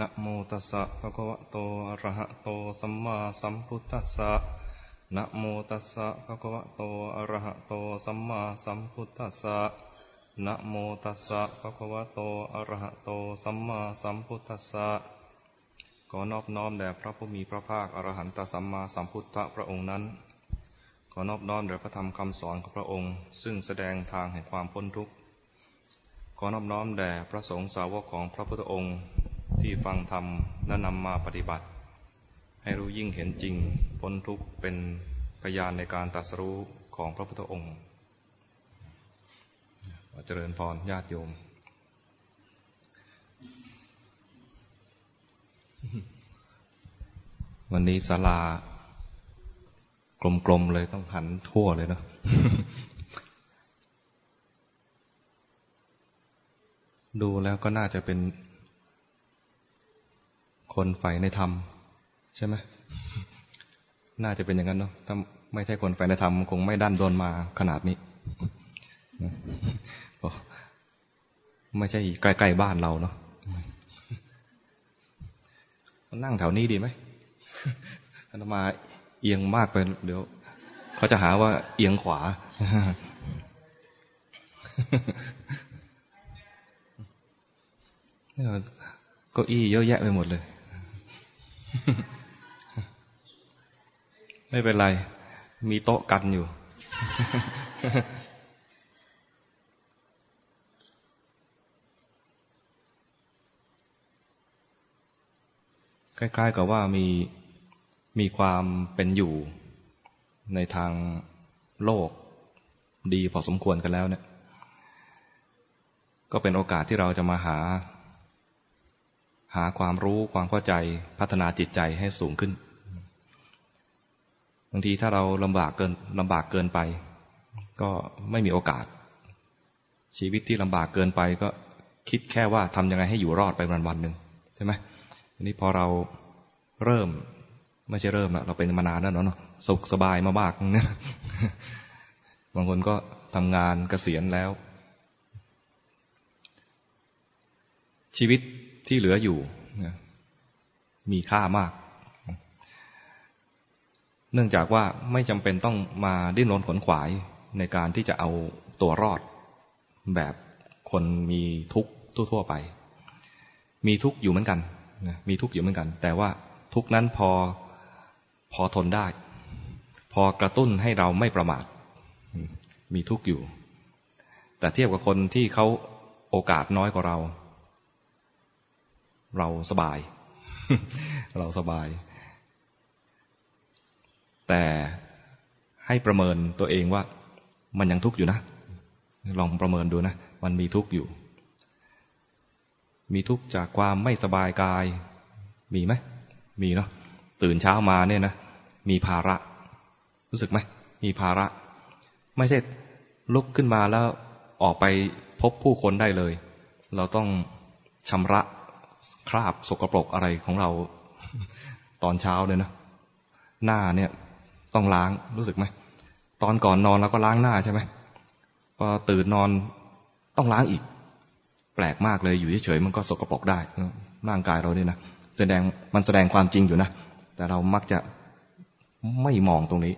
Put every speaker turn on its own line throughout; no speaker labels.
นะโมตัสสะภะคะวะโต อะระหะโต สัมมาสัมพุทธัสสะนะโมตัสสะภะคะวะโต อะระหะโต สัมมาสัมพุทธัสสะนะโมตัสสะภะคะวะโต อะระหะโต สัมมาสัมพุทธัสสะขอนอบน้อมแด่พระผู้มีพระภาค อรหันตสัมมาสัมพุทธพระองค์นั้น ขอนอบน้อมแด่พระธรรมคำสอนของพระองค์ ซึ่งแสดงทางแห่งความพ้นทุกข์ ขอนอบน้อมแด่พระสงฆ์สาวกของพระพุทธองค์ ที่ฟังธรรมและนำมาปฏิบัติ ให้รู้ยิ่งเห็นจริง พ้นทุกข์เป็นพยานในการตรัสรู้ของพระพุทธองค์เจริญพรญาติโยม วันนี้ศาลากลมๆเลยต้องหันทั่วเลยเนาะดูแล้วก็น่าจะเป็น คนใฝ่ในธรรม ใช่ไหมน่าจะเป็นอย่างนั้นเนาะถ้าไม่ใช่คนใฝ่ในธรรมคงไม่ดันโดนมาขนาดนี้ไม่ใช่ใกล้ๆบ้านเราเนาะนั่งแถวนี้ดีไหมอาตมาเอียงมากไปเดี๋ยว เขาจะหาว่าเอียงขวา เก็อี้เยอะแยะไปหมดเลย ไม่เป็นไร มีโต๊ะกันอยู่คล้ายๆกับว่ามีมีความเป็นอยู่ในทางโลกดีพอสมควรกันแล้วเนี่ย ก็เป็นโอกาสที่เราจะมาหา หาความรู้ความเข้าใจพัฒนาจิตใจให้สูงขึ้นบางทีถ้าเราลำบากเกินลำบากเกินไป ก็ไม่มีโอกาส ชีวิตที่ลำบากเกินไปก็คิดแค่ว่าทำยังไงให้อยู่รอดไปวันวันหนึ่งใช่ไหมทีนี้พอเราเริ่มไม่ใช่เริ่มอะเราเป็นมานานแล้วเนาะสุขสบายมาบางเนี่ยบางคนก็ทำงานเกษียณแล้ว ชีวิต ที่เหลืออยู่ มีค่ามาก เนื่องจากว่าไม่จำเป็นต้องมาดิ้นรนขนขวายในการที่จะเอาตัวรอด แบบคนมีทุกข์ทั่ว ๆ ไป มีทุกข์อยู่เหมือนกันมีทุกข์อยู่เหมือนกัน แต่ว่าทุกนั้นพอพอทนได้ พอกระตุ้นให้เราไม่ประมาท มีทุกข์อยู่ แต่เทียบกับคนที่เขาโอกาสน้อยกว่าเรา เราสบาย เราสบาย แต่ให้ประเมินตัวเองว่า มันยังทุกข์อยู่นะ ลองประเมินดูนะ มันมีทุกข์อยู่ มีทุกข์จากความไม่สบายกาย มีไหม มีเนาะ ตื่นเช้ามาเนี่ยนะ มีภาระ รู้สึกไหม มีภาระ ไม่ใช่ลุกขึ้นมาแล้วออกไปพบผู้คนได้เลย เราต้องชำระ คราบสกปรกอะไรของเรา ตอนเช้าเลยนะหน้าเนี่ยต้องล้างรู้สึกไหมตอนก่อนนอนเราก็ล้างหน้าใช่ไหมพอตื่นนอนต้องล้างอีก แปลกมากเลยอยู่เฉยๆมันก็สกปรกได้ร่างกายเราเนี่ยนะแสดงมันแสดงความจริงอยู่นะแต่เรามักจะไม่มองตรงนี้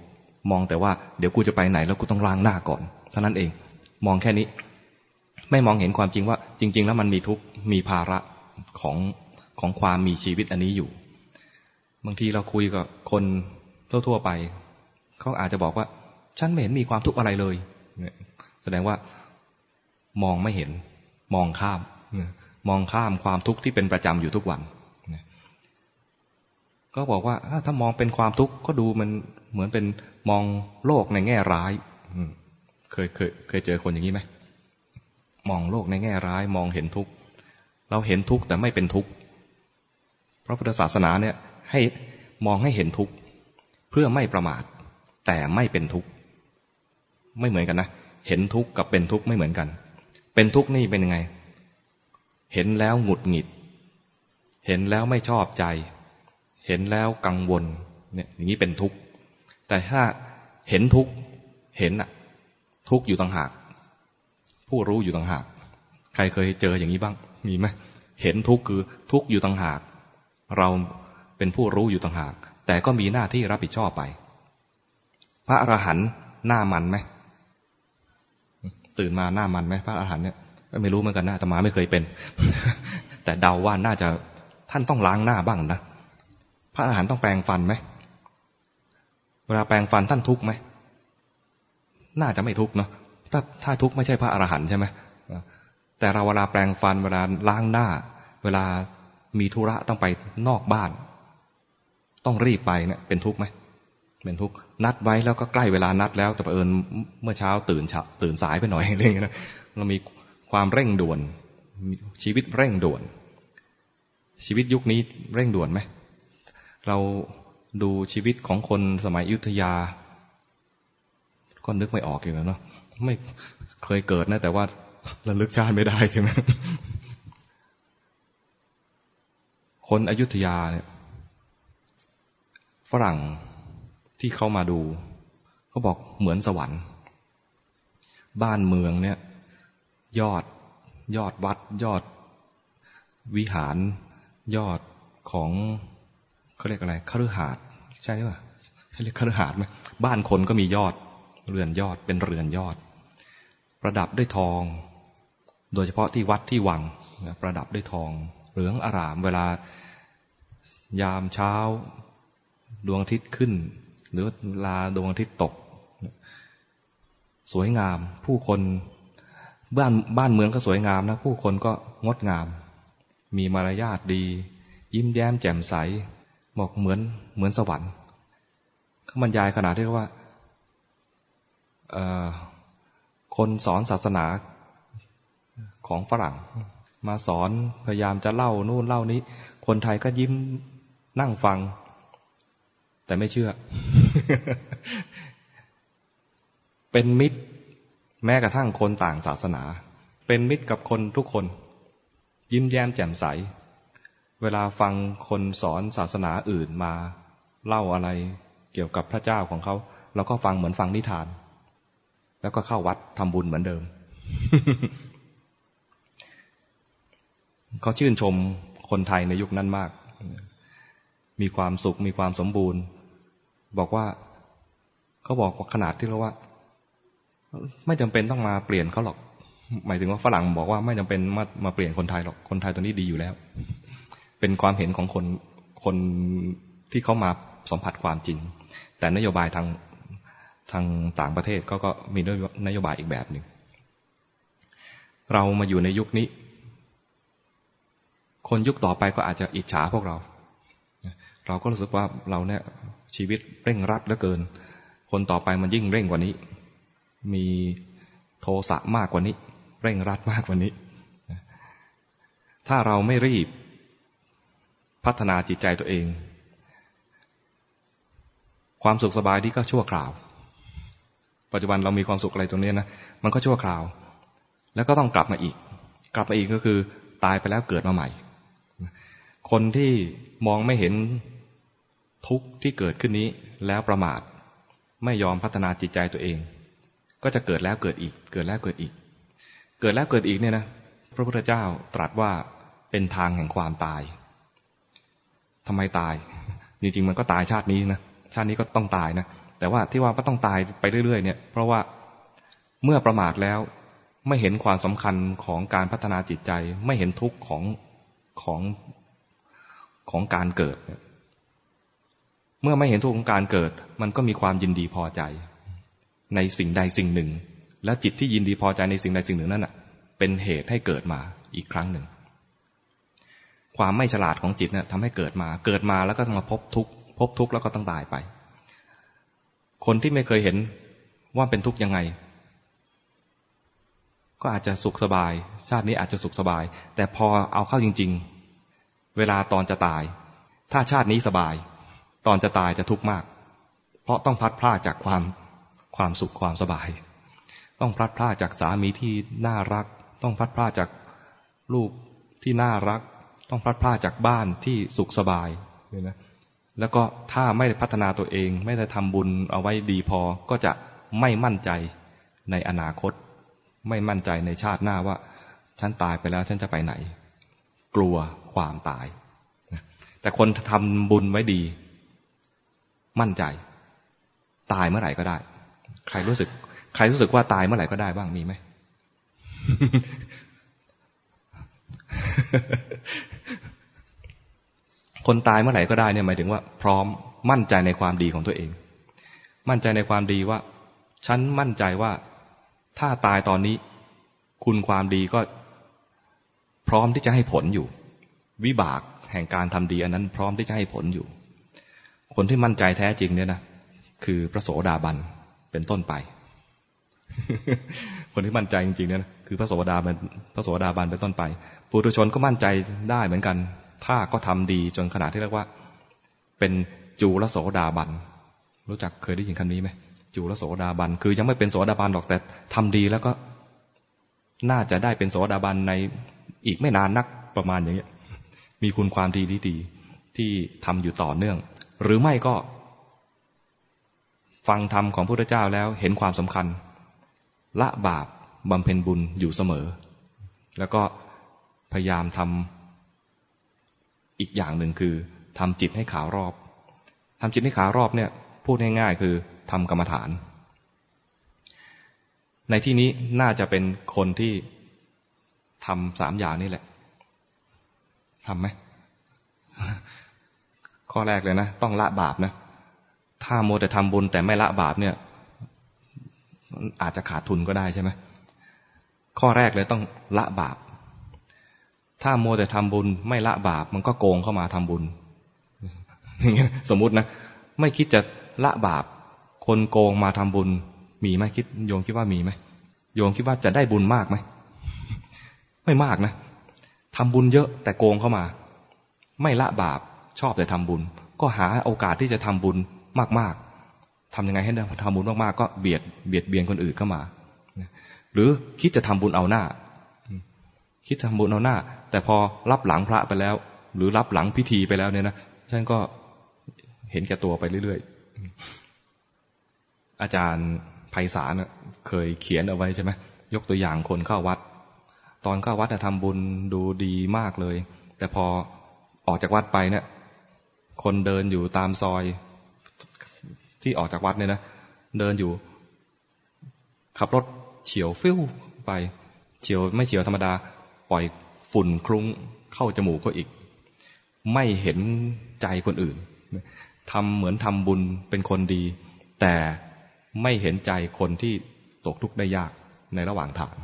มองแต่ว่าเดี๋ยวกูจะไปไหนแล้วกูต้องล้างหน้าก่อนเท่านั้นเอง มองแค่นี้ ไม่มองเห็นความจริงว่า จริง ๆ แล้วมันมีทุกมีภาระ ของของความมีชีวิตอันนี้อยู่ บางทีเราคุยกับคนทั่วๆไป เขาอาจจะบอกว่า ฉันไม่เห็นมีความทุกข์อะไรเลย แสดงว่ามองไม่เห็น มองข้าม มองข้ามความทุกข์ที่เป็นประจำอยู่ทุกวัน ก็บอกว่าถ้ามองเป็นความทุกข์ก็ดูมันเหมือนเป็นมองโลกในแง่ร้ายเคยเคยเคยเจอคนอย่างนี้ไหมมองโลกในแง่ร้าย มองเห็นทุกข์ เราเห็นทุกข์แต่ไม่เป็นทุกข์พระพุทธศาสนาเนี่ยให้มองให้เห็นทุกข์เพื่อไม่ประมาท แต่ไม่เป็นทุกข์ไม่เหมือนกันนะเห็นทุกข์กับเป็นทุกข์ไม่เหมือนกัน เป็นทุกข์นี่เป็นยังไง เห็นแล้วหงุดหงิด เห็นแล้วไม่ชอบใจ เห็นแล้วกังวลเนี่ยอย่างนี้เป็นทุกข์แต่ถ้าเห็นทุกข์เห็นอะทุกข์อยู่ต่างหาก ผู้รู้อยู่ต่างหาก ใครเคยเจออย่างนี้บ้าง มีไหมเห็นทุกข์คือทุกข์อยู่ต่างหาก เราเป็นผู้รู้อยู่ต่างหาก แต่ก็มีหน้าที่รับผิดชอบไป พระอรหันต์หน้ามันไหมตื่นมาหน้ามันไหมพระอรหันต์เนี่ยไม่รู้เหมือนกันนะแต่มาไม่เคยเป็น แต่เดาว่าน่าจะท่านต้องล้างหน้าบ้างนะพระอรหันต์ต้องแปรงฟันไหมเวลาแปรงฟันท่านทุกข์ไหมน่าจะไม่ทุกข์เนาะถ้าถ้าทุกข์ไม่ใช่พระอรหันต์ใช่ไหม แต่เราเวลาแปรงฟันเวลาล้างหน้า เวลามีธุระต้องไปนอกบ้าน ต้องรีบไปเนี่ยเป็นทุกข์ไหมเป็นทุกข์นัดไว้แล้วก็ใกล้เวลานัดแล้ว แต่เอิญเมื่อเช้าตื่นเช้าตื่นสายไปหน่อยอะไรอย่างเงี้ยเรามีความเร่งด่วน ชีวิตเร่งด่วน ชีวิตยุคนี้เร่งด่วนไหมเราดูชีวิตของคนสมัยยุทธยา ก็นึกไม่ออกอยู่แล้วเนาะไม่เคยเกิดนะ แต่ว่า ระลึกชาติไม่ได้ใช่ไหมคนอยุธยาเนี่ยฝรั่งที่เข้ามาดูเขาบอกเหมือนสวรรค์ บ้านเมืองเนี่ย ยอดยอดวัด ยอดวิหาร ยอดของเขาเรียกอะไรคฤหาสน์ใช่ไหมเขาเรียกคฤหาสน์ไหมบ้านคนก็มียอด เรือนยอดเป็นเรือนยอด ประดับด้วยทอง โดยเฉพาะที่วัดที่วังประดับด้วยทอง เหลืองอารามเวลายามเช้า ดวงอาทิตย์ขึ้น หรือเวลาดวงอาทิตย์ตก สวยงาม ผู้คนบ้านบ้านเมืองก็สวยงามนะผู้คนก็งดงาม มีมารยาทดี ยิ้มแย้มแจ่มใสบอกเหมือนเหมือนสวรรค์เขาบรรยายขนาดที่ว่าคนสอนศาสนา ของฝรั่ง มาสอนพยายามจะเล่านู่นเล่านี้ คนไทยก็ยิ้มนั่งฟัง แต่ไม่เชื่อ เป็นมิตร แม้กระทั่งคนต่างศาสนา เป็นมิตรกับคนทุกคน ยิ้มแย้มแจ่มใส เวลาฟังคนสอนศาสนาอื่นมา เล่าอะไรเกี่ยวกับพระเจ้าของเขาเราก็ฟังเหมือนฟังนิทาน แล้วก็เข้าวัดทำบุญเหมือนเดิม เขาชื่นชมคนไทยในยุคนั้นมาก มีความสุขมีความสมบูรณ์ บอกว่าเขาบอกขนาดที่เราว่า ไม่จำเป็นต้องมาเปลี่ยนเขาหรอก หมายถึงว่าฝรั่งบอกว่าไม่จำเป็นมามาเปลี่ยนคนไทยหรอกคนไทยตัวนี้ดีอยู่แล้ว เป็นความเห็นของคนคนที่เขามาสัมผัสความจริง แต่นโยบายทางทางต่างประเทศเขาก็มีนโยบายอีกแบบหนึ่งเรามาอยู่ในยุคนี้ คนยุคต่อไปก็อาจจะอิจฉาพวกเรา เราก็รู้สึกว่าเราเนี่ยชีวิตเร่งรัดเหลือเกิน คนต่อไปมันยิ่งเร่งกว่านี้ มีโทสะมากกว่านี้ เร่งรัดมากกว่านี้ ถ้าเราไม่รีบพัฒนาจิตใจตัวเอง ความสุขสบายที่ก็ชั่วคราว ปัจจุบันเรามีความสุขอะไรตรงนี้นะ มันก็ชั่วคราว แล้วก็ต้องกลับมาอีก กลับมาอีกก็คือตายไปแล้วเกิดมาใหม่ คนที่มองไม่เห็นทุกข์ที่เกิดขึ้นนี้แล้วประมาท ไม่ยอมพัฒนาจิตใจตัวเอง ก็จะเกิดแล้วเกิดอีก เกิดแล้วเกิดอีก เกิดแล้วเกิดอีกเนี่ยนะพระพุทธเจ้าตรัสว่าเป็นทางแห่งความตายทำไมตาย จริงๆมันก็ตายชาตินี้นะชาตินี้ก็ต้องตายนะแต่ว่าที่ว่าก็ต้องตายไปเรื่อยๆ เนี่ย เพราะว่าเมื่อประมาทแล้วไม่เห็นความสำคัญของการพัฒนาจิตใจ ไม่เห็นทุกข์ของของ ของการเกิด เมื่อไม่เห็นทุกข์ของการเกิด มันก็มีความยินดีพอใจ ในสิ่งใดสิ่งหนึ่ง และจิตที่ยินดีพอใจในสิ่งใดสิ่งหนึ่งนั้นเป็นเหตุให้เกิดมาอีกครั้งหนึ่ง ความไม่ฉลาดของจิตเนี่ยทำให้เกิดมา เกิดมาแล้วก็มาพบทุกข์พบทุกข์แล้วก็ต้องตายไป คนที่ไม่เคยเห็นว่าเป็นทุกข์ยังไง ก็อาจจะสุขสบาย ชาตินี้อาจจะสุขสบาย แต่พอเอาเข้าจริง ๆ เวลาตอนจะตาย ถ้าชาตินี้สบาย ตอนจะตายจะทุกข์มาก เพราะต้องพลัดพรากจากความความสุขความสบาย ต้องพลัดพรากจากสามีที่น่ารัก ต้องพลัดพรากจากลูกที่น่ารัก ต้องพลัดพรากจากบ้านที่สุขสบายเลยนะแล้วก็ถ้าไม่พัฒนาตัวเอง ไม่ได้ทำบุญเอาไว้ดีพอก็จะไม่มั่นใจในอนาคต ไม่มั่นใจในชาติหน้าว่า ฉันตายไปแล้วฉันจะไปไหน กลัวความตายแต่คนทำบุญไว้ดี มั่นใจ ตายเมื่อไหร่ก็ได้ ใครรู้สึก ใครรู้สึกว่าตายเมื่อไหร่ก็ได้บ้างมีไหมคนตายเมื่อไหร่ก็ได้เนี่ยหมายถึงว่า พร้อมมั่นใจในความดีของตัวเอง มั่นใจในความดีว่า ฉันมั่นใจว่าถ้าตายตอนนี้ คุณความดีก็ พร้อมที่จะให้ผลอยู่ วิบากแห่งการทำดีอันนั้นพร้อมที่จะให้ผลอยู่ คนที่มั่นใจแท้จริงเนี่ยนะคือพระโสดาบันเป็นต้นไป คนที่มั่นใจจริงๆเนี่ยคือพระโสดาบันพระโสดาบันเป็นต้นไปปุถุชนก็มั่นใจได้เหมือนกัน ถ้าก็ทำดีจนขนาดที่เรียกว่า เป็นจูลโสดาบันรู้จักเคยได้ยินคำนี้ไหมจูลโสดาบันคือยังไม่เป็นโสดาบันหรอกแต่ทำดีแล้วก็น่าจะได้เป็นโสดาบันใน อีกไม่นานนักประมาณอย่างเงี้ยมีคุณความดีที่ดีที่ทำอยู่ต่อเนื่อง หรือไม่ก็ ฟังธรรมของพระพุทธเจ้าแล้วเห็นความสำคัญ ละบาปบำเพ็ญบุญอยู่เสมอ แล้วก็พยายามทำอีกอย่างหนึ่งคือทำจิตให้ขาวรอบทำจิตให้ขาวรอบเนี่ย พูดง่ายๆคือทำกรรมฐาน ในที่นี้น่าจะเป็นคนที่ ทำสามอย่างนี่แหละทำไหมข้อแรกเลยนะต้องละบาปนะ ถ้าโมแต่ทำบุญแต่ไม่ละบาปเนี่ย อาจจะขาดทุนก็ได้ใช่ไหมข้อแรกเลยต้องละบาป ถ้าโมแต่ทำบุญไม่ละบาป มันก็โกงเข้ามาทำบุญอย่างเงี้ยสมมุตินะไม่คิดจะละบาป คนโกงมาทำบุญ มีไหมคิดโยมคิดว่ามีไหมโยมคิดว่าจะได้บุญมากไหม ไม่มากนะทำบุญเยอะแต่โกงเข้ามา ไม่ละบาปชอบแต่ทำบุญ ก็หาโอกาสที่จะทำบุญมากๆทำยังไงให้ได้ทำบุญมากๆ ก็เบียดเบียดเบียนคนอื่นเข้ามา หรือคิดจะทำบุญเอาหน้า คิดทำบุญเอาหน้า แต่พอรับหลังพระไปแล้ว หรือรับหลังพิธีไปแล้วเนี่ยนะฉันก็เห็นแก่ตัวไปเรื่อยๆ อาจารย์ไพศาลเคยเขียนเอาไว้ใช่ไหมยกตัวอย่างคนเข้าวัด ตอนเข้าวัดทำบุญดูดีมากเลย แต่พอออกจากวัดไปเนี่ย คนเดินอยู่ตามซอย ที่ออกจากวัดเนี่ยนะเดินอยู่ ขับรถเฉียวฟิวไป เฉียวไม่เฉียวธรรมดา ปล่อยฝุ่นคลุ้งเข้าจมูกก็อีก ไม่เห็นใจคนอื่นทำเหมือนทำบุญเป็นคนดี แต่ไม่เห็นใจคนที่ตกทุกข์ได้ยากในระหว่างทาง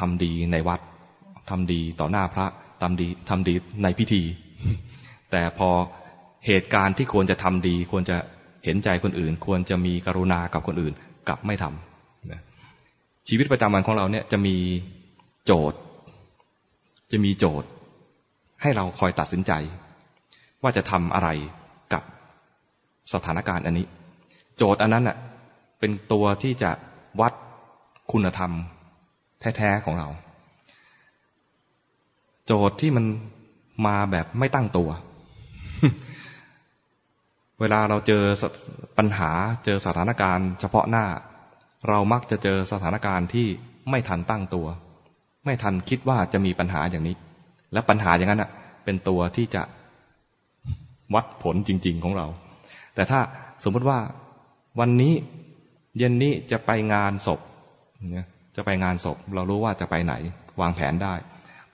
ทำดีในวัดทำดีต่อหน้าพระทำดีทำดีในพิธี แต่พอเหตุการณ์ที่ควรจะทำดี ควรจะเห็นใจคนอื่น ควรจะมีกรุณากับคนอื่น กลับไม่ทำชีวิตประจำวันของเราเนี่ยจะมีโจทย์ จะมีโจทย์ ให้เราคอยตัดสินใจ ว่าจะทำอะไรกับสถานการณ์อันนี้ โจทย์อันนั้นน่ะเป็นตัวที่จะวัดคุณธรรม แท้ๆของเรา โจทย์ที่มันมาแบบไม่ตั้งตัว เวลาเราเจอปัญหาเจอสถานการณ์เฉพาะหน้า เรามักจะเจอสถานการณ์ที่ไม่ทันตั้งตัว ไม่ทันคิดว่าจะมีปัญหาอย่างนี้ และปัญหาอย่างนั้นอะ เป็นตัวที่จะวัดผลจริง ๆของเรา แต่ถ้าสมมติว่าวันนี้เย็นนี้จะไปงานศพเนี่ย จะไปงานศพ เรารู้ว่าจะไปไหน วางแผนได้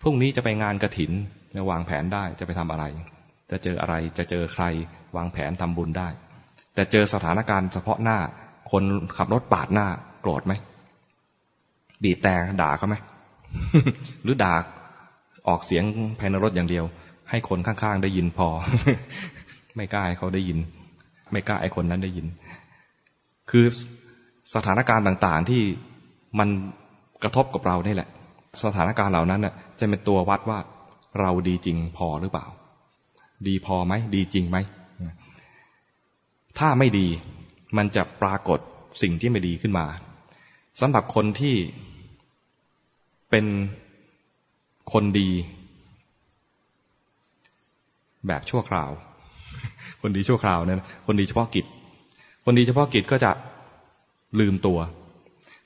พรุ่งนี้จะไปงานกระถินจะวางแผนได้จะไปทำอะไร จะเจออะไรจะเจอใคร วางแผนทำบุญได้ แต่เจอสถานการณ์เฉพาะหน้า คนขับรถปาดหน้า โกรธไหมบีบแต่ด่าเขาไหมหรือด่าออกเสียงภายในรถอย่างเดียว ให้คนข้างๆได้ยินพอ ไม่กล้าให้เขาได้ยิน ไม่กล้าไอ้คนนั้นได้ยิน คือสถานการณ์ต่างๆที่ มันกระทบกับเรานี่แหละ สถานการณ์เหล่านั้นน่ะจะเป็นตัววัดว่าเราดีจริงพอหรือเปล่า ดีพอไหม ดีจริงไหม ถ้าไม่ดีมันจะปรากฏสิ่งที่ไม่ดีขึ้นมาสำหรับคนที่เป็นคนดี แบบชั่วคราว คนดีชั่วคราวเนี่ยคนดีเฉพาะกิจ คนดีเฉพาะกิจก็จะลืมตัว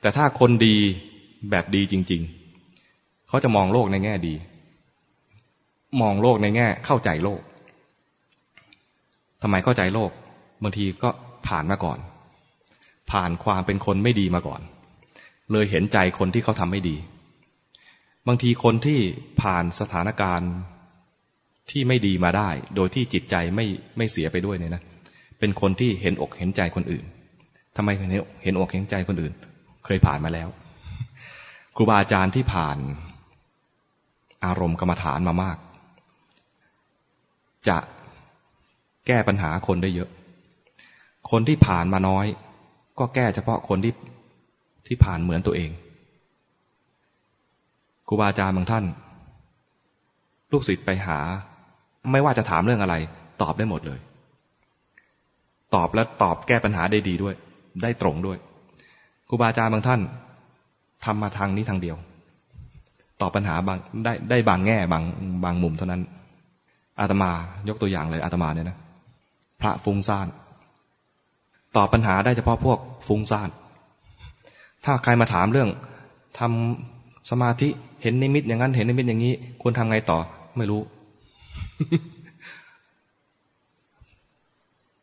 แต่ถ้าคนดีแบบดีจริง ๆ เขาจะมองโลกในแง่ดี มองโลกในแง่ เข้าใจโลกทำไมเข้าใจโลก บางทีก็ผ่านมาก่อน ผ่านความเป็นคนไม่ดีมาก่อน เลยเห็นใจคนที่เขาทำไม่ดี บางทีคนที่ผ่านสถานการณ์ที่ไม่ดีมาได้ โดยที่จิตใจไม่ไม่เสียไปด้วยเนี่ยนะ เป็นคนที่เห็นอกเห็นใจคนอื่นทำไมเห็นเห็นอกเห็นใจคนอื่น เคยผ่านมาแล้ว ครูบาอาจารย์ที่ผ่านอารมณ์กรรมฐานมามาก จะแก้ปัญหาคนได้เยอะ คนที่ผ่านมาน้อย ก็แก้เฉพาะคนที่ที่ผ่านเหมือนตัวเองครูบาอาจารย์บางท่าน ลูกศิษย์ไปหา ไม่ว่าจะถามเรื่องอะไร ตอบได้หมดเลย ตอบแล้วตอบแก้ปัญหาได้ดีด้วย ได้ตรงด้วย ครูบาอาจารย์บางท่านทำมาทางนี้ทางเดียวตอบปัญหาบางได้ได้บางแง่บางบางมุมเท่านั้น อาตมายกตัวอย่างเลยอาตมาเนี่ยนะพระฟุ้งซ่านตอบปัญหาได้เฉพาะพวกฟุ้งซ่าน ถ้าใครมาถามเรื่องทำสมาธิเห็นนิมิตอย่างนั้น เห็นนิมิตอย่างนี้ ควรทำไงต่อไม่รู้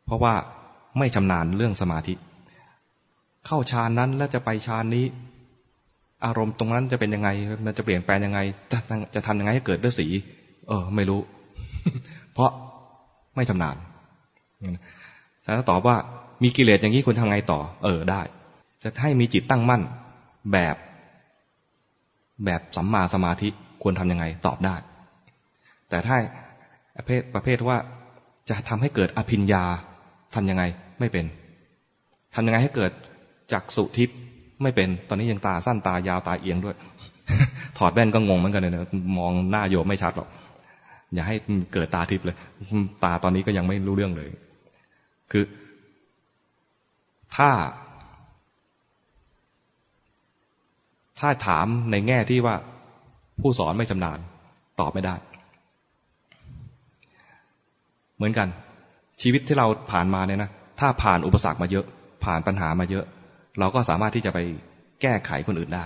เพราะว่าไม่ชำนาญเรื่องสมาธิ เข้าฌานนั้นแล้วจะไปฌานนี้ อารมณ์ตรงนั้นจะเป็นยังไง มันจะเปลี่ยนแปลงยังไง จะจะทำยังไงให้เกิดด้วยสี เออ ไม่รู้ เพราะไม่ชำนาญแต่ถ้าตอบว่ามีกิเลสอย่างนี้ควรทำไงต่อ เออได้ จะให้มีจิตตั้งมั่น แบบ แบบสัมมาสมาธิควรทำยังไง ตอบได้ แต่ถ้าประเภทประเภทว่าจะทำให้เกิดอภิญญาทำยังไงไม่เป็นทำยังไงให้เกิด จักสุทิพย์ไม่เป็น ตอนนี้ยังตาสั้นตายาวตาเอียงด้วย ถอดแว่นก็งงเหมือนกันเลยนะมองหน้าโยมไม่ชัดหรอก อย่าให้เกิดตาทิพย์เลย ตาตอนนี้ก็ยังไม่รู้เรื่องเลย คือ ถ้า ถ้าถามในแง่ที่ว่าผู้สอนไม่ชำนาญตอบไม่ได้ เหมือนกัน ชีวิตที่เราผ่านมาเนี่ยนะถ้าผ่านอุปสรรคมาเยอะ ผ่านปัญหามาเยอะ เราก็สามารถที่จะไปแก้ไขคนอื่นได้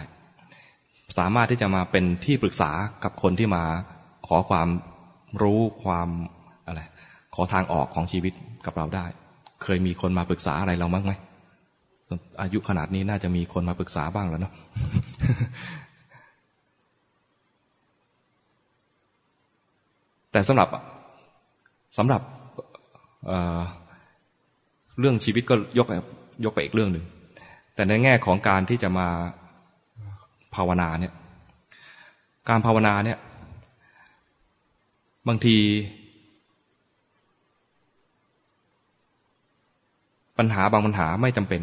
สามารถที่จะมาเป็นที่ปรึกษากับคนที่มาขอความรู้ความอะไรขอทางออกของชีวิตกับเราได้ เคยมีคนมาปรึกษาอะไรเราบ้างไหมอายุขนาดนี้น่าจะมีคนมาปรึกษาบ้างแล้วเนาะแต่สำหรับสำหรับเเรื่องชีวิตก็ยกยกไปอีกเรื่องหนึ่ง แต่ในแง่ของการที่จะมาภาวนาเนี่ย การภาวนาเนี่ย บางที ปัญหาบางปัญหาไม่จำเป็น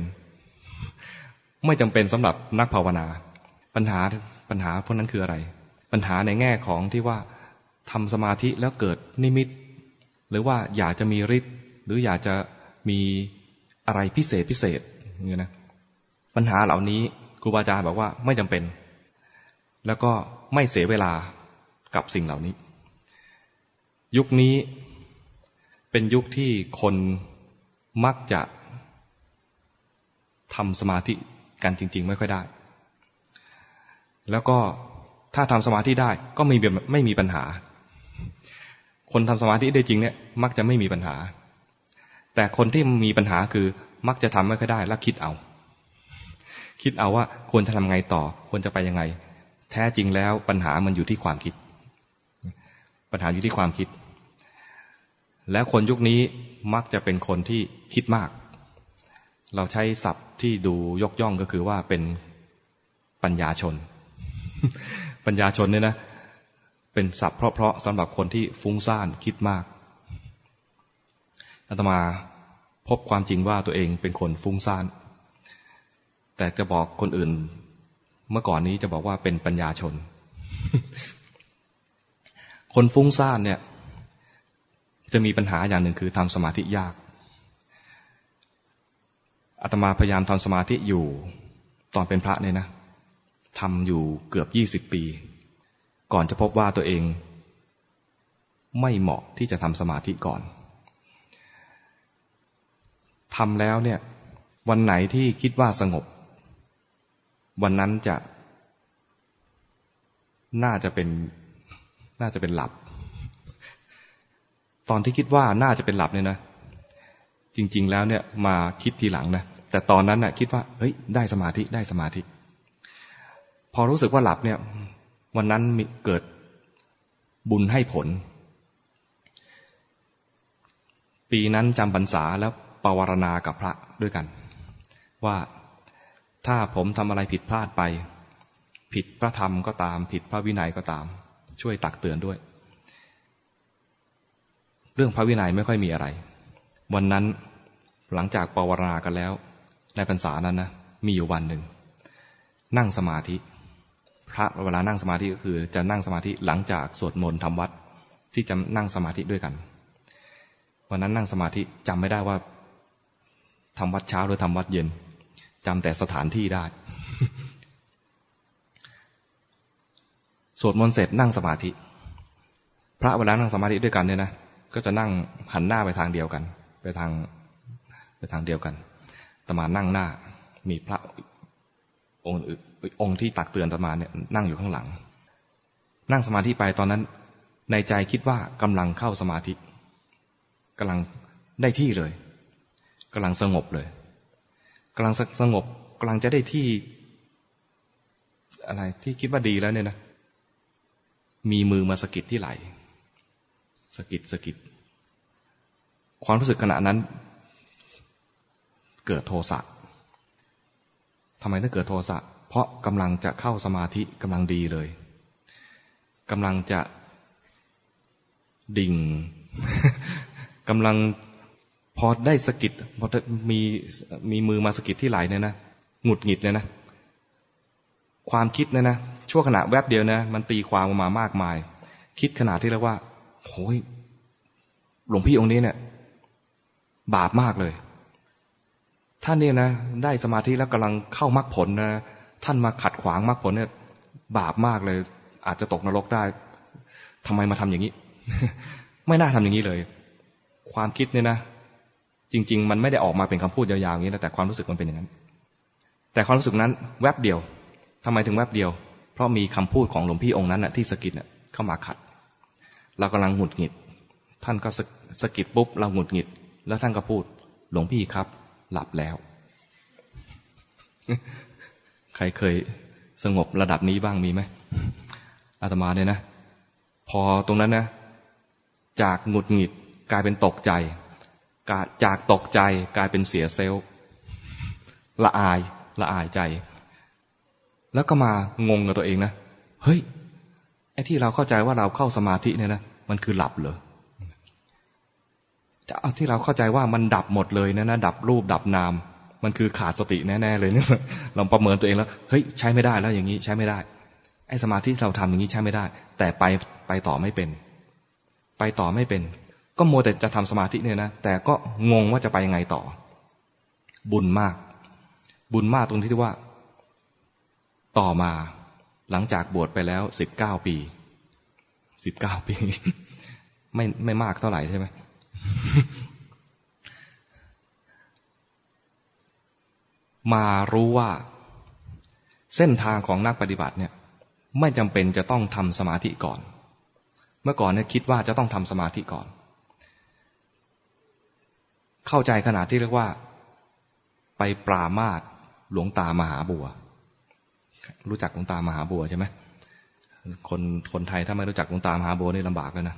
ไม่จำเป็นสำหรับนักภาวนา ปัญหาปัญหาพวกนั้นคืออะไร ปัญหาในแง่ของที่ว่าทำสมาธิแล้วเกิดนิมิต หรือว่าอยากจะมีฤทธิ์หรืออยากจะมีอะไรพิเศษพิเศษอย่างนี้นะ ปัญหาเหล่านี้ครูบาอาจารย์บอกว่าไม่จำเป็น แล้วก็ไม่เสียเวลากับสิ่งเหล่านี้ ยุคนี้เป็นยุคที่คนมักจะทำสมาธิกันจริง ๆ ไม่ค่อยได้ แล้วก็ถ้าทำสมาธิได้ก็ไม่ไม่มีปัญหา คนทำสมาธิได้จริงเนี่ย มักจะไม่มีปัญหา แต่คนที่มีปัญหาคือมักจะทำไม่ค่อยได้ แล้วคิดเอา คิดเอาว่าควรจะทำไงต่อ ควรจะไปยังไง แท้จริงแล้วปัญหามันอยู่ที่ความคิด ปัญหาอยู่ที่ความคิด แล้วคนยุคนี้มักจะเป็นคนที่คิดมาก เราใช้ศัพท์ที่ดูยกย่องก็คือว่าเป็นปัญญาชน ปัญญาชนเนี่ยนะ เป็นศัพท์เพราะๆสำหรับคนที่ฟุ้งซ่านคิดมากอาตมาพบความจริงว่าตัวเองเป็นคนฟุ้งซ่าน แต่จะบอกคนอื่น เมื่อก่อนนี้จะบอกว่าเป็นปัญญาชน คนฟุ้งซ่านเนี่ย จะมีปัญหาอย่างหนึ่งคือทำสมาธิยากอาตมาพยายามทำสมาธิอยู่ตอนเป็นพระเนี่ยนะทำอยู่เกือบยี่สิบปี ก่อนจะพบว่าตัวเอง ไม่เหมาะที่จะทำสมาธิก่อนทำแล้วเนี่ย วันไหนที่คิดว่าสงบ วันนั้นจะน่าจะเป็นน่าจะเป็นหลับ ตอนที่คิดว่าน่าจะเป็นหลับเนี่ยนะ จริง ๆ แล้วเนี่ยมาคิดทีหลังนะแต่ตอนนั้นน่ะ คิดว่าเฮ้ย ได้สมาธิได้สมาธิ พอรู้สึกว่าหลับเนี่ย วันนั้นมีเกิดบุญให้ผล ปีนั้นจำพรรษาแล้วปวารณากับพระด้วยกัน ว่า ถ้าผมทำอะไรผิดพลาดไป ผิดพระธรรมก็ตาม ผิดพระวินัยก็ตาม ช่วยตักเตือนด้วย เรื่องพระวินัยไม่ค่อยมีอะไร วันนั้นหลังจากปวารณากันแล้ว ในพรรษานั้นนะมีอยู่วันหนึ่ง นั่งสมาธิ พระเวลานั่งสมาธิก็คือ จะนั่งสมาธิหลังจากสวดมนต์ทำวัด ที่จะนั่งสมาธิด้วยกัน วันนั้นนั่งสมาธิจำไม่ได้ว่าทำวัดเช้าหรือทำวัดเย็น จำแต่สถานที่ได้ สวดมนต์เสร็จนั่งสมาธิ พระเวลานั่งสมาธิด้วยกันเนี่ยนะ ก็จะนั่งหันหน้าไปทางเดียวกัน ไปทางไปทางเดียวกันตมานั่งหน้า มีพระองค์องค์ที่ตักเตือนตมาเนี่ยนั่งอยู่ข้างหลัง นั่งสมาธิไปตอนนั้น ในใจคิดว่ากำลังเข้าสมาธิกำลังได้ที่เลยกำลังสงบเลย กำลังสงบกำลังจะได้ที่อะไรที่คิดว่าดีแล้วเนี่ยนะ มีมือมาสกิดที่ไหลสกิดสกิดความรู้สึกขณะนั้น เกิดโทสะทำไมต้องเกิดโทสะ เพราะกำลังจะเข้าสมาธิกำลังดีเลยกำลังจะดิ่งกำลัง พอได้สกิดพอมีมีมือมาสกิดที่ไหลเนี่ยนะหงุดหงิดเนี่ยนะ ความคิดเนี่ยนะชั่วขณะแวบเดียวนะมันตีความออกมามากมาย คิดขนาดที่เรียกว่าโอ้ยหลวงพี่องค์นี้เนี่ย บาปมากเลย ท่านเนี่ยนะ ได้สมาธิแล้วกำลังเข้ามรรคผลนะท่านมาขัดขวางมรรคผลเนี่ย บาปมากเลย อาจจะตกนรกได้ทำไมมาทำอย่างนี้ ไม่น่าทำอย่างนี้เลย ความคิดเนี่ยนะ จริง ๆ มันไม่ได้ออกมาเป็นคำพูดยาวๆอย่างนี้นะแต่ความรู้สึกมันเป็นอย่างนั้น แต่ความรู้สึกนั้นแวบเดียวทำไมถึงแวบเดียว เพราะมีคำพูดของหลวงพี่องค์นั้นนะที่สกิดนะเข้ามาขัด เรากำลังหงุดหงิด ท่านก็สกิดปุ๊บเราหงุดหงิด แล้วท่านก็พูด หลวงพี่ครับ หลับแล้ว ใครเคยสงบระดับนี้บ้างมีไหมอาตมาเนี่ยนะ พอตรงนั้นนะ จากหงุดหงิดกลายเป็นตกใจ จากตกใจกลายเป็นเสียเซลล์ละอายละอายใจ แล้วก็มางงกับตัวเองนะ เฮ้ยไอ้ที่เราเข้าใจว่าเราเข้าสมาธิเนี่ยนะมันคือหลับเหรอจะเอาที่เราเข้าใจว่ามันดับหมดเลยนะนะดับรูปดับนาม มันคือขาดสติแน่ๆเลยเนี่ยเราประเมินตัวเองแล้วเฮ้ยใช้ไม่ได้แล้วอย่างนี้ใช้ไม่ได้ไอ้สมาธิเราทำอย่างนี้ใช้ไม่ได้ แต่ไปไปต่อไม่เป็น ไปต่อไม่เป็น ก็โมแต่จะทำสมาธิเนี่ยนะแต่ก็งงว่าจะไปยังไงต่อ บุญมาก บุญมากตรงที่ว่า ต่อมา หลังจากบวชไปแล้วสิบเก้าปีสิบเก้าปี ไม่ไม่มากเท่าไหร่ใช่ไหมมารู้ว่า เส้นทางของนักปฏิบัติเนี่ย ไม่จำเป็นจะต้องทำสมาธิก่อน เมื่อก่อนเนี่ยคิดว่าจะต้องทำสมาธิก่อน เข้าใจขนาดที่เรียกว่า ไปปรามาสหลวงตามหาบัว รู้จักหลวงตามหาบัวใช่ไหมคนคนไทยถ้าไม่รู้จักหลวงตามหาบัวนี่ลำบากเลยนะ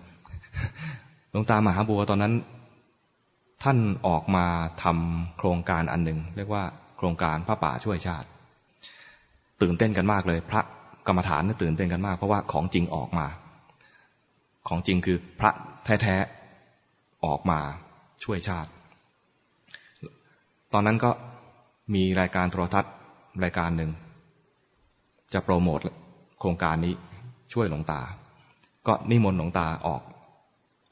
หลวงตามหาบัวตอนนั้น ท่านออกมาทำโครงการอันหนึ่งเรียกว่า โครงการพระป่าช่วยชาติ ตื่นเต้นกันมากเลย พระกรรมฐานตื่นเต้นกันมากเพราะว่าของจริงออกมา ของจริงคือพระแท้ๆออกมาช่วยชาติ อนนั้นก็มีรายการโทรทัศน์รายการหนึ่ง จะโปรโมทโครงการนี้ช่วยหลวงตา ก็นิมนต์หลวงตาออก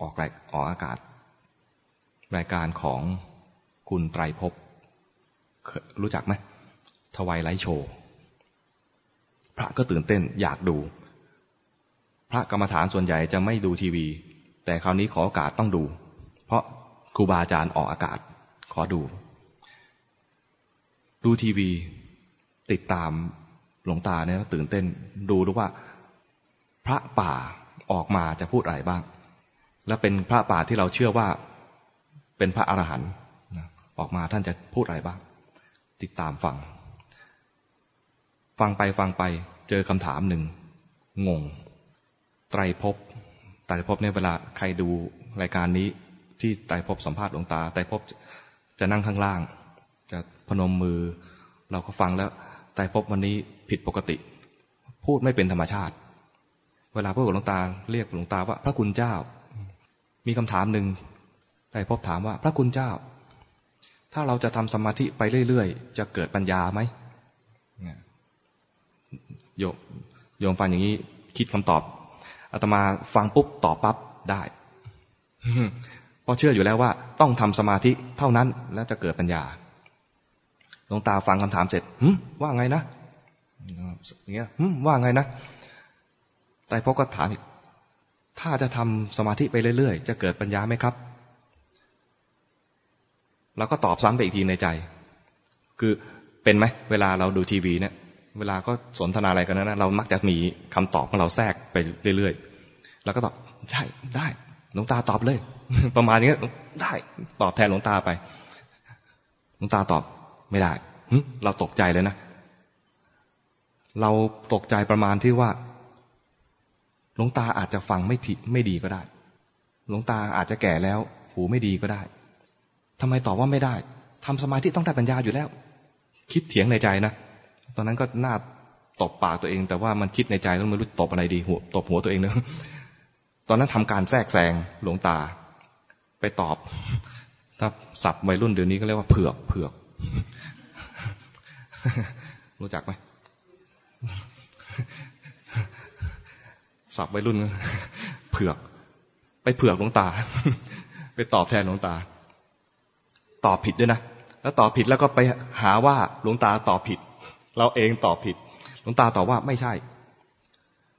ออกรายออกอากาศ รายการของคุณไตรภพรู้จักไหมทวายไลท์โชว์พระก็ตื่นเต้นอยากดู พระกรรมฐานส่วนใหญ่จะไม่ดูทีวี แต่คราวนี้ขอโอกาสต้องดู เพราะครูบาอาจารย์ออกอากาศขอดู ดูทีวี ติดตามหลวงตาเนี่ยตื่นเต้นดูรู้ว่า พระป่าออกมาจะพูดอะไรบ้าง และเป็นพระป่าที่เราเชื่อว่าเป็นพระอรหันต์ออกมาท่านจะพูดอะไรบ้าง ติดตามฟัง ฟังไปฟังไปเจอคำถามหนึ่งงง ไตรภพไตรภพเนี่ยเวลาใครดูรายการนี้ที่ไตรภพสัมภาษณ์หลวงตาไตรภพจะนั่งข้างล่าง พนมมือ เราก็ฟังแล้วไตรภพวันนี้ผิดปกติ พูดไม่เป็นธรรมชาติ เวลาพูดกับหลวงตาเรียกหลวงตาว่า พระคุณเจ้า มีคำถามหนึ่งไตรภพถามว่าพระคุณเจ้า ถ้าเราจะทำสมาธิไปเรื่อยๆ จะเกิดปัญญาไหมโยมโยมฟังอย่างนี้คิดคำตอบอาตมาฟังปุ๊บตอบปั๊บได้เพราะเชื่ออยู่แล้วว่า ต้องทำสมาธิเท่านั้นแล้วจะเกิดปัญญาหลว งตาฟังคำถามเสร็จว่าไงนะอย่างเงี้ยว่าไงนะไต่พก็ถามอีก ถ้าจะทำสมาธิไปเรื่อยๆ จะเกิดปัญญาไหมครับ เราก็ตอบซ้ำไปอีกทีในใจ คือเป็นไหม เวลาเราดูทีวีเนี่ย เวลาก็สนทนาอะไรกันนะ เรามักจะมีคำตอบของเราแทรกไปเรื่อยๆ แล้วก็ตอบ ใช่ ได้หลวงตาตอบเลย ประมาณนี้ได้ ตอบแทนหลวงตาไป หลวงตาตอบ ไม่ได้เราตกใจเลยนะ เราตกใจประมาณที่ว่าหลวงตาอาจจะฟังไม่ถิไม่ดีก็ได้หลวงตาอาจจะแก่แล้ว หูไม่ดีก็ได้ทำไมตอบว่าไม่ได้ทำสมาธิต้องได้ปัญญาอยู่แล้ว คิดเถียงในใจนะตอนนั้นก็หน่าตบปากตัวเอง แต่ว่ามันคิดในใจแล้วไม่รู้ตบอะไรดีหัวตบหัวตัวเองเนอะตอนนั้นทำการแทรกแซงหลวงตา ไปตอบ ถ้าสับวัยรุ่นเดี๋ยวนี้ก็เรียกว่าเผือกเผือก รู้จักไหมสับวัยรุ่นเผือก ไปเผือกหลวงตา ไปตอบแทนหลวงตา ตอบผิดด้วยนะแล้วตอบผิดแล้วก็ไปหาว่าหลวงตาตอบผิด เราเองตอบผิด หลวงตาตอบว่าไม่ใช่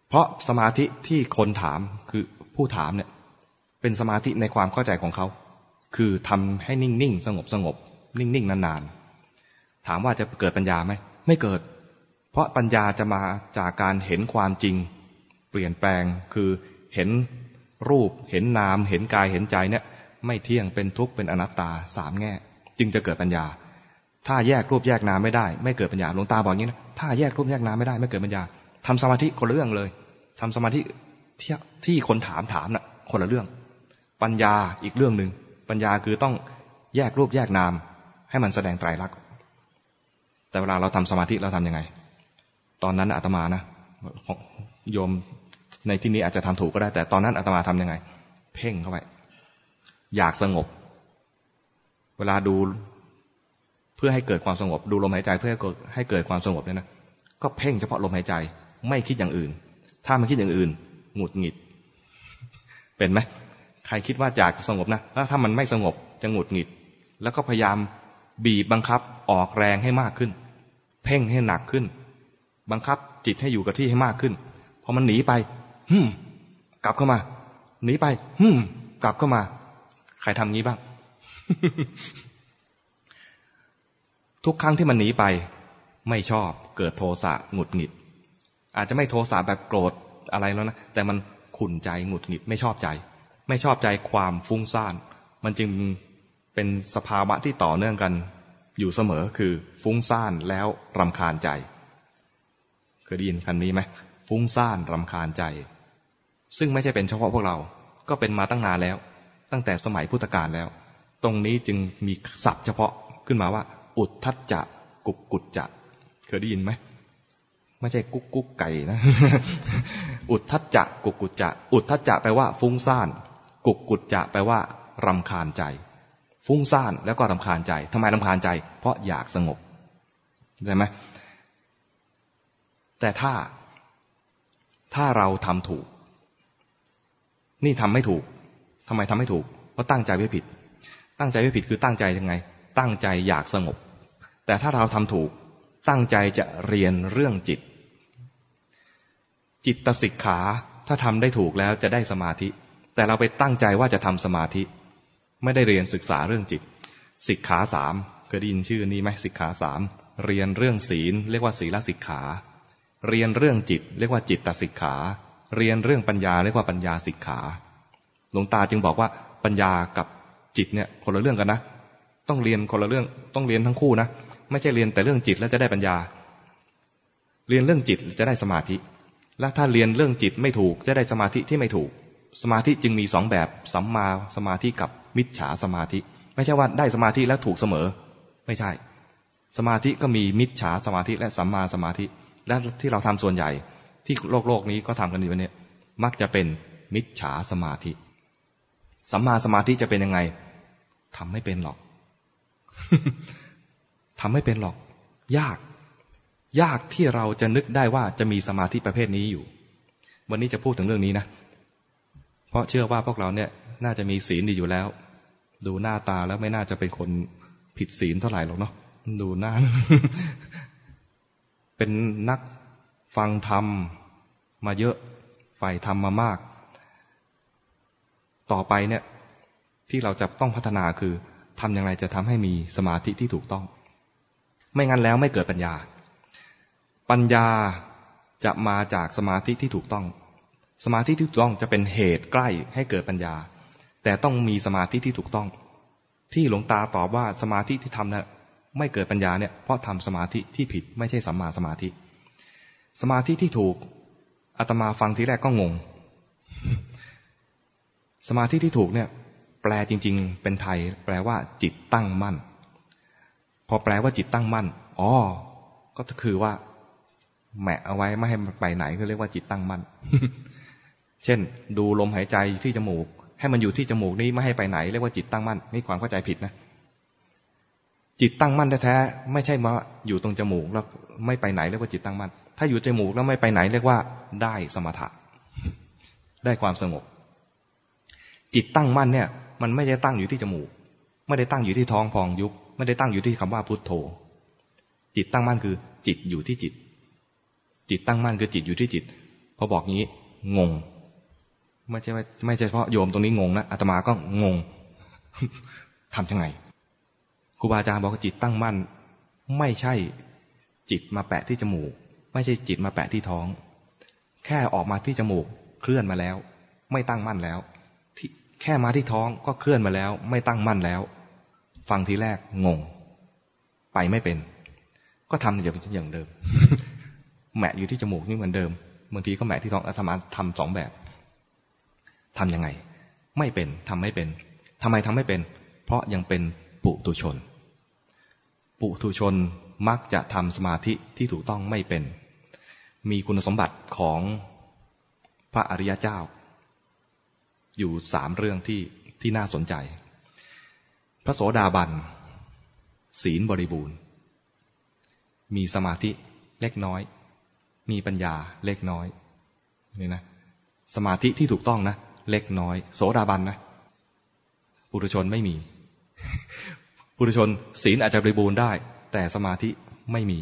เพราะสมาธิที่คนถามคือผู้ถามเนี่ย เป็นสมาธิในความเข้าใจของเขา คือทำให้นิ่งๆ สงบสงบนิ่งๆ นานๆ ถามว่าจะเกิดปัญญาไหมไม่เกิด เพราะปัญญาจะมาจากการเห็นความจริง เปลี่ยนแปลงคือเห็นรูปเห็นนาม เห็นกายเห็นใจเนี่ย ไม่เที่ยงเป็นทุกข์เป็นอนัตตาสามแง่ จึงจะเกิดปัญญา ถ้าแยกรูปแยกนามไม่ได้ ไม่เกิดปัญญาหลวงตาบอกอย่างนี้นะถ้าแยกรูปแยกนามไม่ได้ ไม่เกิดปัญญาทำสมาธิคนละเรื่องเลยทำสมาธิที่ที่คนถามถามนะ่ะ คนละเรื่อง ปัญญาอีกเรื่องหนึ่งปัญญาคือต้องแยกรูปแยกนาม ให้มันแสดงไตรลักษณ์ แต่เวลาเราทำสมาธิเราทํำยังไง ตอนนั้นอาตมานะโยมในที่นี้อาจจะทำถูกก็ได้ แต่ตอนนั้นอาตมาทํำยังไง เพ่งเข้าไป อยากสงบ เวลาดูเพื่อให้เกิดความสงบ ดูลมหายใจเพื่อให้เกิดความสงบเนี่ยนะก็เพ่งเฉพาะลมหายใจ ไม่คิดอย่างอื่น ถ้ามันคิดอย่างอื่นหงุดหงิด เป็นไหมใครคิดว่าอยากจะสงบนะแล้วถ้ามันไม่สงบจะหงุดหงิด แล้วก็พยายามบีบบังคับออกแรงให้มากขึ้น เพ่งให้หนักขึ้น บังคับจิตให้อยู่กับที่ให้มากขึ้น พอมันหนีไปฮึมกลับเข้ามา หนีไปฮึมกลับเข้ามา ใครทำงี้บ้าง ทุกครั้งที่มันหนีไป ไม่ชอบเกิดโทสะหงุดหงิด อาจจะไม่โทสะแบบโกรธอะไรแล้วนะ แต่มันขุ่นใจหงุดหงิดไม่ชอบใจ ไม่ชอบใจความฟุ้งซ่าน มันจึงเป็นสภาวะที่ต่อเนื่องกัน อยู่เสมอคือฟุ้งซ่านแล้วรำคาญใจ เคยได้ยินคำนี้ไหมฟุ้งซ่านรำคาญใจ ซึ่งไม่ใช่เป็นเฉพาะพวกเรา ก็เป็นมาตั้งนานแล้ว ตั้งแต่สมัยพุทธกาลแล้ว ตรงนี้จึงมีศัพท์เฉพาะขึ้นมาว่า อุทธัจจะกุกกุจจะ เคยได้ยินไหมไม่ใช่กุ๊กกุ๊กไก่นะ อุทธัจจะกุกกุจจะ อุทธัจจะแปลว่าฟุ้งซ่าน กุกกุจจะแปลว่ารำคาญใจ ฟุ้งซ่านแล้วก็รำคาญใจทำไมรำคาญใจ เพราะอยากสงบใช่ไหมแต่ถ้าถ้าเราทำถูก นี่ทำไม่ถูกทำไมทำไม่ถูก เพราะตั้งใจไว้ผิด ตั้งใจไว้ผิดคือตั้งใจยังไง ตั้งใจอยากสงบ แต่ถ้าเราทำถูก ตั้งใจจะเรียนเรื่องจิต จิตตสิกขาถ้าทำได้ถูกแล้วจะได้สมาธิ แต่เราไปตั้งใจว่าจะทำสมาธิ ไม่ได้เรียนศึกษาเรื่องจิตสิกขาสามเคยได้ยินชื่อนี้ไหมสิกขาสามเรียนเรื่องศีล เรียกว่าศีลสิกขา เรียนเรื่องจิต เรียกว่าจิตตสิกขา เรียนเรื่องปัญญาเรียกว่าปัญญาสิกขา หลวงตาจึงบอกว่าปัญญากับจิตเนี่ยคนละเรื่องกันนะ ต้องเรียนคนละเรื่องต้องเรียนทั้งคู่นะ ไม่ใช่เรียนแต่เรื่องจิตแล้วจะได้ปัญญา เรียนเรื่องจิตจะได้สมาธิ และถ้าเรียนเรื่องจิตไม่ถูกจะได้สมาธิที่ไม่ถูก สมาธิจึงมีสองแบบสัมมาสมาธิกับมิจฉาสมาธิ ไม่ใช่ว่าได้สมาธิแล้วถูกเสมอ ไม่ใช่ สมาธิก็มีมิจฉาสมาธิและสัมมาสมาธิ และที่เราทำส่วนใหญ่ ที่โลกโลกนี้ก็ทำกันอยู่เนี่ยมักจะเป็นมิจฉาสมาธิ สัมมาสมาธิจะเป็นยังไงทำไม่เป็นหรอกทำไม่เป็นหรอก ยาก ยากที่เราจะนึกได้ว่าจะมีสมาธิประเภทนี้อยู่ วันนี้จะพูดถึงเรื่องนี้นะ ราะเชื่อว่าพวกเราเนี่ย น่าจะมีศีลดีอยู่แล้ว ดูหน้าตาแล้วไม่น่าจะเป็นคนผิดศีลเท่าไหร่หรอกเนาะดูหน้า เป็นนักฟังธรรมมาเยอะฝ่ายธรรมมามาก ต่อไปเนี่ย ที่เราจะต้องพัฒนาคือทำอย่างไรจะทำให้มีสมาธิที่ถูกต้อง ไม่งั้นแล้วไม่เกิดปัญญา ปัญญาจะมาจากสมาธิที่ถูกต้อง สมาธิที่ถูกต้องจะเป็นเหตุใกล้ให้เกิดปัญญา แต่ต้องมีสมาธิที่ถูกต้อง ที่หลวงตาตอบว่าสมาธิที่ทำนะ่ะไม่เกิดปัญญาเนี่ยเพราะทำสมาธิที่ผิดไม่ใช่สัมมาสมาธิ สมาธิที่ถูกอาตมาฟังทีแรกก็งง สมาธิที่ถูกเนี่ย แปลจริง ๆ เป็นไทย แปลว่าจิตตั้งมั่น พอแปลว่าจิตตั้งมั่นอ๋อก็คือว่าแหมะเอาไว้ไม่ให้มันไปไหนก็เรียกว่าจิตตั้งมั่น เช่น ดูลมหายใจที่จมูก ให้มันอยู่ที่จมูกนี้ไม่ให้ไปไหนเรียกว่าจิตตั้งมั่นนี่ความเข้าใจผิดนะ จิตตั้งมั่นแท้ๆไม่ใช่มาอยู่ตรงจมูกแล้วไม่ไปไหนเรียกว่าจิตตั้งมั่นถ้าอยู่จมูกแล้วไม่ไปไหนเรียกว่า ได้สมถะ ได้ความสงบ จิตตั้งมั่นเนี่ย มันไม่ได้ตั้งอยู่ที่จมูก ไม่ได้ตั้งอยู่ที่ท้องพองยุบไม่ได้ตั้งอยู่ที่คำว่าพุทโธ จิตตั้งมั่นคือ จิตอยู่ที่จิต จิตตั้งมั่นคือจิตอยู่ที่จิตพอบอกงี้งง ไม่ใช่ไม่ใช่เฉพาะโยมตรงนี้งงนะอาตมาก็งงทำยังไงครูบาอาจารย์บอกว่าจิตตั้งมั่น ไม่ใช่จิตมาแปะที่จมูก ไม่ใช่จิตมาแปะที่ท้อง แค่ออกมาที่จมูกเคลื่อนมาแล้ว ไม่ตั้งมั่นแล้วที่แค่มาที่ท้องก็เคลื่อนมาแล้ว ไม่ตั้งมั่นแล้ว ฟังทีแรกงง ไปไม่เป็น ก็ทำอย่างอย่างเดิมแหมะอยู่ที่จมูกนี่เหมือนเดิมบางทีก็แหมะที่ท้องอาตมาทำสองแบบ ทํำยังไง ไม่เป็นทำไม่เป็นทำไมทำไม่เป็น เพราะยังเป็นปุตุชน ปุตุชนมักจะทำสมาธิที่ถูกต้องไม่เป็น มีคุณสมบัติของพระอริยเจ้า อยู่สามเรื่องที่ที่น่าสนใจ พระโสดาบันศีลบริบูรณ์ มีสมาธิเล็กน้อย มีปัญญาเล็กน้อยนี่นะสมาธิที่ถูกต้องนะ เล็กน้อย โสดาบันนะปุถุชนไม่มีปุถุชนศีลอาจจะบริบูรณ์ได้ แต่สมาธิไม่มี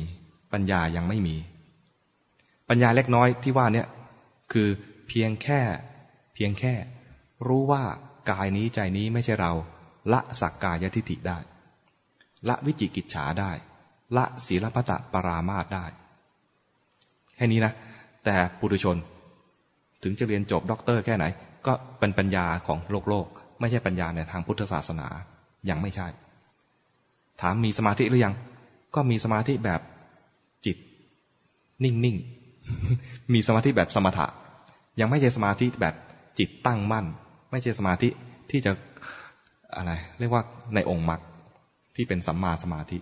ปัญญายังไม่มี ปัญญาเล็กน้อยที่ว่าเนี่ยคือเพียงแค่ เพียงแค่ รู้ว่ากายนี้ใจนี้ไม่ใช่เรา ละสักกายทิฏฐิได้ ละวิจิกิจฉาได้ ละสีลัพพตปรามาสได้ แค่นี้นะ แต่ปุถุชน ถึงจะเรียนจบด็อกเตอร์แค่ไหน ก็เป็นปัญญาของโลกโลก ไม่ใช่ปัญญาในทางพุทธศาสนายังไม่ใช่ ถามมีสมาธิหรือยัง ก็มีสมาธิแบบจิต นิ่งๆ มีสมาธิแบบสมถะ ยังไม่ใช่สมาธิแบบจิตตั้งมั่น ไม่ใช่สมาธิที่จะอะไรเรียกว่าในองค์มรรคที่เป็นสัมมาสมาธิ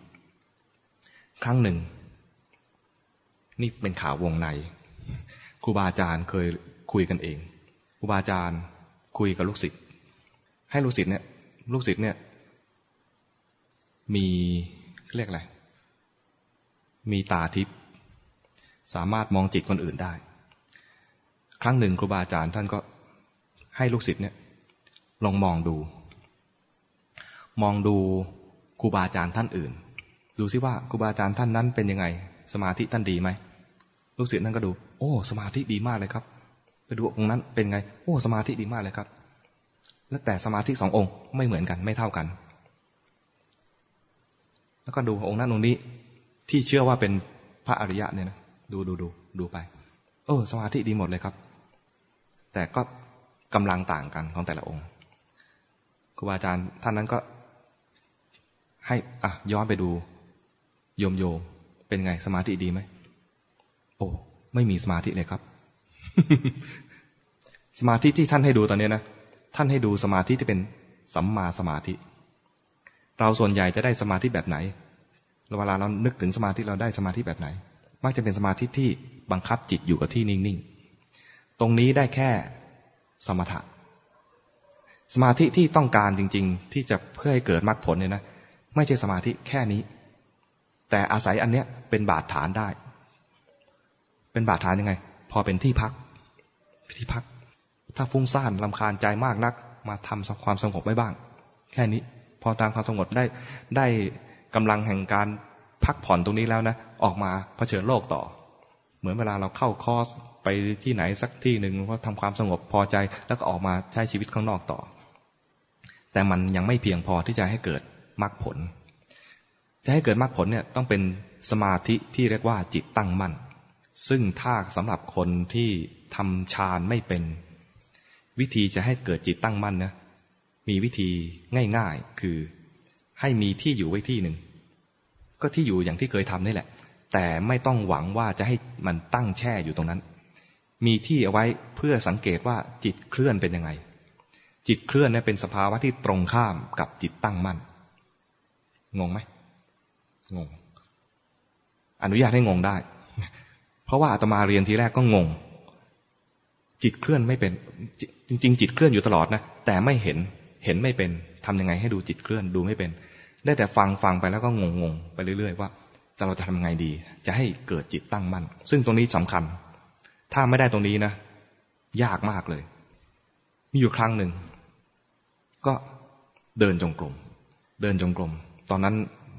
ครั้งหนึ่ง นี่เป็นข่าววงในครูบาอาจารย์เคยคุยกันเอง ครูบาอาจารย์ คุยกับลูกศิษย์ให้ลูกศิษย์เนี่ยลูกศิษย์เนี่ย มีเรียกอะไรมีตาทิพย์สามารถมองจิตคนอื่นได้ ครั้งหนึ่งครูบาอาจารย์ท่านก็ให้ลูกศิษย์เนี่ย ลองมองดู มองดูครูบาอาจารย์ท่านอื่น ดูซิว่าครูบาอาจารย์ท่านนั้นเป็นยังไง สมาธิท่านดีไหมลูกศิษย์นั่นก็ดู โอ้ สมาธิดีมากเลยครับ ไปดูองค์นั้นเป็นไง โอ้สมาธิดีมากเลยครับ แล้วแต่สมาธิสององค์ไม่เหมือนกันไม่เท่ากัน แล้วก็ดูองค์นั้นองค์นี้ ที่เชื่อว่าเป็นพระอริยะเนี่ยนะดูดูดูดูไปเออสมาธิดีหมดเลยครับ แต่ก็กำลังต่างกันของแต่ละองค์ครูบาอาจารย์ท่านนั้นก็ ให้อะย้อนไปดู โยมโยมเป็นไงสมาธิดีไหมโอ้ไม่มีสมาธิเลยครับ สมาธิที่ท่านให้ดูตอนนี้นะ ท่านให้ดูสมาธิที่เป็นสัมมาสมาธิ เราส่วนใหญ่จะได้สมาธิแบบไหน เวลาเรานึกถึงสมาธิเราได้สมาธิแบบไหน มักจะเป็นสมาธิที่บังคับจิตอยู่กับที่นิ่งๆ ตรงนี้ได้แค่สมถะ สมาธิที่ต้องการจริง ๆ ที่จะเพื่อให้เกิดมรรคผลเนี่ยนะ ไม่ใช่สมาธิแค่นี้ แต่อาศัยอันเนี้ยเป็นบาดฐานได้ เป็นบาดฐานยังไง พอเป็นที่พักที่พัก ถ้าฟุ้งซ่านลำคาญใจมากนัก มาทำความสงบไว้บ้าง แค่นี้ พอตามความสงบได้ได้กำลังแห่งการพักผ่อนตรงนี้แล้วนะ ออกมาเผชิญโลกต่อ เหมือนเวลาเราเข้าคอร์สไปที่ไหนสักที่หนึ่งก็ทำความสงบพอใจแล้วก็ออกมาใช้ชีวิตข้างนอกต่อ แต่มันยังไม่เพียงพอที่จะให้เกิดมรรคผล จะให้เกิดมรรคผลเนี่ยต้องเป็นสมาธิที่เรียกว่าจิตตั้งมั่น ซึ่งถ้าสำหรับคนที่ทำฌานไม่เป็น วิธีจะให้เกิดจิตตั้งมั่นนะมีวิธีง่ายๆ คือให้มีที่อยู่ไว้ที่หนึ่ง ก็ที่อยู่อย่างที่เคยทำนี่แหละ แต่ไม่ต้องหวังว่าจะให้มันตั้งแช่อยู่ตรงนั้น มีที่เอาไว้เพื่อสังเกตว่าจิตเคลื่อนเป็นยังไง จิตเคลื่อนเนี่ยเป็นสภาวะที่ตรงข้ามกับจิตตั้งมั่น งงไหมงง อนุญาตให้งงได้ เพราะว่าอาตมาเรียนทีแรกก็งง จิตเคลื่อนไม่เป็นจริง ๆ จิตเคลื่อนอยู่ตลอดนะแต่ไม่เห็นเห็นไม่เป็นทำยังไงให้ดูจิตเคลื่อนดูไม่เป็น ได้แต่ฟังฟังไปแล้วก็งงงไปเรื่อย ๆ ว่าจะเราจะทำยังไงดี จะให้เกิดจิตตั้งมั่นซึ่งตรงนี้สำคัญ ถ้าไม่ได้ตรงนี้นะ ยากมากเลย มีอยู่ครั้งหนึ่ง ก็เดินจงกรมเดินจงกรมตอนนั้น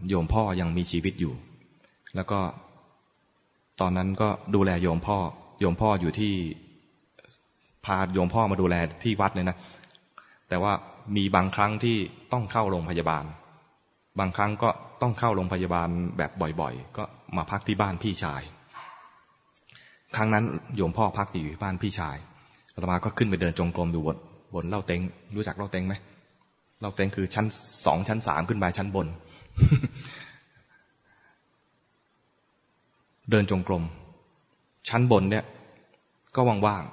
โยมพ่อยังมีชีวิตอยู่ แล้วก็ ตอนนั้นก็ดูแลโยมพ่อ โยมพ่ออยู่ที่พาโยมพ่อมาดูแลที่วัดเลยนะ แต่ว่ามีบางครั้งที่ต้องเข้าโรงพยาบาล บางครั้งก็ต้องเข้าโรงพยาบาลแบบบ่อยๆ ก็มาพักที่บ้านพี่ชาย ครั้งนั้นโยมพ่อพักอยู่บ้านพี่ชายอาตมาก็ขึ้นไปเดินจงกรมอยู่บนบนเล่าเต็งรู้จักเล่าเต็งไหมเล่าเต็งคือชั้นสองชั้นสามขึ้นไปชั้นบน เดินจงกรม ชั้นบนเนี่ย ก็ว่าง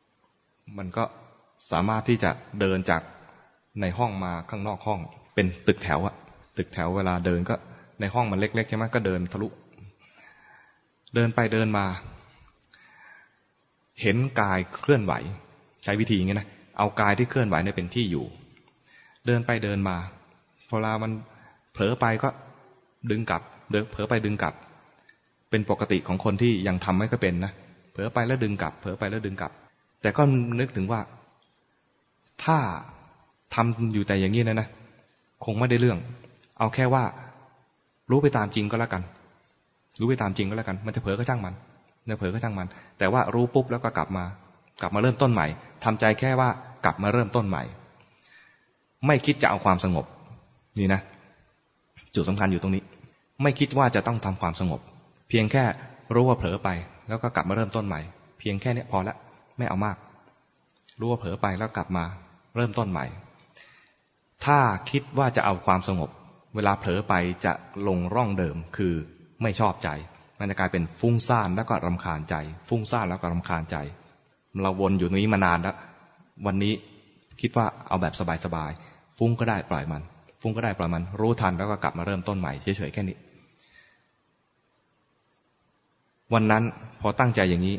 ๆ มันก็สามารถที่จะเดินจากในห้องมาข้างนอกห้อง เป็นตึกแถวอะตึกแถวเวลาเดินก็ในห้องมันเล็กๆใช่ไหมก็เดินทะลุ เดินไปเดินมา เห็นกายเคลื่อนไหว ใช้วิธีอย่างนี้นะเอากายที่เคลื่อนไหวเนี่ยเป็นที่อยู่ เดินไปเดินมาเวลามันเผลอไปก็ดึงกลับเดินเผลอไปดึงกลับ เป็นปกติของคนที่ยังทำไม่ค่อยเป็นนะเผลอไปแล้วดึงกลับ เผลอไปแล้วดึงกลับ แต่ก็นึกถึงว่า ถ้าทำอยู่แต่อย่างนี้นะนะคงไม่ได้เรื่อง เอาแค่ว่า รู้ไปตามจริงก็แล้วกัน รู้ไปตามจริงก็แล้วกัน มันจะเผลอก็ช่างมันจะเผลอก็ช่างมัน แต่ว่ารู้ปุ๊บแล้วก็กลับมา กลับมาเริ่มต้นใหม่ทำใจแค่ว่ากลับมาเริ่มต้นใหม่ ไม่คิดจะเอาความสงบ นี่นะจุดสำคัญอยู่ตรงนี้ ไม่คิดว่าจะต้องทำความสงบ พียงแค่รู้ว่าเผลอไป แล้วก็กลับมาเริ่มต้นใหม่ เพียงแค่นี้พอละไม่เอามาก รู้ว่าเผลอไปแล้วกลับมาเริ่มต้นใหม่ ถ้าคิดว่าจะเอาความสงบ เวลาเผลอไปจะลงร่องเดิมคือไม่ชอบใจ มันจะกลายเป็นฟุ้งซ่านแล้วก็รำคาญใจ ฟุ้งซ่านแล้วก็รำคาญใจ เราวนอยู่ตรงนี้มานานแล้ว วันนี้คิดว่าเอาแบบสบายๆฟุ้งก็ได้ปล่อยมัน ฟุ้งก็ได้ปล่อยมัน รู้ทันแล้วก็กลับมาเริ่มต้นใหม่เฉยๆแค่นี้ วันนั้นพอตั้งใจอย่างนี้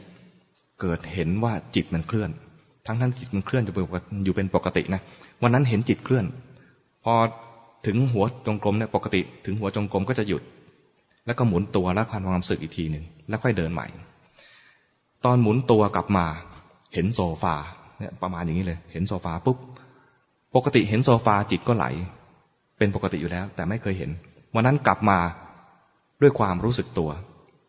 เกิดเห็นว่าจิตมันเคลื่อน ทั้งทั้งจิตมันเคลื่อนอยู่อยู่เป็นปกตินะวันนั้นเห็นจิตเคลื่อน พอถึงหัวจงกรมเนี่ยปกติ ถึงหัวจงกรมก็จะหยุด แล้วก็หมุนตัวแล้วความความสึกอีกทีหนึ่งแล้วค่อยเดินใหม่ ตอนหมุนตัวกลับมา เห็นโซฟาเนี่ยประมาณอย่างนี้เลย เห็นโซฟาปุ๊บปกติเห็นโซฟาจิตก็ไหล เป็นปกติอยู่แล้ว แต่ไม่เคยเห็น วันนั้นกลับมาด้วยความรู้สึกตัว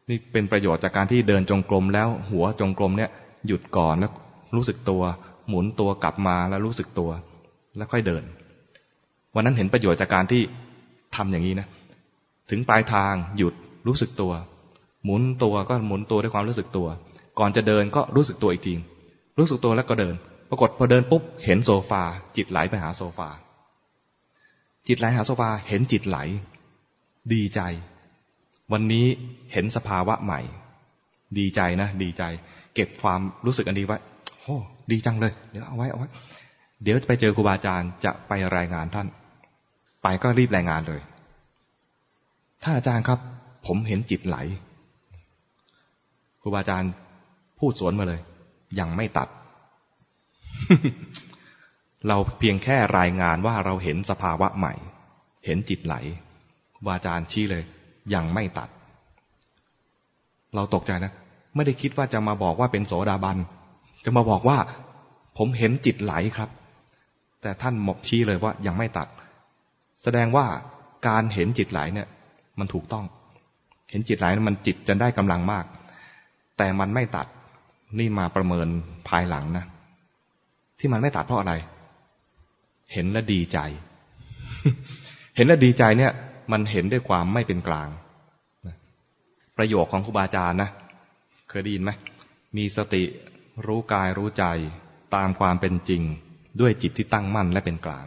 นี่เป็นประโยชน์จากการที่เดินจงกรมแล้วหัวจงกรมเนี่ยหยุดก่อนแล้วรู้สึกตัว หมุนตัวกลับมาแล้วรู้สึกตัว แล้วค่อยเดิน วันนั้นเห็นประโยชน์จากการที่ทำอย่างนี้นะ ถึงปลายทางหยุดรู้สึกตัว หมุนตัวก็หมุนตัวด้วยความรู้สึกตัว ก่อนจะเดินก็รู้สึกตัวอีกทีรู้สึกตัวแล้วก็เดิน ปรากฏพอเดินปุ๊บเห็นโซฟา จิตไหลไปหาโซฟา จิตไหลหาโซฟาเห็นจิตไหล ดีใจ วันนี้เห็นสภาวะใหม่ ดีใจนะ ดีใจ เก็บความรู้สึกอันดีไว้โอ้ดีจังเลย เดี๋ยวเอาไว้เอาไว้ เดี๋ยวไปเจอครูบาอาจารย์จะไปรายงานท่าน ไปก็รีบรายงานเลยท่านอาจารย์ครับ ผมเห็นจิตไหล ครูบาอาจารย์พูดสวนมาเลย ยังไม่ตัด เราเพียงแค่รายงานว่าเราเห็นสภาวะใหม่ เห็นจิตไหล ครูบาอาจารย์ชี้เลย ยังไม่ตัด เราตกใจนะ ไม่ได้คิดว่าจะมาบอกว่าเป็นโสดาบัน จะมาบอกว่า ผมเห็นจิตไหลครับ แต่ท่านหมกชี้เลยว่ายังไม่ตัด แสดงว่าการเห็นจิตไหลเนี่ย มันถูกต้อง เห็นจิตไหลมันจิตจะได้กำลังมาก แต่มันไม่ตัด นี่มาประเมินภายหลังนะ ที่มันไม่ตัดเพราะอะไร เห็นและดีใจ เห็นและดีใจเนี่ย มันเห็นด้วยความไม่เป็นกลาง ประโยคของครูบาอาจารย์นะ เคยได้ยินไหม มีสติรู้กายรู้ใจตามความเป็นจริง ด้วยจิตที่ตั้งมั่นและเป็นกลาง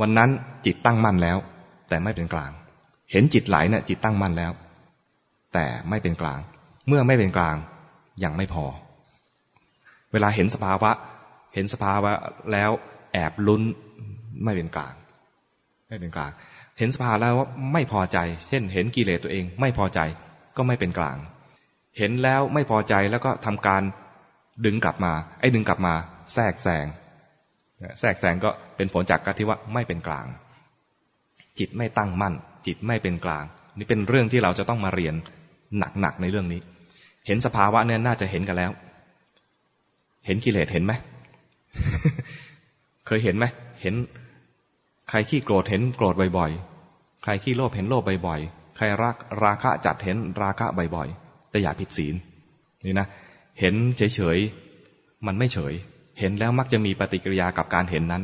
วันนั้นจิตตั้งมั่นแล้ว แต่ไม่เป็นกลาง เห็นจิตไหลเนี่ยจิตตั้งมั่นแล้ว แต่ไม่เป็นกลาง เมื่อไม่เป็นกลางยังไม่พอ เวลาเห็นสภาวะ เห็นสภาวะแล้วแอบลุ้นไม่เป็นกลาง ไม่เป็นกลาง เห็นสภาแล้วว่าไม่พอใจ เช่น เห็นกิเลสตัวเอง ไม่พอใจก็ไม่เป็นกลาง เห็นแล้วไม่พอใจแล้วก็ทำการดึงกลับมา ไอ้ดึงกลับมา แทรกแซงแทรกแซงก็เป็นผลจากการที่ว่าไม่เป็นกลาง จิตไม่ตั้งมั่น จิตไม่เป็นกลาง นี่เป็นเรื่องที่เราจะต้องมาเรียนหนักๆในเรื่องนี้ เห็นสภาวะเนี่ยน่าจะเห็นกันแล้ว เห็นกิเลสเห็นไหมเคยเห็นไหมเห็น ใครขี้โกรธเห็นโกรธบ่อยๆ ใครขี้โลภเห็นโลภบ่อยๆ ใครรักราคะจัดเห็นราคะบ่อยๆ แต่อย่าผิดศีล นี่นะ เห็นเฉยๆ มันไม่เฉย เห็นแล้วมักจะมีปฏิกิริยากับการเห็นนั้น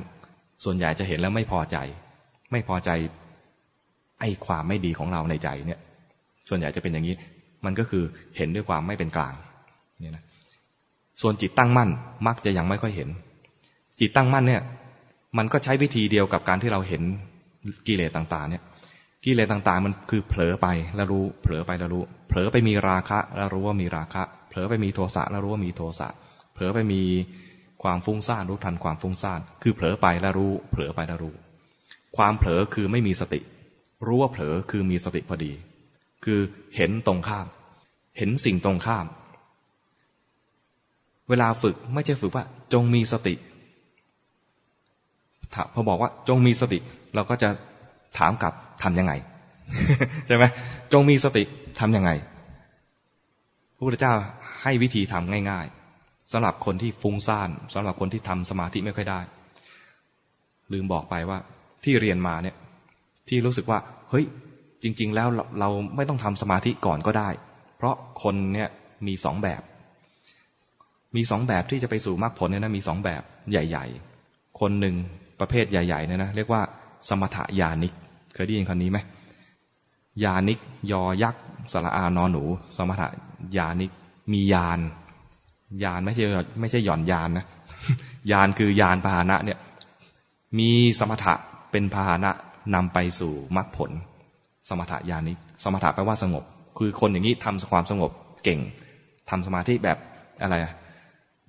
ส่วนใหญ่จะเห็นแล้วไม่พอใจ ไม่พอใจ ไอ้ความไม่ดีของเราในใจเนี่ย ส่วนใหญ่จะเป็นอย่างนี้ มันก็คือเห็นด้วยความไม่เป็นกลาง เนี่ยนะ ส่วนจิตตั้งมั่นมักจะยังไม่ค่อยเห็น จิตตั้งมั่นเนี่ย มันก็ใช้วิธีเดียวกับการที่เราเห็นกิเลสต่าง ๆ เนี่ยกิเลสต่าง ๆ มันคือเผลอไปแล้วรู้ เผลอไปแล้วรู้ เผลอไปมีราคะแล้วรู้ว่ามีราคะ เผลอไปมีโทสะแล้วรู้ว่ามีโทสะ เผลอไปมีความฟุ้งซ่านรู้ทันความฟุ้งซ่าน คือเผลอไปแล้วรู้ เผลอไปแล้วรู้ ความเผลอคือไม่มีสติ รู้ว่าเผลอคือมีสติพอดี คือเห็นตรงข้าม เห็นสิ่งตรงข้าม เวลาฝึกไม่ใช่ฝึกว่า จงมีสติ พอบอกว่าจงมีสติ เราก็จะถามกลับทำยังไงใช่ไหมจงมีสติทำยังไงพระพุทธเจ้าให้วิธีทำง่าย ๆสำหรับคนที่ฟุ้งซ่านสำหรับคนที่ทำสมาธิไม่ค่อยได้ ลืมบอกไปว่าที่เรียนมาเนี่ย ที่รู้สึกว่า เฮ้ย จริง ๆ แล้วเราไม่ต้องทำสมาธิก่อนก็ได้ เพราะคนเนี่ยมีสองแบบ มีสองแบบที่จะไปสู่มรรคผลเนี่ยนะมีสองแบบใหญ่ ๆ คนหนึ่ง ประเภทใหญ่ๆเนี่ยนะเรียกว่า สมถยานิก เคยได้ยินคำนี้ไหมยานิก ยอยักษ์สระอานอหนู สมถยานิก มียาน ยานไม่ใช่ไม่ใช่หย่อนยานนะยานคือยานพาหนะเนี่ย มีสมถะเป็นพาหนะนำไปสู่มรรคผล สมถะญาณิสมถะแปลว่าสงบ คือคนอย่างนี้ทำความสงบเก่งทำสมาธิแบบอะไร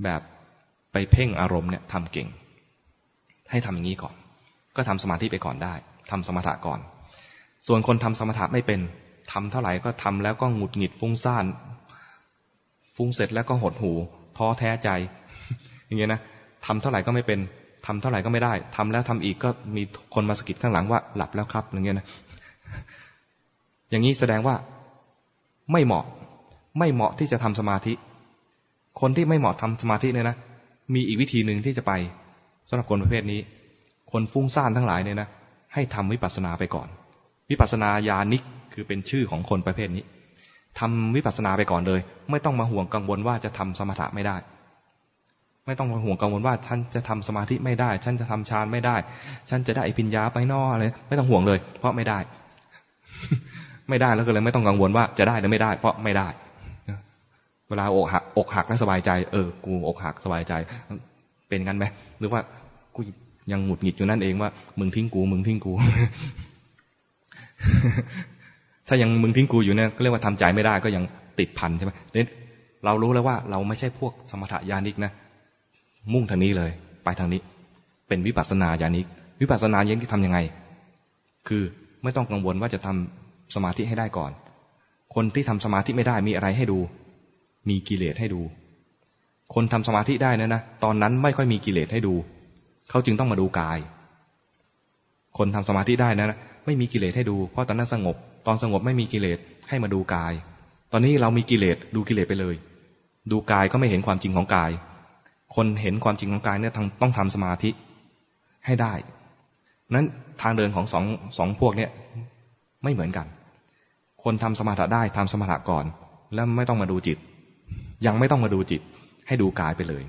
แบบไปเพ่งอารมณ์เนี่ยทำเก่ง ให้ทำอย่างนี้ก่อน ก็ทำสมาธิไปก่อนได้ทำสมถะก่อน ส่วนคนทำสมถะไม่เป็นทำเท่าไหร่ก็ทำแล้วก็หงุดหงิดฟุ้งซ่าน ฟุ้งเสร็จแล้วก็หดหูท้อแท้ใจ อย่างเงี้ยนะทำเท่าไหร่ก็ไม่เป็นทำเท่าไหร่ก็ไม่ได้ทำแล้วทำอีกก็มีคนมาสกิดข้างหลังว่าหลับแล้วครับอย่างเงี้ยนะ อย่างนี้แสดงว่าไม่เหมาะไม่เหมาะที่จะทำสมาธิ คนที่ไม่เหมาะทำสมาธิเนี่ยนะมีอีกวิธีหนึ่งที่จะไป สำหรับคนประเภทนี้ คนฟุ้งซ่านทั้งหลายเนี่ยนะให้ทำวิปัสสนาไปก่อน วิปัสสนาญาณิกคือเป็นชื่อของคนประเภทนี้ทำวิปัสสนาไปก่อนเลย ไม่ต้องมาห่วงกังวลว่าจะทำสมถะไม่ได้ ไม่ต้องมาห่วงกังวลว่าฉันจะทำสมาธิไม่ได้ ฉันจะทำฌานไม่ได้ ฉันจะได้อภิญญาไปนออะไรไม่ต้องห่วงเลย เพราะไม่ได้ ไม่ได้แล้วก็เลยไม่ต้องกังวลว่าจะได้หรือไม่ได้ เพราะไม่ได้เวลาอกหักอกหักแล้วสบายใจ เออ กูอกหักสบายใจ เป็นกันไหมหรือว่ากูยังหงุดหงิดอยู่นั่นเองว่า มึงทิ้งกู มึงทิ้งกู ถ้ายังมึงทิ้งกูอยู่เนี่ยก็เรียกว่าทำใจไม่ได้ก็ยังติดพันใช่ไหมเนี่ยเรารู้แล้วว่าเราไม่ใช่พวกสมถะญาณิกนะ มุ่งทางนี้เลย ไปทางนี้ เป็นวิปัสสนาญาณิก วิปัสสนาญาณิกทำยังไง คือไม่ต้องกังวลว่าจะทำสมาธิให้ได้ก่อน คนที่ทำสมาธิไม่ได้มีอะไรให้ดู มีกิเลสให้ดู คนทำสมาธิได้นะนะตอนนั้นไม่ค่อยมีกิเลสให้ดู เขาจึงต้องมาดูกาย คนทำสมาธิได้นะนะไม่มีกิเลสให้ดู เพราะตอนนั้นสงบ ตอนสงบไม่มีกิเลสให้มาดูกาย ตอนนี้เรามีกิเลสดูกิเลสไปเลย ดูกายก็ไม่เห็นความจริงของกาย คนเห็นความจริงของกายเนี่ยต้องทำสมาธิให้ได้ นั้นทางเดินของสองสองพวกเนี่ยไม่เหมือนกัน คนทำสมาธิได้ทำสมาธิก่อน แล้วไม่ต้องมาดูจิต ยังไม่ต้องมาดูจิต ให้ดูกายไปเลย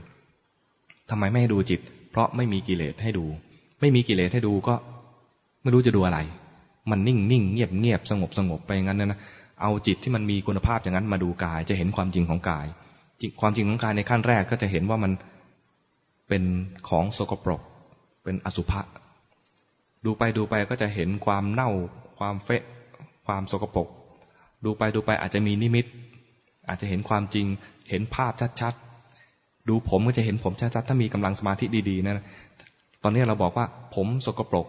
ทำไมไม่ให้ดูจิต เพราะไม่มีกิเลสให้ดู ไม่มีกิเลสให้ดูก็ไม่รู้จะดูอะไร มันนิ่งนิ่งเงียบเงียบสงบสงบไปงั้นนะเอาจิตที่มันมีคุณภาพอย่างนั้นมาดูกาย จะเห็นความจริงของกาย ความจริงของกายในขั้นแรกก็จะเห็นว่ามันเป็นของสกปรก เป็นอสุภะดูไปดูไปก็จะเห็นความเน่า ความเฟะ ความสกปรก ดูไปดูไปอาจจะมีนิมิต อาจจะเห็นความจริง เห็นภาพชัด ดูผมก็จะเห็นผมชัดๆถ้ามีกำลังสมาธิดีๆนะตอนนี้เราบอกว่าผมสกปรก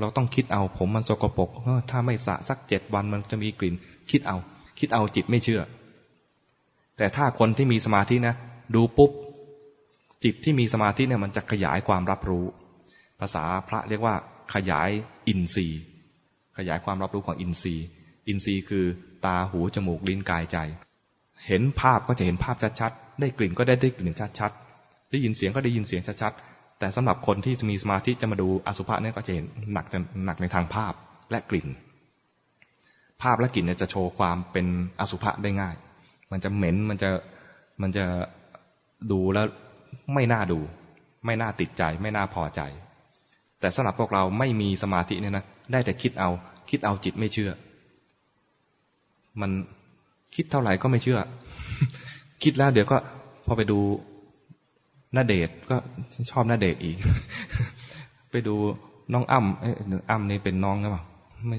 เราต้องคิดเอาผมมันสกปรกถ้าไม่สะสักเจ็ดวันมันจะมีกลิ่น คิดเอา คิดเอาจิตไม่เชื่อ แต่ถ้าคนที่มีสมาธินะ ดูปุ๊บ จิตที่มีสมาธิเนี่ยมันจะขยายความรับรู้ ภาษาพระเรียกว่า ขยายอินทรีย์ ขยายความรับรู้ของอินทรีย์ อินทรีย์คือ ตาหูจมูกลิ้นกายใจ เห็นภาพก็จะเห็นภาพชัดๆ ได้กลิ่นก็ได้ได้กลิ่นชัดๆ ได้ยินเสียงก็ได้ยินเสียงชัดๆ แต่สำหรับคนที่มีสมาธิจะมาดูอสุภะเนี่ยก็จะเห็นหนักจะหนักในทางภาพและกลิ่น ภาพและกลิ่นเนี่ยจะโชว์ความเป็นอสุภะได้ง่าย มันจะเหม็น มันจะ มันจะดูแล้วไม่น่าดู ไม่น่าติดใจ ไม่น่าพอใจ แต่สำหรับพวกเราไม่มีสมาธิเนี่ยนะ ได้แต่คิดเอา คิดเอาจิตไม่เชื่อ มัน คิดเท่าไหร่ก็ไม่เชื่อ คิดแล้วเดี๋ยวก็พอไปดูหน้าเดชก็ชอบหน้าเดชอีก ไปดูน้องอ้ำเอ้อ้ำนี่เป็นน้องหรือเปล่าไม่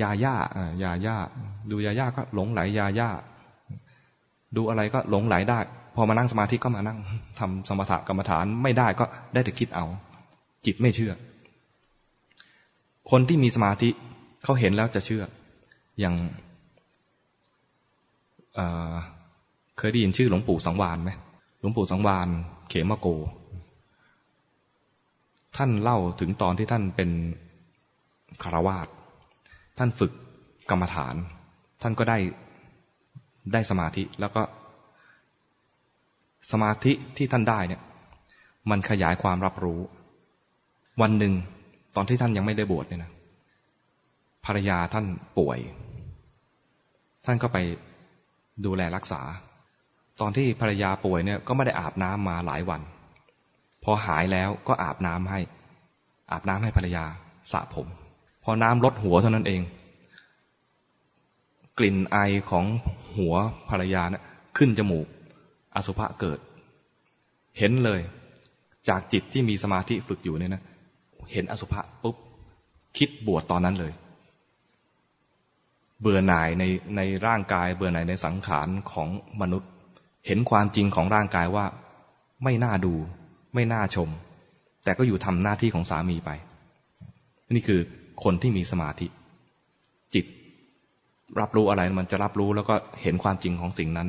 ยาย่ายาย่า ดูยาย่าก็หลงไหลยาย่า ดูอะไรก็หลงไหลได้ พอมานั่งสมาธิก็มานั่งทำสมถะกรรมฐานไม่ได้ก็ได้แต่คิดเอา จิตไม่เชื่อ คนที่มีสมาธิเขาเห็นแล้วจะเชื่อ อย่าง เคยได้ยินชื่อหลวงปู่สังวานไหมหลวงปู่สังวานเขมโก ท่านเล่าถึงตอนที่ท่านเป็นคารวาสท่านฝึกกรรมฐาน ท่านก็ได้ได้สมาธิแล้วก็ สมาธิที่ท่านได้เนี่ย มันขยายความรับรู้ วันหนึ่งตอนที่ท่านยังไม่ได้บวชเนี่ยนะภรรยาท่านป่วย ท่านก็ไป ดูแลรักษา ตอนที่ภรรยาป่วยเนี่ยก็ไม่ได้อาบน้ำมาหลายวัน พอหายแล้วก็อาบน้ำให้ อาบน้ำให้ภรรยาสระผม พอน้ำลดหัวเท่านั้นเอง กลิ่นไอของหัวภรรยานะขึ้นจมูก อสุภะเกิด เห็นเลย จากจิตที่มีสมาธิฝึกอยู่เนี่ยนะ เห็นอสุภะปุ๊บ คิดบวชตอนนั้นเลย เบื่อหน่ายในในร่างกาย เบื่อหน่ายในสังขารของมนุษย์ เห็นความจริงของร่างกายว่า ไม่น่าดู ไม่น่าชม แต่ก็อยู่ทำหน้าที่ของสามีไป นี่คือคนที่มีสมาธิ จิต รับรู้อะไรมันจะรับรู้แล้วก็เห็นความจริงของสิ่งนั้น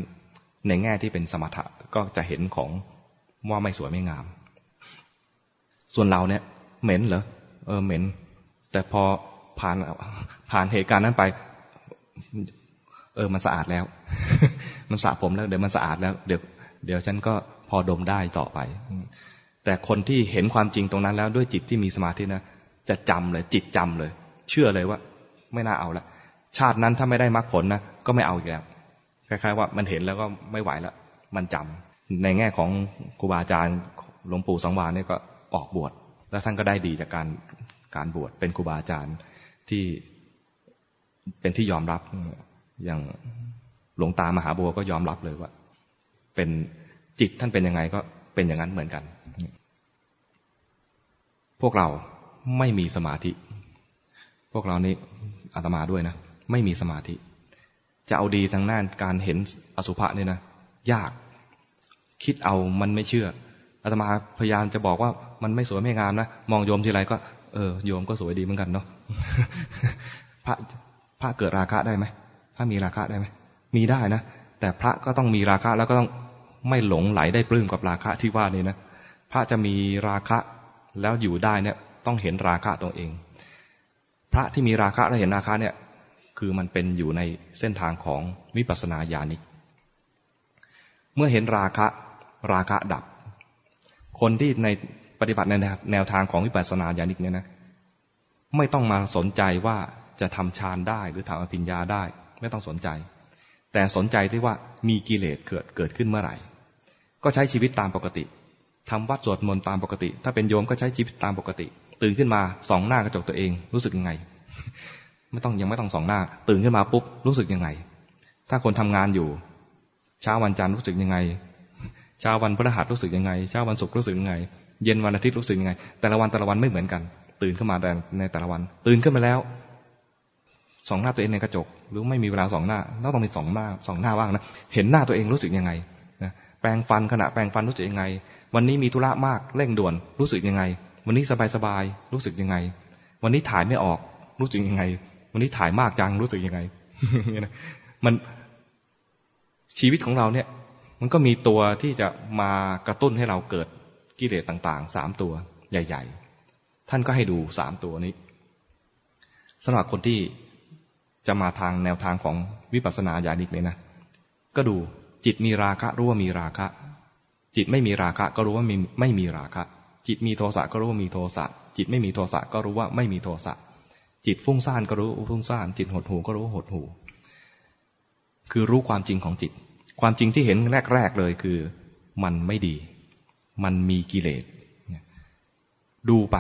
ในแง่ที่เป็นสมถะก็จะเห็นของว่าไม่สวยไม่งาม ส่วนเราเนี่ย เหม็นเหรอเออเหม็น แต่พอผ่านผ่านเหตุการณ์นั้นไป เออ มันสะอาดแล้ว มันสระผมแล้ว เดี๋ยวมันสะอาดแล้ว เดี๋ยว เดี๋ยวฉันก็พอดมได้ต่อไป แต่คนที่เห็นความจริงตรงนั้นแล้วด้วยจิตที่มีสมาธินะ จะจำเลย จิตจำเลย เชื่อเลยว่า ไม่น่าเอาละ ชาตินั้นถ้าไม่ได้มรรคผลนะ ก็ไม่เอาอีกแล้ว คล้าย ๆ ว่ามันเห็นแล้วก็ไม่ไหวแล้ว มันจำในแง่ของครูบาอาจารย์หลวงปู่สังวานเนี่ยก็ออกบวช แล้วท่านก็ได้ดีจากการการบวชเป็นครูบาอาจารย์ที่ เป็นที่ยอมรับ อย่างหลวงตามหาบัวก็ยอมรับเลยว่า เป็นจิตท่านเป็นยังไงก็เป็นอย่างนั้นเหมือนกัน พวกเราไม่มีสมาธิ พวกเรานี่อาตมาด้วยนะ ไม่มีสมาธิ จะเอาดีทางด้านการเห็นอสุภะเนี่ยนะยาก คิดเอามันไม่เชื่ออาตมาพยายามจะบอกว่ามันไม่สวยไม่งามนะ มองโยมทีไรก็ เออโยมก็สวยดีเหมือนกันเนาะพระ พระเกิดราคะได้ไหมพระมีราคะได้ไหมมีได้นะ แต่พระก็ต้องมีราคะแล้วก็ต้องไม่หลงไหลได้ปลื้มกับราคะที่ว่านี่นะ พระจะมีราคะแล้วอยู่ได้เนี่ยต้องเห็นราคะตัวเอง พระที่มีราคะและเห็นราคะเนี่ย คือมันเป็นอยู่ในเส้นทางของวิปัสสนาญาณิก เมื่อเห็นราคะราคะดับ คนที่ในปฏิบัติในแนวทางของวิปัสสนาญาณิกเนี่ยนะ ไม่ต้องมาสนใจว่า จะทำฌานได้ หรือทำอภิญญาได้ ไม่ต้องสนใจ แต่สนใจที่ว่ามีกิเลสเกิดเกิดขึ้นเมื่อไหร่ ก็ใช้ชีวิตตามปกติทำวัดสวดมนต์ตามปกติ ถ้าเป็นโยมก็ใช้ชีวิตตามปกติ ตื่นขึ้นมาสองหน้ากระจกตัวเอง รู้สึกยังไง ไม่ต้องยังไม่ต้องสองหน้า ตื่นขึ้นมาปุ๊บรู้สึกยังไง ถ้าคนทำงานอยู่ เช้าวันจันทร์รู้สึกยังไงเช้าวันพฤหัสรู้สึกยังไงเช้าวันศุกร์รู้สึกยังไง เย็นวันอาทิตย์รู้สึกยังไง แต่ละวันแต่ละวันไม่เหมือนกัน ตื่นขึ้นมาแต่ในแต่ละวัน ตื่นขึ้นมาแล้ว สองหน้าตัวเองในกระจก หรือไม่มีเวลาสองหน้าต้องมีสองหน้าสองหน้าว่างนะเห็นหน้าตัวเองรู้สึกยังไงนะแปรงฟันขณะแปรงฟันรู้สึกยังไง วันนี้มีธุระมากเร่งด่วนรู้สึกยังไง วันนี้สบายสบายรู้สึกยังไง วันนี้ถ่ายไม่ออกรู้สึกยังไง วันนี้ถ่ายมากจังรู้สึกยังไงมันชีวิตของเราเนี่ย มันก็มีตัวที่จะมากระตุ้นให้เราเกิดกิเลสต่างๆสามตัวใหญ่ ๆ ท่านก็ให้ดูสามตัวนี้สำหรับคนที่ จะมาทางแนวทางของวิปัสสนาญาณิกเนี่ยนะ ก็ดูจิตมีราคะรู้ว่ามีราคะ จิตไม่มีราคะก็รู้ว่าไม่ไม่มีราคะ จิตมีโทสะก็รู้ว่ามีโทสะ จิตไม่มีโทสะก็รู้ว่าไม่มีโทสะ จิตฟุ้งซ่านก็รู้ฟุ้งซ่าน จิตหดหูก็รู้หดหู คือรู้ความจริงของจิต ความจริงที่เห็นแรกๆเลยคือ มันไม่ดี มันมีกิเลส ดูไป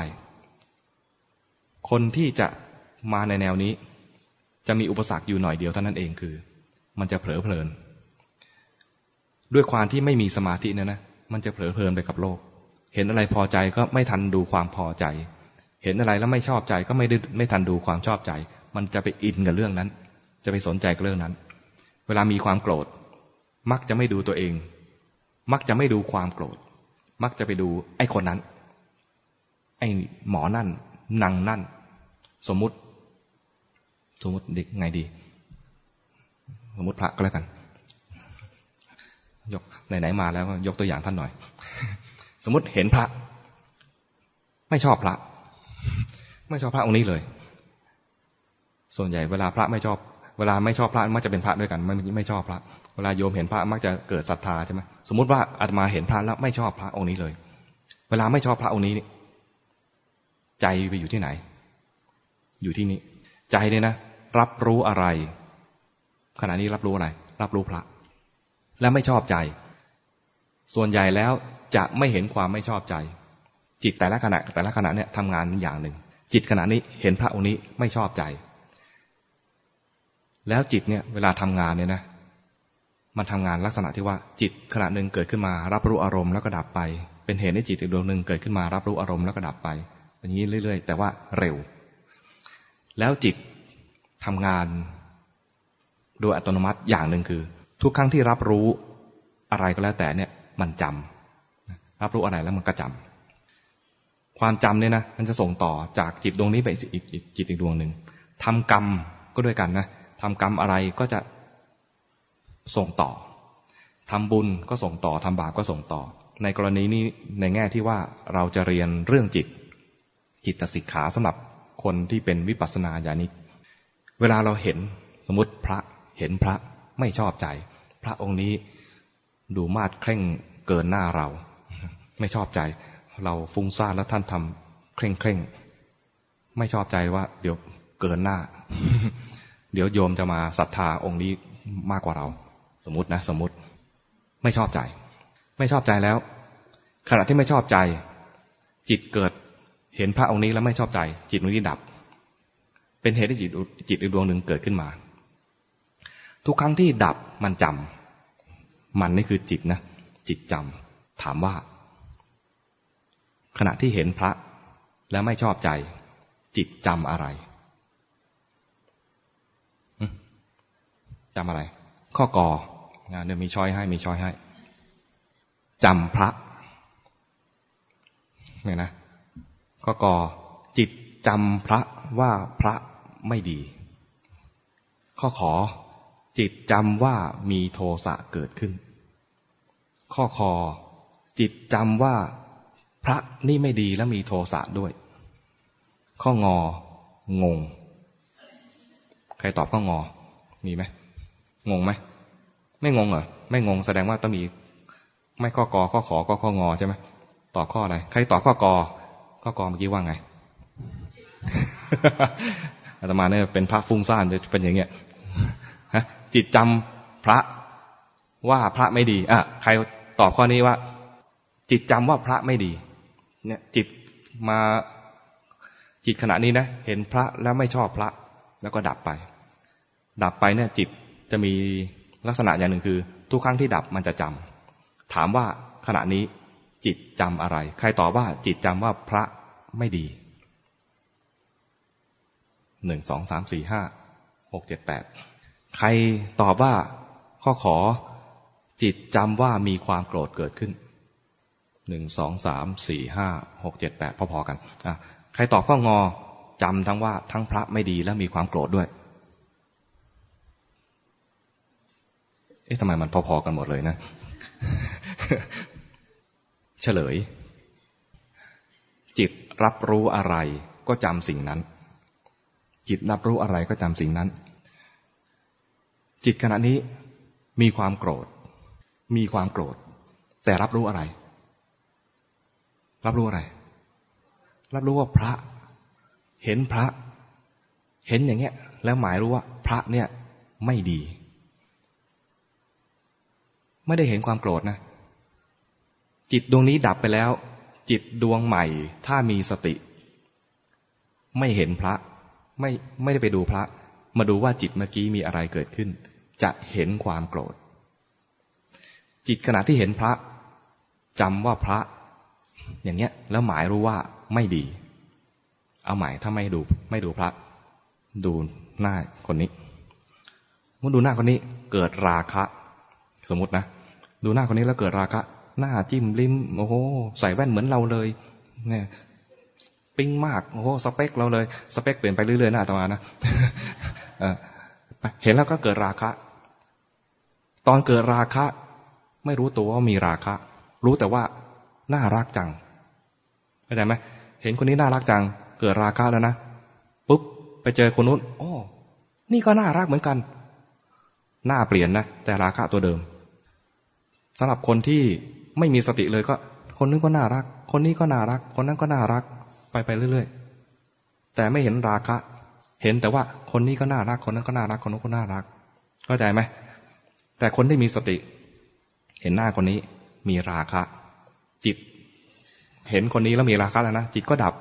คนที่จะมาในแนวนี้ จะมีอุปสรรคอยู่หน่อยเดียวเท่านั้นเองคือ มันจะเผลอเพลิน ด้วยความที่ไม่มีสมาธิเนี่ยนะมันจะเผลอเพลินไปกับโลก เห็นอะไรพอใจก็ไม่ทันดูความพอใจ เห็นอะไรแล้วไม่ชอบใจก็ไม่ได้ไม่ทันดูความชอบใจ มันจะไปอินกับเรื่องนั้น จะไปสนใจกับเรื่องนั้น เวลามีความโกรธ มักจะไม่ดูตัวเอง มักจะไม่ดูความโกรธ มักจะไปดูไอ้คนนั้น ไอ้หมอนั่นนางนั่น สมมุติ สมมติเด็กไงดี สมมติพระก็แล้วกัน ยกไหนๆมาแล้วยกตัวอย่างท่านหน่อย สมมติเห็นพระ ไม่ชอบพระ ไม่ชอบพระองค์นี้เลย ส่วนใหญ่เวลาพระไม่ชอบ เวลาไม่ชอบพระมักจะเป็นพระด้วยกัน ไม่ไม่ชอบพระ เวลาโยมเห็นพระมักจะเกิดศรัทธาใช่ไหมสมมติว่าอาตมาเห็นพระแล้วไม่ชอบพระองค์นี้เลย เวลาไม่ชอบพระองค์นี้ใจไปอยู่ที่ไหน อยู่ที่นี้ ใจเนี่ยนะ รับรู้อะไร ขณะนี้รับรู้อะไร รับรู้พระ และไม่ชอบใจ ส่วนใหญ่แล้วจะไม่เห็นความไม่ชอบใจ จิตแต่ละขณะ แต่ละขณะเนี่ยทำงานอย่างหนึ่ง จิตขณะนี้เห็นพระองค์นี้ไม่ชอบใจ แล้วจิตเนี่ย เวลาทำงานเนี่ยนะมันทำงานลักษณะที่ว่าจิตขณะหนึ่งเกิดขึ้นมา รับรู้อารมณ์แล้วก็ดับไป เป็นเหตุให้จิตอีกดวงหนึ่งเกิดขึ้นมา รับรู้อารมณ์แล้วก็ดับไปอย่างนี้เรื่อย ๆ แต่ว่าเร็ว แล้วจิต ทำงาน โดยอัตโนมัติอย่างหนึ่งคือ ทุกครั้งที่รับรู้อะไรก็แล้วแต่เนี่ยมันจำรับรู้อะไรแล้วมันก็จำความจำเนี่ยนะมันจะส่งต่อจากจิตดวงนี้ไปอีกจิตอีกดวงหนึ่งทำกรรมก็ด้วยกันนะทำกรรมอะไรก็จะส่งต่อทำบุญก็ส่งต่อทำบาปก็ส่งต่อ ในกรณีนี้ในแง่ที่ว่าเราจะเรียนเรื่องจิต จิตสิกขาสำหรับคนที่เป็นวิปัสสนาญาณิก เวลาเราเห็นสมมติพระเห็นพระไม่ชอบใจ พระองค์นี้ดูมาดเคร่งเกินหน้าเรา ไม่ชอบใจ เราฟุ้งซ่านแล้วท่านทำเคร่งเคร่งไม่ชอบใจว่า เดี๋ยวเกินหน้า เดี๋ยวโยมจะมาศรัทธาองค์นี้มากกว่าเรา สมมตินะ สมมติ ไม่ชอบใจ ไม่ชอบใจแล้ว ขณะที่ไม่ชอบใจ จิตเกิดเห็นพระองค์นี้แล้วไม่ชอบใจ จิตนี้ดับ เป็นเหตุให้จิตจิตอีกดวงหนึ่งเกิดขึ้นมา ทุกครั้งที่ดับมันจำมันนี่คือจิตนะจิตจำถามว่า ขณะที่เห็นพระแล้วไม่ชอบใจ จิตจำอะไรจำอะไร ข้อกอเดี๋ยวมีช้อยให้มีช้อยให้จำพระเนี่ยนะข้อกอจิต จำพระว่าพระไม่ดี ข้อขอจิตจำว่ามีโทสะเกิดขึ้น ข้อคอจิตจำว่าพระนี่ไม่ดีและมีโทสะด้วย ข้ององง ใครตอบข้องอ มีไหมงงไหมไม่งงเหรอไม่งงแสดงว่าต้องมี ไม่ข้อกอข้อขอก็ข้องอใช่ไหมตอบข้ออะไรใครตอบข้อกอข้อกอเมื่อกี้ว่าไง อาตมาเนี่ยเป็นพระฟุ้งซ่านจะเป็นอย่างเงี้ยจิตจำพระว่าพระไม่ดีอะใครตอบข้อนี้ว่า จิตจำว่าพระไม่ดี เนี่ย จิตมาจิตขณะนี้นะเห็นพระแล้วไม่ชอบพระ แล้วก็ดับไป ดับไปเนี่ย จิตจะมีลักษณะอย่างหนึ่งคือ ทุกครั้งที่ดับมันจะจำถามว่าขณะนี้จิตจำอะไร ใครตอบว่าจิตจำว่าพระไม่ดี หนึ่งสองสามสี่ห้าหกเจ็ดแปดใครตอบว่าข้อขอจิตจำว่ามีความโกรธเกิดขึ้นหนึ่งสองสามสี่ห้าหกเจ็ดแปดพอๆกันอะใครตอบข้องอจำทั้งว่าทั้งพระไม่ดีและมีความโกรธด้วย เอ๊ะทำไมมันพอๆกันหมดเลยนะ เฉลย จิตรับรู้อะไรก็จำสิ่งนั้น จิตรับรู้อะไรก็จำสิ่งนั้น จิตขณะนี้มีความโกรธ มีความโกรธ แต่รับรู้อะไร รับรู้อะไร รับรู้ว่าพระ เห็นพระ เห็นอย่างเงี้ย แล้วหมายรู้ว่า พระเนี่ยไม่ดี ไม่ได้เห็นความโกรธนะ จิตดวงนี้ดับไปแล้ว จิตดวงใหม่ ถ้ามีสติ ไม่เห็นพระ ไม่ไม่ได้ไปดูพระ มาดูว่าจิตเมื่อกี้มีอะไรเกิดขึ้น จะเห็นความโกรธ จิตขณะที่เห็นพระจำว่าพระ อย่างเงี้ย แล้วหมายรู้ว่าไม่ดี เอาหมายถ้าไม่ดูไม่ดูพระ ดูหน้าคนนี้เมื่อดูหน้าคนนี้เกิดราคะ สมมตินะดูหน้าคนนี้แล้วเกิดราคะ หน้าจิ้มลิ้มโอ้โหใส่แว่นเหมือนเราเลยเนี่ย ปิ๊งมากโอ้โหสเปคเราเลย สเปคเปลี่ยนไปเรื่อยๆนะอาตมานะเห็นแล้วก็เกิดราคะ ตอนเกิดราคะ ไม่รู้ตัวว่ามีราคะ รู้แต่ว่าน่ารักจังเข้าใจไหมเห็นคนนี้น่ารักจัง เกิดราคะแล้วนะปุ๊บไปเจอคนนู้นโอ้นี่ก็น่ารักเหมือนกัน หน้าเปลี่ยนนะแต่ราคะตัวเดิมสำหรับคนที่ไม่มีสติเลยก็ คนนึงก็น่ารัก คนนี้ก็น่ารัก คนนั้นก็น่ารัก ไปไปเรื่อยๆ แต่ไม่เห็นราคะ เห็นแต่ว่าคนนี้ก็น่ารัก คนนั้นก็น่ารัก คนนั้นก็น่ารัก เข้าใจไหม แต่คนที่มีสติ เห็นหน้าคนนี้มีราคะ จิต เห็นคนนี้แล้วมีราคะแล้วนะ จิตก็ดับ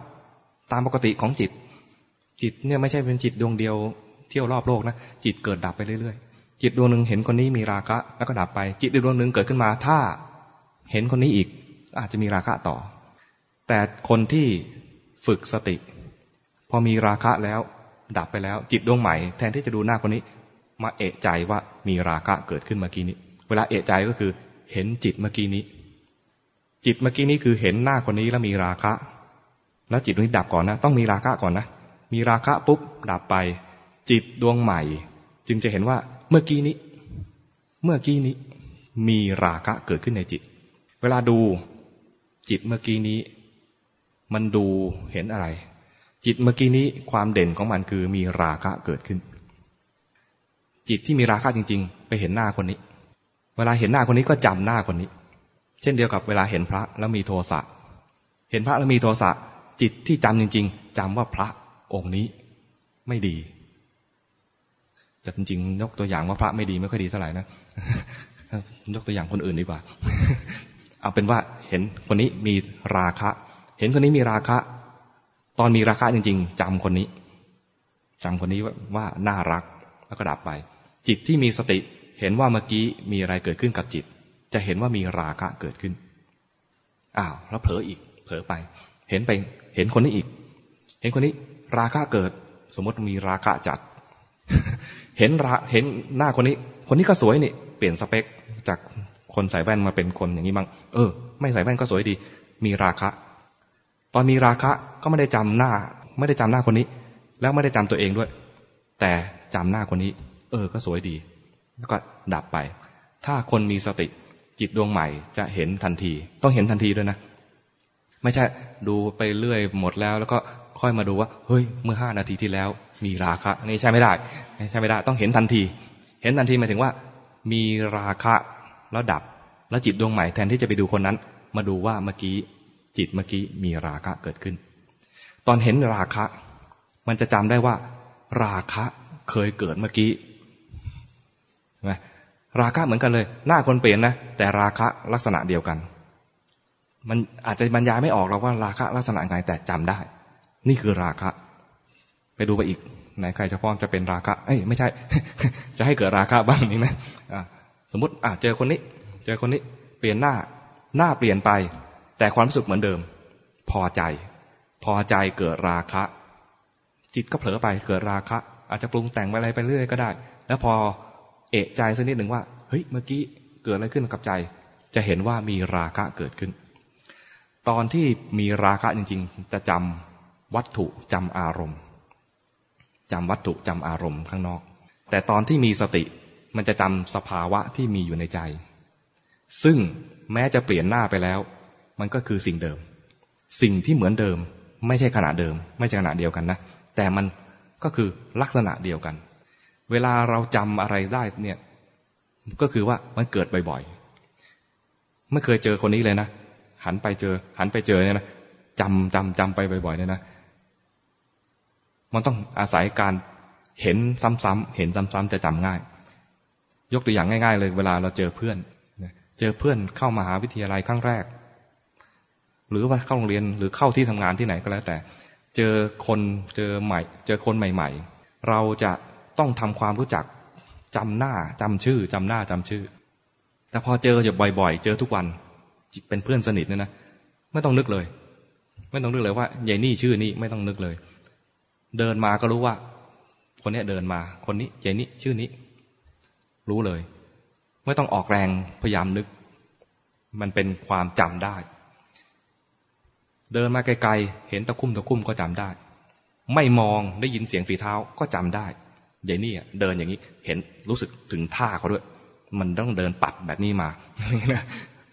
ตามปกติของจิต จิตเนี่ยไม่ใช่เป็นจิตดวงเดียวเที่ยวรอบโลกนะ จิตเกิดดับไปเรื่อยๆ จิตดวงหนึ่งเห็นคนนี้มีราคะ แล้วก็ดับไป จิตดวงหนึ่งเกิดขึ้นมา ถ้าเห็นคนนี้อีก อาจจะมีราคะต่อ แต่คนที่ ฝึกสติ พอมีราคะแล้ว ดับไปแล้ว จิตดวงใหม่แทนที่จะดูหน้าคนนี้ มาเอะใจว่ามีราคะเกิดขึ้นเมื่อกี้นี้ เวลาเอะใจก็คือ เห็นจิตเมื่อกี้นี้ จิตเมื่อกี้นี้คือเห็นหน้าคนนี้แล้วมีราคะ แล้วจิตนี้ดับก่อนนะ ต้องมีราคะก่อนนะ มีราคะปุ๊บดับไป จิตดวงใหม่ จึงจะเห็นว่าเมื่อกี้นี้ เมื่อกี้นี้ มีราคะเกิดขึ้นในจิต เวลาดูจิตเมื่อกี้นี้ มันดูเห็นอะไร จิตเมื่อกี้นี้ความเด่นของมันคือมีราคะเกิดขึ้น จิตที่มีราคะจริง ๆ ไปเห็นหน้าคนนี้ เวลาเห็นหน้าคนนี้ก็จำหน้าคนนี้ เช่นเดียวกับเวลาเห็นพระแล้วมีโทสะเห็นพระแล้วมีโทสะจิตที่จำจริง ๆจำว่าพระองค์นี้ไม่ดี แต่จริงๆยกตัวอย่างว่าพระไม่ดีไม่ค่อยดีเท่าไหร่นะยกตัวอย่างคนอื่นดีกว่า เอาเป็นว่าเห็นคนนี้มีราคะ เห็นคนนี้มีราคะ ตอนมีราคะจริง ๆจำคนนี้จำคนนี้ว่าน่ารักแล้วก็ดับไป จิตที่มีสติ เห็นว่าเมื่อกี้มีอะไรเกิดขึ้นกับจิต จะเห็นว่ามีราคะเกิดขึ้นอ้าวแล้วเผลออีกเเผลอไป เห็นไป เห็นคนนี้อีก เห็นคนนี้ ราคะเกิด สมมติมีราคะจัด เห็นราเห็นหน้าคนนี้ คนนี้ก็สวยนี่เปลี่ยนสเปคจากคนใส่แว่นมาเป็นคนอย่างนี้บ้างเออ ไม่ใส่แว่นก็สวยดี มีราคะ ตอนมีราคะก็ไม่ได้จำหน้า ไม่ได้จำหน้าคนนี้ แล้วไม่ได้จำตัวเองด้วย แต่จำหน้าคนนี้ เออ ก็สวยดี แล้วก็ดับไป ถ้าคนมีสติจิตดวงใหม่จะเห็นทันที ต้องเห็นทันทีด้วยนะ ไม่ใช่ดูไปเรื่อยหมดแล้ว แล้วก็ค่อยมาดูว่าเฮ้ยเมื่อห้านาทีที่แล้ว มีราคะนี่ใช่ไม่ได้ใช่ไม่ได้ ต้องเห็นทันที เห็นทันทีหมายถึงว่า มีราคะแล้วดับ แล้วจิตดวงใหม่แทนที่จะไปดูคนนั้น มาดูว่าเมื่อกี้ จิตเมื่อกี้มีราคะเกิดขึ้น ตอนเห็นราคะ มันจะจำได้ว่า ราคะเคยเกิดเมื่อกี้ใช่ไหมราคะเหมือนกันเลย หน้าคนเปลี่ยนนะ แต่ราคะลักษณะเดียวกัน มันอาจจะบรรยายไม่ออกเราว่าราคะลักษณะไงแต่จำได้ นี่คือราคะ ไปดูไปอีกไหนใครจะพ้องจะเป็นราคะ เอ้ยไม่ใช่ จะให้เกิดราคะบ้างมีไหมสมมติอะเจอคนนี้ เจอคนนี้ เปลี่ยนหน้า หน้าเปลี่ยนไป แต่ความรู้สึกเหมือนเดิม พอใจ พอใจเกิดราคะ จิตก็เผลอไปเกิดราคะ อาจจะปรุงแต่งอะไรไปเรื่อยก็ได้ แล้วพอเอะใจสักนิดหนึ่งว่า เฮ้ย เมื่อกี้เกิดอะไรขึ้นกับใจ จะเห็นว่ามีราคะเกิดขึ้น ตอนที่มีราคะจริง ๆ จะจำวัตถุจำอารมณ์จำวัตถุจำอารมณ์ข้างนอก แต่ตอนที่มีสติมันจะจำสภาวะที่มีอยู่ในใจ ซึ่งแม้จะเปลี่ยนหน้าไปแล้ว มันก็คือสิ่งเดิม สิ่งที่เหมือนเดิม ไม่ใช่ขณะเดิม ไม่ใช่ขณะเดียวกันนะ แต่มันก็คือลักษณะเดียวกัน เวลาเราจำอะไรได้เนี่ยก็คือว่ามันเกิดบ่อยๆ ไม่เคยเจอคนนี้เลยนะ หันไปเจอ หันไปเจอเนี่ยนะจำจำจำไปบ่อยๆเนี่ยนะ มันต้องอาศัยการเห็นซ้ำๆเห็นซ้ำๆจะจำง่าย ยกตัวอย่างง่าย ๆ เลย เวลาเราเจอเพื่อน เจอเพื่อนเข้ามาหาวิทยาลัยครั้งแรก หรือว่าเข้าโรงเรียนหรือเข้าที่ทำงานที่ไหนก็แล้วแต่ เจอคนเจอใหม่ เจอคนใหม่ ๆ เราจะต้องทำความรู้จักจำหน้าจำชื่อจำหน้าจำชื่อ แต่พอเจออยู่บ่อย ๆ เจอทุกวันเป็นเพื่อนสนิทเนี่ยนะไม่ต้องนึกเลย ไม่ต้องนึกเลยว่ายายนี่ชื่อนี้ไม่ต้องนึกเลย เดินมาก็รู้ว่า คนนี้เดินมา คนนี้ยายนี่ชื่อนี้ รู้เลย ไม่ต้องออกแรงพยายามนึก มันเป็นความจำได้ เดินมาไกลๆ เห็นตะคุ่มตะคุ่มก็จำได้ ไม่มองได้ยินเสียงฝีเท้าก็จำได้ยายนี่เดินอย่างนี้ เห็นรู้สึกถึงท่าเขาด้วย มันต้องเดินปัดแบบนี้มา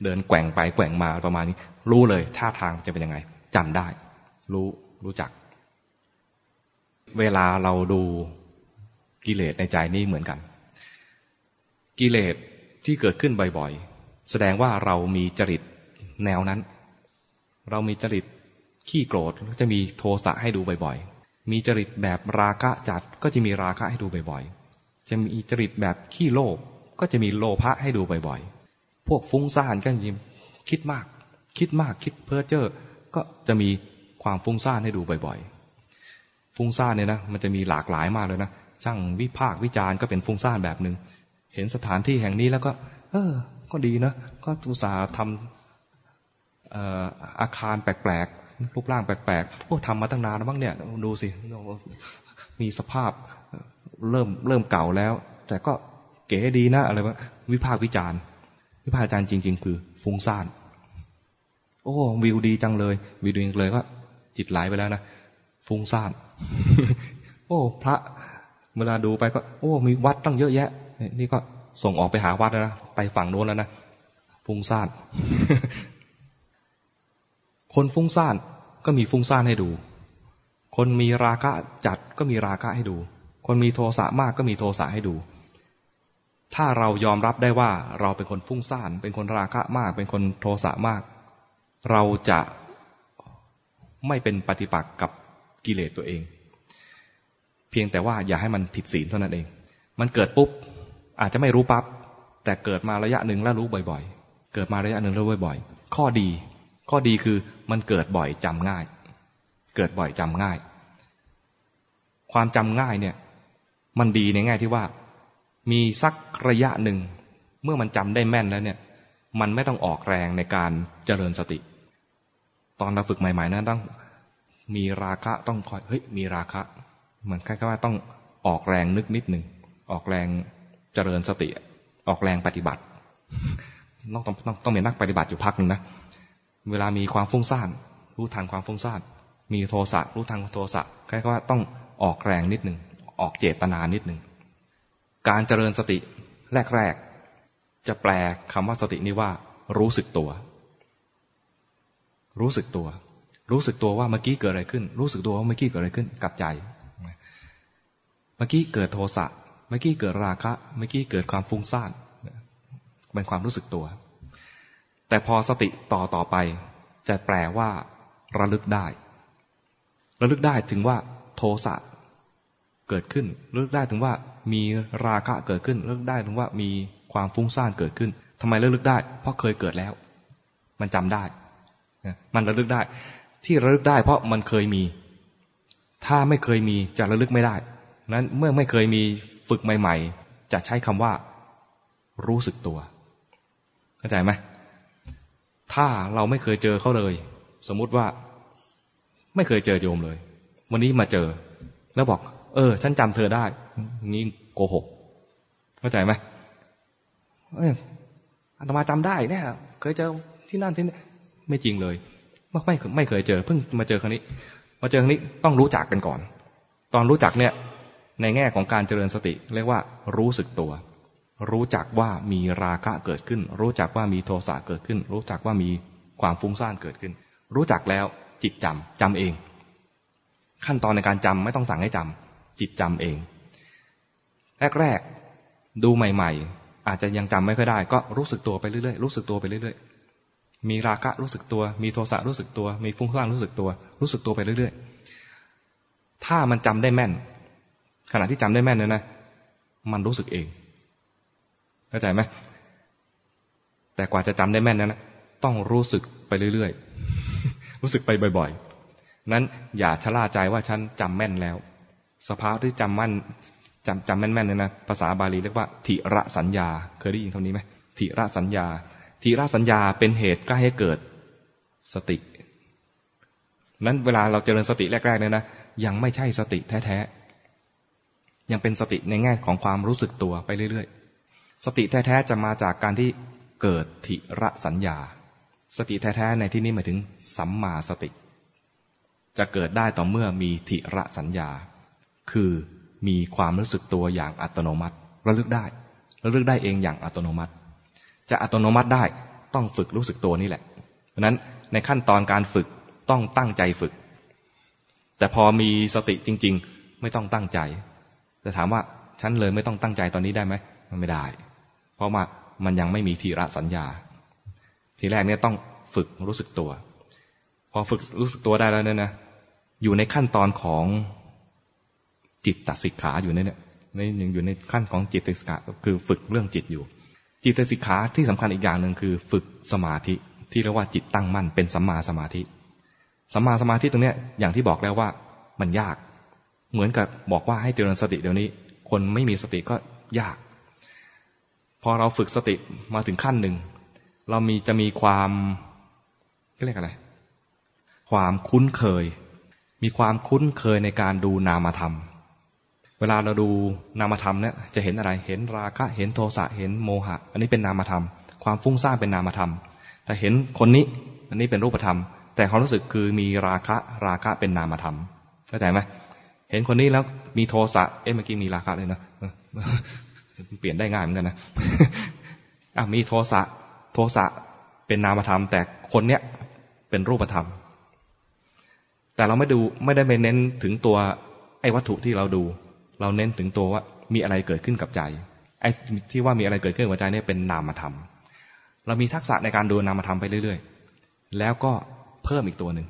เดินแกว่งไปแกว่งมาประมาณนี้ รู้เลยท่าทางจะเป็นยังไงจำได้ รู้รู้จัก เวลาเราดูกิเลสในใจนี่เหมือนกัน กิเลสที่เกิดขึ้นบ่อยๆ แสดงว่าเรามีจริตแนวนั้น เรามีจริตขี้โกรธก็จะมีโทสะให้ดูบ่อยๆ มีจริตแบบราคะจัดก็จะมีราคะให้ดูบ่อยๆ จะมีจริตแบบขี้โลภก็จะมีโลภะให้ดูบ่อยๆ พวกฟุ้งซ่านก็ยิมคิดมาก คิดมากคิดเพ้อเจ้อก็จะมีความฟุ้งซ่านให้ดูบ่อยๆ ฟุ้งซ่านเนี่ยนะมันจะมีหลากหลายมากเลยนะช่างวิพากวิจารณ์ก็เป็นฟุ้งซ่านแบบหนึ่งเห็นสถานที่แห่งนี้แล้วก็ เออ ก็ดีนะก็ตุสาทำ อาคารแปลกๆรูปร่างแปลกๆโอ้ทำมาตั้งนานแล้วมั้งเนี่ยดูสิมีสภาพเริ่มเริ่มเก่าแล้ว แต่ก็เก๋ดีนะอะไรวะวิพากษ์วิจารณ์ วิพากษ์วิจารณ์จริง ๆ คือฟุ้งซ่านโอ้วิวดีจังเลยวิวดีเลยก็ จิตไหลไปแล้วนะฟุ้งซ่านโอ้ พระเวลาดูไปก็ โอ้ มีวัดตั้งเยอะแยะ นี่ก็ส่งออกไปหาวัดแล้วนะไปฝั่งโน้นแล้วนะฟุ้งซ่าน คนฟุ้งซ่านก็มีฟุ้งซ่านให้ดู คนมีราคะจัดก็มีราคะให้ดู คนมีโทสะมากก็มีโทสะให้ดู ถ้าเรายอมรับได้ว่าเราเป็นคนฟุ้งซ่าน เป็นคนราคะมาก เป็นคนโทสะมาก เราจะไม่เป็นปฏิปักษ์กับกิเลสตัวเอง เพียงแต่ว่าอย่าให้มันผิดศีลเท่านั้นเอง มันเกิดปุ๊บอาจจะไม่รู้ปับ๊บแต่เกิดมาระยะหนึ่งแล้วรู้บ่อย ๆ เกิดมาระยะหนึ่งแล้วรู้บ่อย ๆ ข้อดี ข้อดีคือมันเกิดบ่อยจำง่าย เกิดบ่อยจำง่าย ความจำง่ายเนี่ย มันดีในแง่ที่ว่า มีสักระยะหนึ่ง เมื่อมันจำได้แม่นแล้วเนี่ย มันไม่ต้องออกแรงในการเจริญสติ ตอนเราฝึกใหม่ๆนะต้องมีราคะต้องคอยเฮ้ยมีราคะเหมือนคล้ายๆว่าต้องออกแรงนึกนิดหนึ่งออกแรงเจริญสติ ออกแรงปฏิบัติต้องต้องต้องต้องเป็นนักปฏิบัติอยู่พักหนึ่งนะ เวลามีความฟุ้งซ่านรู้ทันความฟุ้งซ่านมีโทสะรู้ทันโทสะคล้ายๆว่าต้องออกแรงนิดหนึ่งออกเจตนานิดหนึ่งการเจริญสติแรกๆจะแปลคำว่าสตินี้ว่า รู้สึกตัว รู้สึกตัว รู้สึกตัวว่าเมื่อกี้เกิดอะไรขึ้น รู้สึกตัวว่าเมื่อกี้เกิดอะไรขึ้นกับใจ เมื่อกี้เกิดโทสะเมื่อกี้เกิดราคะ เมื่อกี้เกิดความฟุ้งซ่านเป็นความรู้สึกตัว แต่พอสติต่อต่อไป จะแปลว่า ระลึกได้ ระลึกได้ถึงว่า โทสะเกิดขึ้นระลึกได้ถึงว่า มีราคะเกิดขึ้นระลึกได้ถึงว่ามีความฟุ้งซ่านเกิดขึ้นทำไมระลึกได้ เพราะเคยเกิดแล้ว มันจำได้ มันระลึกได้ ที่ระลึกได้ เพราะมันเคยมี ถ้าไม่เคยมีจะระลึกไม่ได้ นั้นเมื่อไม่เคยมีฝึกใหม่ ๆ จะใช้คำว่า รู้สึกตัวเข้าใจไหม ถ้าเราไม่เคยเจอเขาเลย สมมุติว่า ไม่เคยเจอโยมเลย วันนี้มาเจอ แล้วบอก เออ ฉันจำเธอได้งี้โกหก เข้าใจไหมเอออาตมาจำได้เนี่ย เคยเจอที่นั่นที่นี่ไม่จริงเลยไม่ไม่ไม่เคยเจอ เพิ่งมาเจอครั้งนี้ มาเจอครั้งนี้ต้องรู้จักกันก่อน ตอนรู้จักเนี่ย ในแง่ของการเจริญสติ เรียกว่ารู้สึกตัว รู้จักว่ามีราคะเกิดขึ้น รู้จักว่ามีโทสะเกิดขึ้น รู้จักว่ามีความฟุ้งซ่านเกิดขึ้น รู้จักแล้วจิตจำจำเอง ขั้นตอนในการจำไม่ต้องสั่งให้จำจิตจำเอง แรกๆดูใหม่ ๆ อาจจะยังจำไม่ค่อยได้ ก็รู้สึกตัวไปเรื่อยๆรู้สึกตัวไปเรื่อยๆมีราคะรู้สึกตัว มีโทสะรู้สึกตัว มีฟุ้งซ่านรู้สึกตัว รู้สึกตัวไปเรื่อยๆถ้ามันจำได้แม่น ขณะที่จำได้แม่นเนี่ยนะ มันรู้สึกเอง เข้าใจไหมแต่กว่าจะจำได้แม่นนั้นต้องรู้สึกไปเรื่อยๆ รู้สึกไปบ่อยๆ นั้นอย่าชะล่าใจว่าฉันจำแม่นแล้ว สภาพที่จำมั่นจำจำแม่นๆเนี่ยนะ ภาษาบาลีเรียกว่าทิระสัญญา เคยได้ยินคำนี้ไหมทิระสัญญาทิระสัญญาเป็นเหตุใกล้ให้เกิดสติ นั้นเวลาเราเจริญสติแรกๆเนี่ยนะ ยังไม่ใช่สติแท้ๆ ยังเป็นสติในแง่ของความรู้สึกตัวไปเรื่อยๆ สติแท้ๆจะมาจากการที่เกิดทิระสัญญา สติแท้ๆในที่นี้หมายถึงสัมมาสติ จะเกิดได้ต่อเมื่อมีทิระสัญญา คือมีความรู้สึกตัวอย่างอัตโนมัติระลึกได้ระลึกได้เองอย่างอัตโนมัติ จะอัตโนมัติได้ต้องฝึกรู้สึกตัวนี่แหละเพราะนั้นในขั้นตอนการฝึกต้องตั้งใจฝึก แต่พอมีสติจริง ๆ ไม่ต้องตั้งใจ แต่ถามว่าฉันเลยไม่ต้องตั้งใจตอนนี้ได้ไหมมันไม่ได้ เพราะว่ามันยังไม่มีทีระสัญญา ทีแรกเนี่ยต้องฝึกรู้สึกตัว พอฝึกรู้สึกตัวได้แล้วเนี่ยนะ อยู่ในขั้นตอนของจิตตสิกขาอยู่ในเนี่ยในยังอยู่ในขั้นของจิตตสิกขาคือฝึกเรื่องจิตอยู่ จิตตสิกขาที่สำคัญอีกอย่างหนึ่งคือ ฝึกสมาธิที่เรียกว่าจิตตั้งมั่นเป็นสัมมาสมาธิสัมมาสมาธิตรงเนี้ยอย่างที่บอกแล้วว่ามันยาก เหมือนกับบอกว่าให้เจริญสติเดี๋ยวนี้ คนไม่มีสติก็ยาก พอเราฝึกสติมาถึงขั้นหนึ่ง เรามีจะมีความเรียกอะไร ความคุ้นเคย มีความคุ้นเคยในการดูนามธรรม เวลาเราดูนามธรรมเนี่ยจะเห็นอะไร เห็นราคะ เห็นโทสะ เห็นโมหะ อันนี้เป็นนามธรรม ความฟุ้งซ่านเป็นนามธรรม แต่เห็นคนนี้ อันนี้เป็นรูปธรรม แต่ความรู้สึกคือมีราคะ ราคะเป็นนามธรรม เข้าใจไหมเห็นคนนี้แล้วมีโทสะ เอ๊ะเมื่อกี้มีราคะเลยนะ เปลี่ยนได้ง่ายเหมือนกันนะอะมีโทสะโทสะเป็นนามธรรม แต่คนเนี้ยเป็นรูปธรรม แต่เราไม่ดูไม่ได้ไปเน้นถึงตัวไอ้วัตถุที่เราดู เราเน้นถึงตัวว่ามีอะไรเกิดขึ้นกับใจไอ้ที่ว่ามีอะไรเกิดขึ้นกับใจเนี่ยเป็นนามธรรม เรามีทักษะในการดูนามธรรมไปเรื่อยๆ แล้วก็เพิ่มอีกตัวหนึ่ง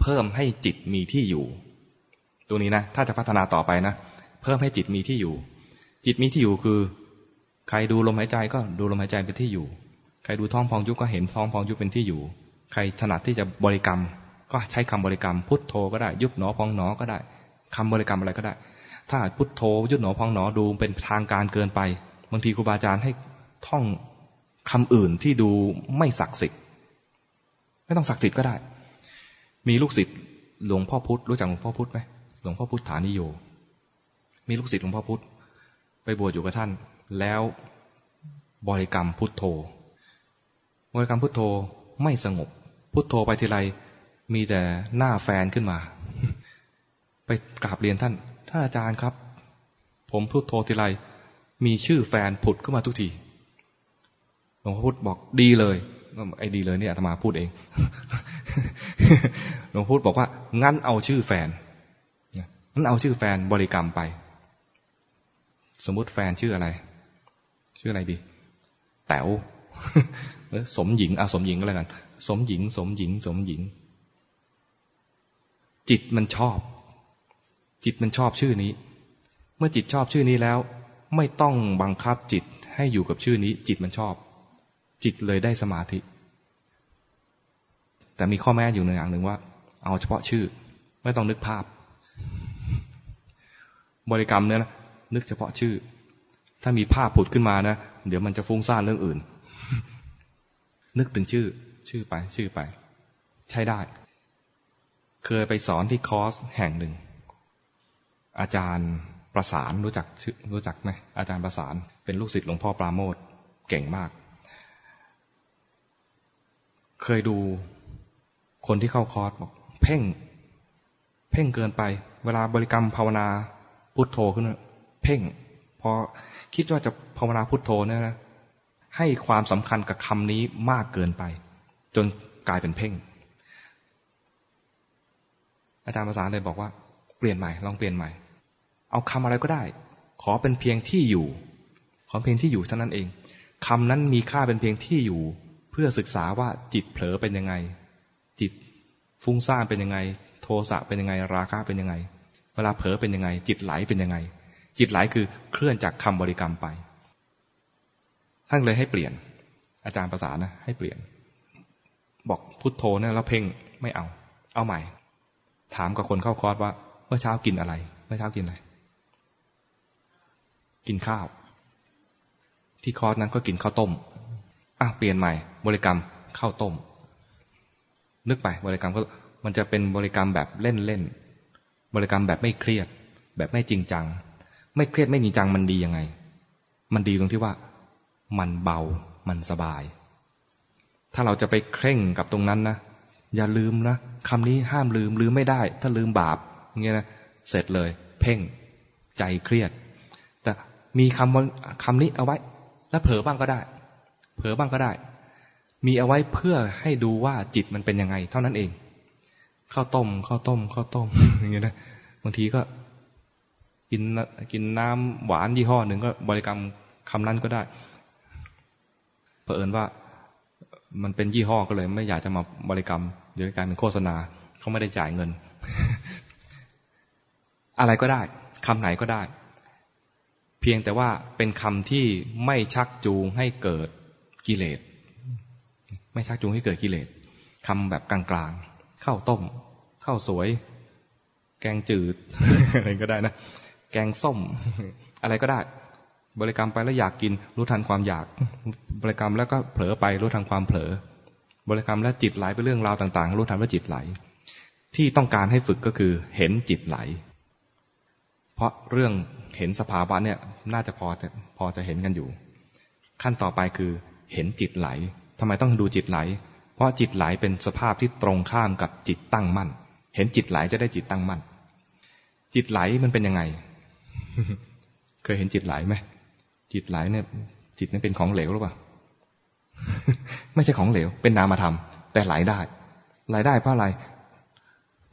เพิ่มให้จิตมีที่อยู่ ตัวนี้นะ ถ้าจะพัฒนาต่อไปนะ เพิ่มให้จิตมีที่อยู่ จิตมีที่อยู่คือ ใครดูลมหายใจก็ดูลมหายใจเป็นที่อยู่ ใครดูท้องพองยุบก็เห็นท้องพองยุบเป็นที่อยู่ ใครถนัดที่จะบริกรรม ก็ใช้คำบริกรรม พุทโธก็ได้ ยุบหนอพองหนอก็ได้คำบริกรรมอะไรก็ได้ ถ้าพุทโธ ยุบหนอพองหนอดูเป็นทางการเกินไปบางทีครูบาอาจารย์ให้ท่องคำอื่นที่ดูไม่ศักดิ์สิทธิ์ไม่ต้องศักดิ์สิทธิ์ก็ได้ มีลูกศิษย์หลวงพ่อพุธรู้จักหลวงพ่อพุธไหมหลวงพ่อพุธฐานิโย มีลูกศิษย์หลวงพ่อพุธ ไปบวชอยู่กับท่าน แล้วบริกรรมพุทโธ บริกรรมพุทโธไม่สงบ พุทโธไปทีไรมีแต่หน้าแฟนขึ้นมา ไปกราบเรียนท่านท่านอาจารย์ครับ ผมพุทโธทีไรมีชื่อแฟนผุดขึ้นมาทุกทีหลวงพ่อพุธบอกดีเลยไอ้ดีเลยเนี่ยอาตมาพูดเอง หลวงพ่อพุธบอกว่างั้นเอาชื่อแฟนงั้นเอาชื่อแฟนบริกรรมไป สมมุติแฟนชื่ออะไร ชื่ออะไรดี แต๋วสมหญิงเอาสมหญิงก็แล้วกัน สมหญิง สมหญิง สมหญิง จิตมันชอบ จิตมันชอบชื่อนี้ เมื่อจิตชอบชื่อนี้แล้ว ไม่ต้องบังคับจิตให้อยู่กับชื่อนี้ จิตมันชอบ จิตเลยได้สมาธิ แต่มีข้อแม้อยู่หนึ่งอย่างหนึ่งว่า เอาเฉพาะชื่อ ไม่ต้องนึกภาพ บริกรรมเนี่ยนะ นึกเฉพาะชื่อ ถ้ามีภาพผุดขึ้นมานะ เดี๋ยวมันจะฟุ้งซ่านเรื่องอื่น นึกถึงชื่อ ชื่อไป ชื่อไป ใช้ได้ เคยไปสอนที่คอร์สแห่งหนึ่ง อาจารย์ประสานรู้จักชื่อรู้จักไหมอาจารย์ประสานเป็นลูกศิษย์หลวงพ่อปราโมทเก่งมาก เคยดูคนที่เข้าคอร์สบอกเพ่ง เพ่งเกินไป เวลาบริกรรมภาวนาพุทโธขึ้น เพ่ง พอคิดว่าจะภาวนาพุทโธเนี่ยนะให้ความสำคัญกับคำนี้มากเกินไป จนกลายเป็นเพ่ง อาจารย์ภาษาเลยบอกว่า เปลี่ยนใหม่ ลองเปลี่ยนใหม่ เอาคำอะไรก็ได้ ขอเป็นเพียงที่อยู่ ขอเพียงที่อยู่เท่านั้นเองคำนั้นมีค่าเป็นเพียงที่อยู่ เพื่อศึกษาว่าจิตเผลอเป็นยังไง จิตฟุ้งซ่านเป็นยังไง โทสะเป็นยังไง ราคะเป็นยังไง เวลาเผลอเป็นยังไง จิตไหลเป็นยังไง จิตไหลคือเคลื่อนจากคำบริกรรมไป ท่านเลยให้เปลี่ยน อาจารย์ภาษานะ ให้เปลี่ยน บอกพุทโธนี่ยแล้วเพ่งไม่เอา เอาใหม่ ถามกับคนเข้าคอร์สว่าเมื่อเช้ากินอะไร เมื่อเช้ากินอะไร กินข้าว ที่คอร์สนั้นก็กินข้าวต้มอะเปลี่ยนใหม่ บริกรรมข้าวต้ม นึกไปบริกรรมก็มันจะเป็นบริกรรมแบบเล่นเล่นบริกรรมแบบไม่เครียด แบบไม่จริงจัง ไม่เครียดไม่จริงจังมันดียังไง มันดีตรงที่ว่า มันเบามันสบาย ถ้าเราจะไปเคร่งกับตรงนั้นนะอย่าลืมนะคำนี้ห้ามลืมลืมไม่ได้ ถ้าลืมบาปเงี้ยนะเสร็จเลย เพ่งใจเครียด แต่มีคำคำนี้เอาไว้ แล้วเผลอบ้างก็ได้ เผลอบ้างก็ได้ มีเอาไว้เพื่อให้ดูว่าจิตมันเป็นยังไง เท่านั้นเองข้าวต้มข้าวต้มข้าวต้มอย่างเงี้ยนะบางทีก็ กินกินน้ำหวานยี่ห้อหนึ่งก็บริกรรมคำนั้นก็ได้เผอิญว่ามันเป็นยี่ห้อก็เลย ไม่อยากจะมาบริกรรมเดี๋ยวกลายเป็นโฆษณาเขาไม่ได้จ่ายเงิน อะไรก็ได้คำไหนก็ได้ เพียงแต่ว่าเป็นคำที่ไม่ชักจูงให้เกิดกิเลสไม่ชักจูงให้เกิดกิเลสคำแบบกลางๆข้าวต้มข้าวสวย แกงจืดอะไรก็ได้นะ แกงส้ม อะไรก็ได้ บริกรรมไปแล้วอยากกิน รู้ทันความอยาก บริกรรมแล้วก็เผลอไปรู้ทันความเผลอ บริกรรมแล้วจิตไหลไปเรื่องราวต่าง ๆ รู้ทันว่าจิตไหล ที่ต้องการให้ฝึกก็คือเห็นจิตไหล เพราะเรื่องเห็นสภาวะเนี่ยน่าจะพอจะพอจะเห็นกันอยู่ ขั้นต่อไปคือเห็นจิตไหลทำไมต้องดูจิตไหล เพราะจิตไหลเป็นสภาพที่ตรงข้ามกับจิตตั้งมั่น เห็นจิตไหลจะได้จิตตั้งมั่น จิตไหลมันเป็นยังไง เคยเห็นจิตไหลไหมจิตไหลเนี่ย จิตนั้นเป็นของเหลวหรือเปล่าไม่ใช่ของเหลว เป็นนามธรรม แต่ไหลได้ไหลได้เพราะอะไร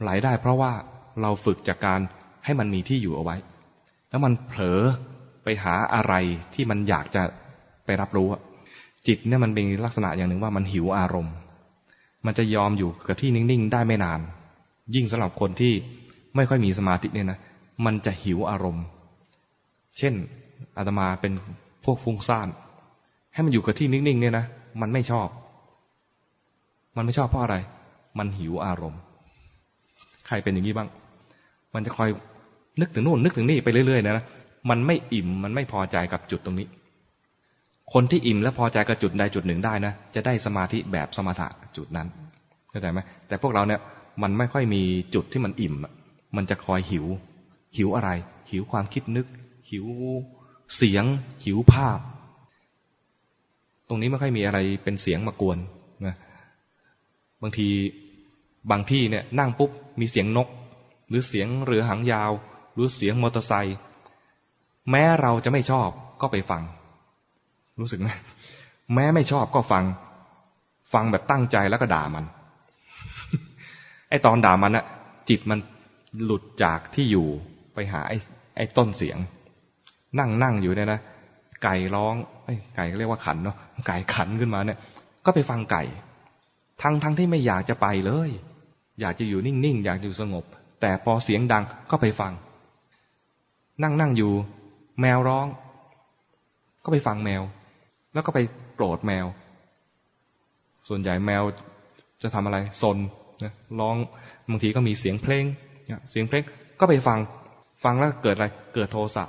ไหลได้เพราะว่าเราฝึกจากการให้มันมีที่อยู่เอาไว้ แล้วมันเผลอไปหาอะไรที่มันอยากจะไปรับรู้จิตเนี่ยมันเป็นลักษณะอย่างหนึ่งว่ามันหิวอารมณ์ มันจะยอมอยู่กับที่นิ่งๆ ได้ไม่นาน ยิ่งสำหรับคนที่ไม่ค่อยมีสมาธิเนี่ยนะ มันจะหิวอารมณ์ เช่นอาตมาเป็นพวกฟุ้งซ่าน ให้มันอยู่กับที่นิ่งๆเนี่ยนะมันไม่ชอบ มันไม่ชอบเพราะอะไร มันหิวอารมณ์ ใครเป็นอย่างนี้บ้าง มันจะคอยนึกถึงนู่นนึกถึงนี่ไปเรื่อยๆนะมันไม่อิ่มมันไม่พอใจกับจุดตรงนี้ คนที่อิ่มและพอใจกับจุดใดจุดหนึ่งได้นะจะได้สมาธิแบบสมถะจุดนั้นเข้าใจไหมแต่พวกเราเนี่ยมันไม่ค่อยมีจุดที่มันอิ่มมันจะคอยหิว หิวอะไร หิวความคิดนึก หิวเสียง หิวภาพ ตรงนี้ไม่ค่อยมีอะไรเป็นเสียงมากวนนะบางทีบางที่เนี่ยนั่งปุ๊บมีเสียงนก หรือเสียงเรือหางยาว หรือเสียงมอเตอร์ไซค์แม้เราจะไม่ชอบก็ไปฟัง รู้สึกไหมแม้ไม่ชอบก็ฟัง ฟังแบบตั้งใจแล้วก็ด่ามัน ไอตอนด่ามันอะจิตมันหลุดจากที่อยู่ไปหาไอ้ไอ้ต้นเสียง นั่งนั่งอยู่เนี่ยนะไก่ร้องไอ้ไก่เรียกว่าขันเนาะไก่ขันขึ้นมาเนี่ย ก็ไปฟังไก่ ทั้งทั้งที่ไม่อยากจะไปเลย อยากจะอยู่นิ่งๆอยากอยู่สงบ แต่พอเสียงดังก็ไปฟัง นั่งนั่งอยู่ แมวร้อง ก็ไปฟังแมว แล้วก็ไปโกรธแมว ส่วนใหญ่แมวจะทำอะไรซนนะร้องบางทีก็มีเสียงเพลงเสียงเพลงก็ไปฟังฟังแล้วเกิดอะไรเกิดโทสะ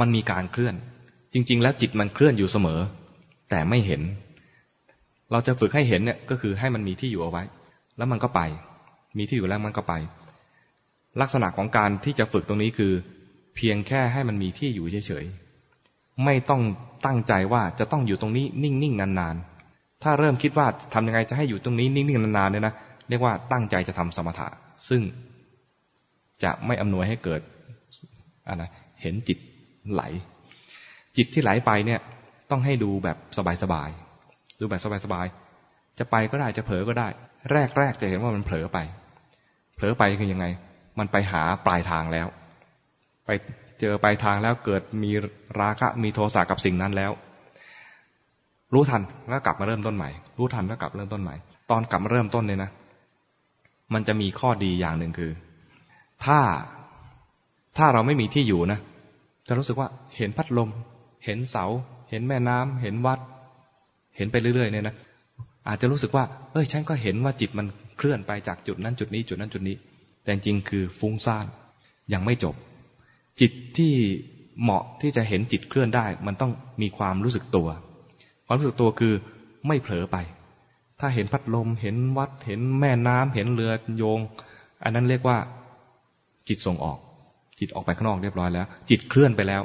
มันมีการเคลื่อน จริง ๆ แล้วจิตมันเคลื่อนอยู่เสมอ แต่ไม่เห็น เราจะฝึกให้เห็นเนี่ยก็คือให้มันมีที่อยู่เอาไว้ แล้วมันก็ไป มีที่อยู่แล้วมันก็ไป ลักษณะของการที่จะฝึกตรงนี้คือ เพียงแค่ให้มันมีที่อยู่เฉยๆไม่ต้องตั้งใจว่าจะต้องอยู่ตรงนี้นิ่งๆนานๆ ถ้าเริ่มคิดว่าทำยังไงจะให้อยู่ตรงนี้นิ่งๆนานๆเนี่ยนะเรียกว่าตั้งใจจะทำสมถะ ซึ่งจะไม่อำนวยให้เกิดอะไรเห็นจิต ไหล จิตที่ไหลไปเนี่ย ต้องให้ดูแบบสบายๆดูแบบสบายๆจะไปก็ได้จะเผลอก็ได้ แรกๆจะเห็นว่ามันเผลอไป เผลอไปคือยังไง มันไปหาปลายทางแล้ว ไปเจอไปทางแล้วเกิดมีราคะมีโทสะกับสิ่งนั้นแล้ว รู้ทันแล้วกลับมาเริ่มต้นใหม่ รู้ทันแล้วกลับเริ่มต้นใหม่ ตอนกลับมาเริ่มต้นเนี่ยนะ มันจะมีข้อดีอย่างหนึ่งคือ ถ้าถ้าเราไม่มีที่อยู่นะ จะรู้สึกว่าเห็นพัดลม เห็นเสา เห็นแม่น้ำเห็นวัด เห็นไปเรื่อยๆเนี่ยนะอาจจะรู้สึกว่า เอ้ย ฉันก็เห็นว่าจิตมันเคลื่อนไปจากจุดนั้นจุดนี้จุดนั้นจุดนี้ แต่จริงคือฟุ้งซ่านยังไม่จบ จิตที่เหมาะที่จะเห็นจิตเคลื่อนได้ มันต้องมีความรู้สึกตัว ความรู้สึกตัวคือไม่เผลอไป ถ้าเห็นพัดลม เห็นวัด เห็นแม่น้ำเห็นเรือโยง อันนั้นเรียกว่าจิตส่งออก จิตออกไปข้างนอกเรียบร้อยแล้ว จิตเคลื่อนไปแล้ว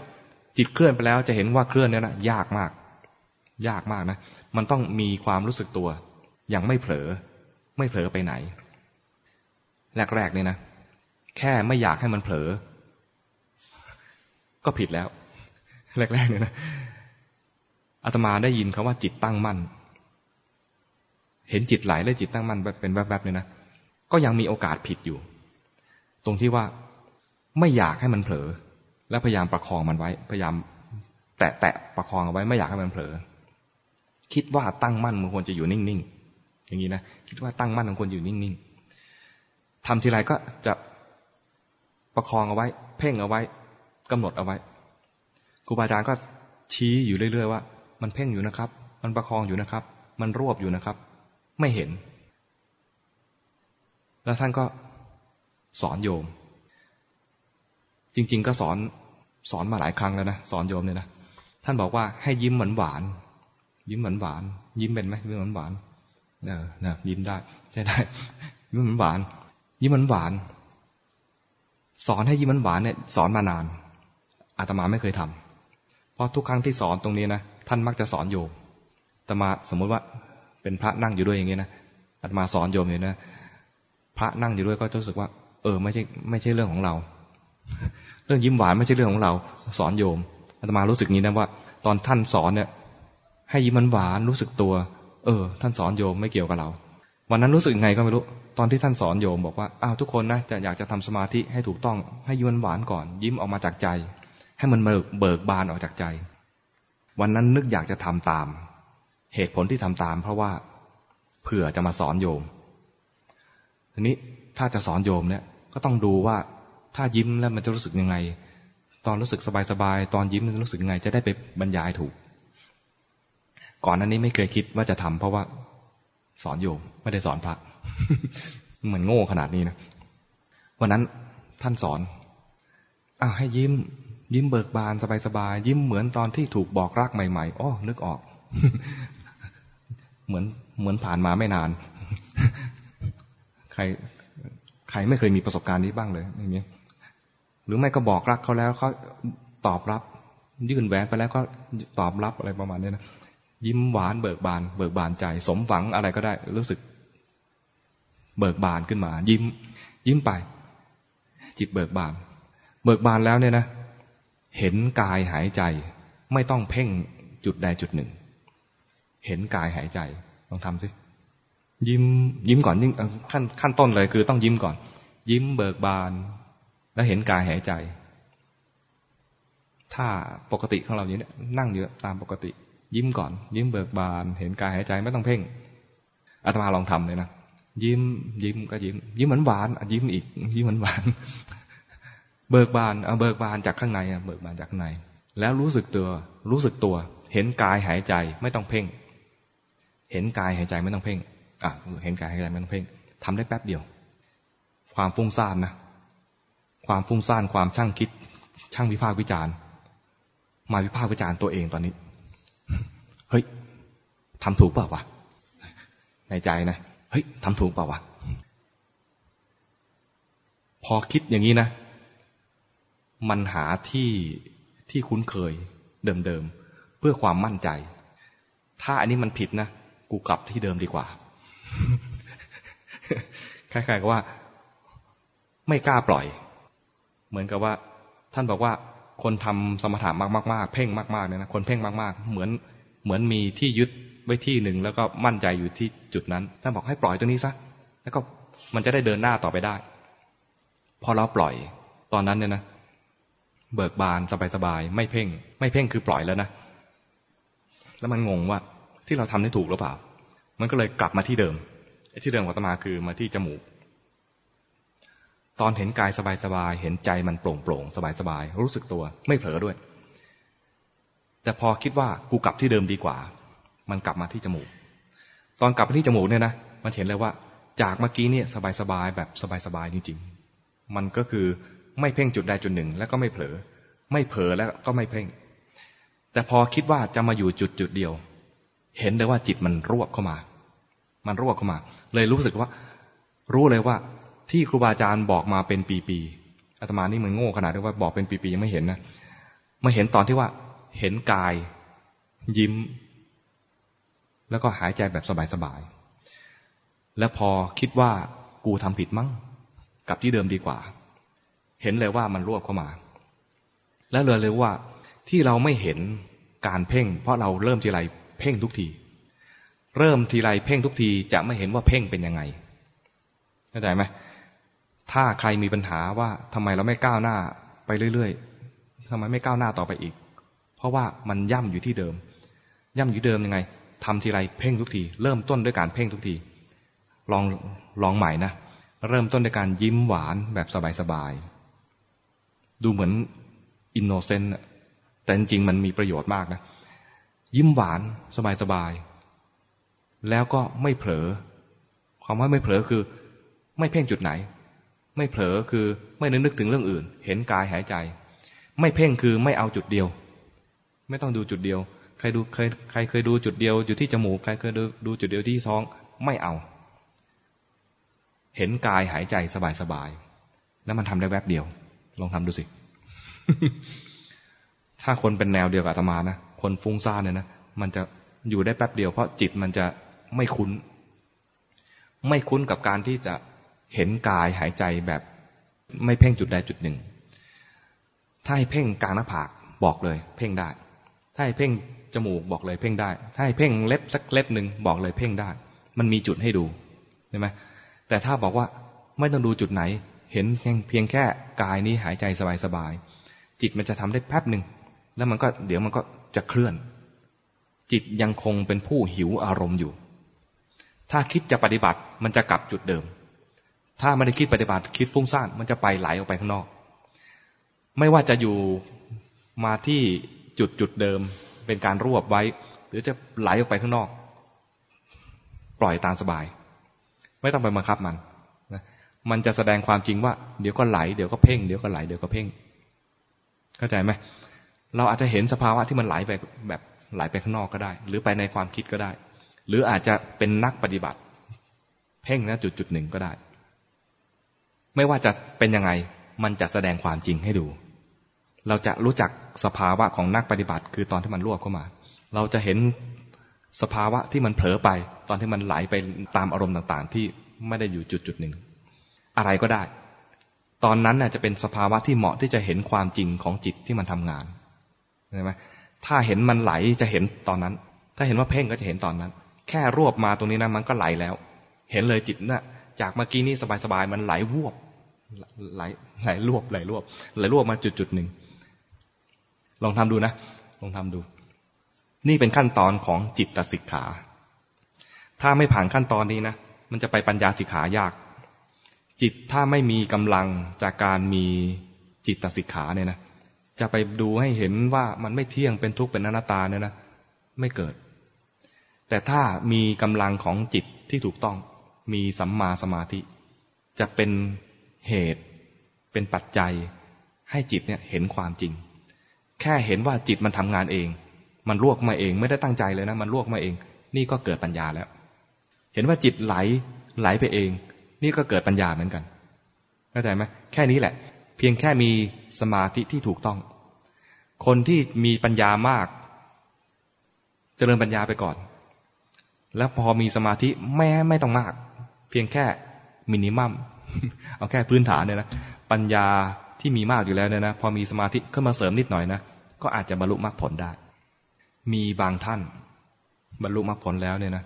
จิตเคลื่อนไปแล้วจะเห็นว่าเคลื่อนเนี่ยนะยากมาก ยากมากนะ มันต้องมีความรู้สึกตัว อย่างไม่เผลอ ไม่เผลอไปไหน แรกๆเนี่ยนะ แค่ไม่อยากให้มันเผลอ ก็ผิดแล้ว แรกๆเนี่ยนะอาตมาได้ยินคาว่าจิตตั้งมั่น เห็นจิตไหลและจิตตั้งมั่นเป็นแวบๆเนี่ยนะ ก็ยังมีโอกาสผิดอยู่ ตรงที่ว่า ไม่อยากให้มันเผลอ และพยายามประคองมันไว้ พยายาม แตะแตะประคองเอาไว้ไม่อยากให้มันเผลอ คิดว่าตั้งมั่นมันควรจะอยู่นิ่งๆอย่างนี้นะคิดว่าตั้งมั่นมันควรอยู่นิ่งๆทำทีไรก็จะประคองเอาไว้ เพ่งเอาไว้กำหนดเอาไว้ครูบาอาจารย์ก็ชี้อยู่เรื่อยๆว่า มันเพ่งอยู่นะครับ มันประคองอยู่นะครับ มันรวบอยู่นะครับ ไม่เห็น แล้วท่านก็สอนโยม จริง ๆ ก็สอนสอนมาหลายครั้งแล้วนะสอนโยมเนี่ยนะท่านบอกว่าให้ยิ้มหวานหวานยิ้มหวานหวานยิ้มเป็นไหมยิ้มหวานหวานเออนะยิ้มได้ใช่ได้ ยิ้มหวานหวานยิ้มหวานหวานสอนให้ยิ้มหวานหวานเนี่ยสอนมานานอาตมาไม่เคยทำเพราะทุกครั้งที่สอนตรงนี้นะท่านมักจะสอนโยมอาตมาสมมุติว่าเป็นพระนั่งอยู่ด้วยอย่างนี้นะอาตมาสอนโยมอยู่นะพระนั่งอยู่ด้วยก็รู้สึกว่า เออ ไม่ใช่ไม่ใช่เรื่องของเรา เรื่องยิ้มหวานไม่ใช่เรื่องของเรา สอนโยมอาตมารู้สึกนี้นะว่า ตอนท่านสอนเนี่ย ให้ยิ้มหวานรู้สึกตัว เออ ท่านสอนโยมไม่เกี่ยวกับเรา วันนั้นรู้สึกไงก็ไม่รู้ตอนที่ท่านสอนโยมบอกว่าอ้าวทุกคนนะจะอยากจะทำสมาธิให้ถูกต้องให้ยิ้มหวานก่อน ยิ้มออกมาจากใจ ให้มันเบิกบานออกจากใจ วันนั้นนึกอยากจะทำตาม เหตุผลที่ทำตาม เพราะว่าเผื่อจะมาสอนโยมทีนี้ถ้าจะสอนโยมเนี่ยก็ต้องดูว่า ถ้ายิ้มแล้วมันจะรู้สึกยังไง ตอนรู้สึกสบายๆตอนยิ้มมันรู้สึกยังไง จะได้ไปบรรยายถูก ก่อนนั้นนี้ไม่เคยคิดว่าจะทำเพราะว่า สอนโยมไม่ได้สอนพระเหมือนโง่ขนาดนี้นะวันนั้นท่านสอนอ้าวให้ยิ้ม ยิ้มเบิกบานสบายๆยิ้มเหมือนตอนที่ถูกบอกรักใหม่ๆอ๋อนึกออก เหมือนเหมือนผ่านมาไม่นาน ใคร ใครไม่เคยมีประสบการณ์นี้บ้างเลยอย่างเงี้ย หรือไม่ก็บอกรักเขาแล้วเขาตอบรับ ยื่นแหวนไปแล้วก็ตอบรับอะไรประมาณนี้นะยิ้มหวานเบิกบาน เบิกบานใจ สมหวังอะไรก็ได้ รู้สึก เบิกบานขึ้นมา ยิ้ม ยิ้มไป จิตเบิกบาน เบิกบานแล้วเนี่ยนะ เห็นกายหายใจ ไม่ต้องเพ่งจุดใดจุดหนึ่ง เห็นกายหายใจลองทำสิยิ้ม ยิ้มก่อนยิ่งขั้นขั้นต้นเลยคือต้องยิ้มก่อน ยิ้มเบิกบาน แล้วเห็นกายหายใจถ้าปกติของเราอย่างนี้นั่งอยู่ตามปกติ ยิ้มก่อน ยิ้มเบิกบาน เห็นกายหายใจไม่ต้องเพ่งอาตมาลองทำเลยนะยิ้ม ยิ้มก็ยิ้ม ยิ้มเหมือนหวานยิ้มอีก ยิ้มเหมือนหวานเบิกบานเอาเบิกบานจากข้างในอะเบิกบานจากข้างใน แล้วรู้สึกตัว รู้สึกตัว เห็นกายหายใจไม่ต้องเพ่ง เห็นกายหายใจไม่ต้องเพ่งอะเห็นกายหายใจไม่ต้องเพ่งทำได้แป๊บเดียว ความฟุ้งซ่านนะ ความฟุ้งซ่านความช่างคิด ช่างวิพากษ์วิจารณ์ มาวิพากษ์วิจารณ์ตัวเองตอนนี้ เฮ้ยทำถูกเปล่าวะในใจนะเฮ้ยทำถูกเปล่าวะพอคิดอย่างนี้นะ มันหาที่ที่คุ้นเคยเดิมๆ เพื่อความมั่นใจ ถ้าอันนี้มันผิดนะ กูกลับที่เดิมดีกว่า คล้ายๆกับว่า ไม่กล้าปล่อย เหมือนกับว่า ท่านบอกว่าคนทำสมถะมากๆ เพ่งมากๆเนี่ยนะคนเพ่งมากๆ เหมือนเหมือนมีที่ยึดไว้ที่หนึ่งแล้วก็มั่นใจอยู่ที่จุดนั้น ท่านบอกให้ปล่อยตรงนี้ซะแล้วก็มันจะได้เดินหน้าต่อไปได้ พอเราปล่อยตอนนั้นเนี่ยนะเบิกบานสบายๆไม่เพ่ง ไม่เพ่งคือปล่อยแล้วนะแล้วมันงงว่าที่เราทำได้ถูกหรือเปล่า มันก็เลยกลับมาที่เดิมที่เดิมของตมาคือมาที่จมูก ตอนเห็นกายสบายๆ เห็นใจมันโปร่งโปร่งสบายๆ รู้สึกตัวไม่เผลอด้วย แต่พอคิดว่ากูกลับที่เดิมดีกว่า มันกลับมาที่จมูก ตอนกลับมาที่จมูกเนี่ยนะมันเห็นเลยว่า จากเมื่อกี้เนี่ยสบายๆ แบบสบายๆ จริงๆ มันก็คือไม่เพ่งจุดใดจุดหนึ่ง แล้วก็ไม่เผลอ ไม่เผลอแล้วก็ไม่เพ่ง แต่พอคิดว่าจะมาอยู่จุดจุดเดียว เห็นเลยว่าจิตมันรวบเข้ามา มันรวบเข้ามา เลยรู้สึกว่า รู้เลยว่า ที่ครูบาอาจารย์บอกมาเป็นปีๆอาตมานี่มันโง่ขนาดที่ว่าบอกเป็นปีๆยังไม่เห็นนะมาเห็นตอนที่ว่าเห็นกาย ยิ้ม แล้วก็หายใจแบบสบายๆแล้วพอคิดว่ากูทำผิดมั้งกับที่เดิมดีกว่า เห็นเลยว่ามันรวบเข้ามา แล้วเลยเลยว่าที่เราไม่เห็นการเพ่ง เพราะเราเริ่มทีไรเพ่งทุกที เริ่มทีไรเพ่งทุกทีจะไม่เห็นว่าเพ่งเป็นยังไงเข้าใจไหม ถ้าใครมีปัญหาว่าทำไมเราไม่ก้าวหน้าไปเรื่อยๆทำไมไม่ก้าวหน้าต่อไปอีก เพราะว่ามันย่ำอยู่ที่เดิม ย่ำอยู่เดิมยังไงทำทีไรเพ่งทุกที เริ่มต้นด้วยการเพ่งทุกที ลองลองใหม่นะ เริ่มต้นด้วยการยิ้มหวานแบบสบายๆ ดูเหมือนอินโนเซนต์แต่จริงๆมันมีประโยชน์มากนะ ยิ้มหวานสบายๆ แล้วก็ไม่เผลอความว่าไม่เผลอคือ ไม่เพ่งจุดไหน ไม่เผลอคือไม่นึกถึงเรื่องอื่น เห็นกายหายใจ ไม่เพ่งคือไม่เอาจุดเดียว ไม่ต้องดูจุดเดียว ใครดูเคยใครเคยดูจุดเดียวอยู่ที่จมูกใครเคยดูดูจุดเดียวที่ท้อง ไม่เอา เห็นกายหายใจสบายๆแล้วมันทำได้แวบเดียว ลองทำดูสิ ถ้าคนเป็นแนวเดียวกับอาตมานะคนฟุ้งซ่านเนี่ยนะมันจะอยู่ได้แป๊บเดียวเพราะจิตมันจะไม่คุ้น ไม่คุ้นกับการที่จะ เห็นกายหายใจแบบไม่เพ่งจุดใดจุดหนึ่ง ถ้าให้เพ่งกลางหน้าผากบอกเลย เพ่งได้ ถ้าให้เพ่งจมูกบอกเลยเพ่งได้ ถ้าให้เพ่งเล็บสักเล็บหนึ่งบอกเลยเพ่งได้ มันมีจุดให้ดูใช่ไหมแต่ถ้าบอกว่าไม่ต้องดูจุดไหน เห็นเพียงแค่กายนี้หายใจสบายๆ จิตมันจะทำได้แป๊บหนึ่ง แล้วมันก็เดี๋ยวมันก็จะเคลื่อน จิตยังคงเป็นผู้หิวอารมณ์อยู่ ถ้าคิดจะปฏิบัติมันจะกลับจุดเดิม ถ้าไม่ได้คิดปฏิบัติคิดฟุ้งซ่านมันจะไปไหลออกไปข้างนอก ไม่ว่าจะอยู่มาที่จุดจุดเดิมเป็นการรวบไว้ หรือจะไหลออกไปข้างนอก ปล่อยตามสบาย ไม่ต้องไปบังคับมันมันจะแสดงความจริงว่า เดี๋ยวก็ไหลเดี๋ยวก็เพ่งเดี๋ยวก็ไหลเดี๋ยวก็เพ่ง เข้าใจไหมเราอาจจะเห็นสภาวะที่มันไหลไปแบบไหลไปข้างนอกก็ได้ หรือไปในความคิดก็ได้ หรืออาจจะเป็นนักปฏิบัติ เพ่งนะจุดจุดหนึ่งก็ได้ ไม่ว่าจะเป็นยังไง มันจะแสดงความจริงให้ดู เราจะรู้จักสภาวะของนักปฏิบัติ คือตอนที่มันรวบเข้ามา เราจะเห็นสภาวะที่มันเผลอไป ตอนที่มันไหลไปตามอารมณ์ต่างๆ ที่ไม่ได้อยู่จุดจุดหนึ่ง อะไรก็ได้ ตอนนั้นน่ะจะเป็นสภาวะที่เหมาะที่จะเห็นความจริงของจิตที่มันทำงานใช่ไหมถ้าเห็นมันไหลจะเห็นตอนนั้น ถ้าเห็นว่าเพ่งก็จะเห็นตอนนั้น แค่รวบมาตรงนี้นะมันก็ไหลแล้ว เห็นเลยจิตนะ่ะจากเมื่อกี้นี่สบายๆมันไหลวบ ไหลไหลรวบไหลรวบไหลรวบมาจุดจุดหนึ่งลองทำดูนะลองทำดู นี่เป็นขั้นตอนของจิตตสิกขา ถ้าไม่ผ่านขั้นตอนนี้นะมันจะไปปัญญาสิกขายาก จิตถ้าไม่มีกำลังจากการมีจิตตสิกขาเนี่ยนะจะไปดูให้เห็นว่ามันไม่เที่ยงเป็นทุกข์เป็นอนัตตาเนี่ยนะไม่เกิด แต่ถ้ามีกำลังของจิตที่ถูกต้องมีสัมมาสมาธิ จะเป็น เหตุเป็นปัจจัย ให้จิตเนี่ยเห็นความจริง แค่เห็นว่าจิตมันทำงานเอง มันลวกมาเองไม่ได้ตั้งใจเลยนะ มันลวกมาเอง นี่ก็เกิดปัญญาแล้ว เห็นว่าจิตไหลไหลไปเอง นี่ก็เกิดปัญญาเหมือนกันเข้าใจไหมแค่นี้แหละ เพียงแค่มีสมาธิที่ถูกต้อง คนที่มีปัญญามากเจริญปัญญาไปก่อน แล้วพอมีสมาธิแม้ไม่ต้องมาก เพียงแค่มินิมัม เอาแค่พื้นฐานเนี่ยนะปัญญาที่มีมากอยู่แล้วเนี่ยนะพอมีสมาธิขึ้นมาเสริมนิดหน่อยนะก็อาจจะบรรลุมรรคผลได้ มีบางท่าน บรรลุมรรคผลแล้วเนี่ยนะ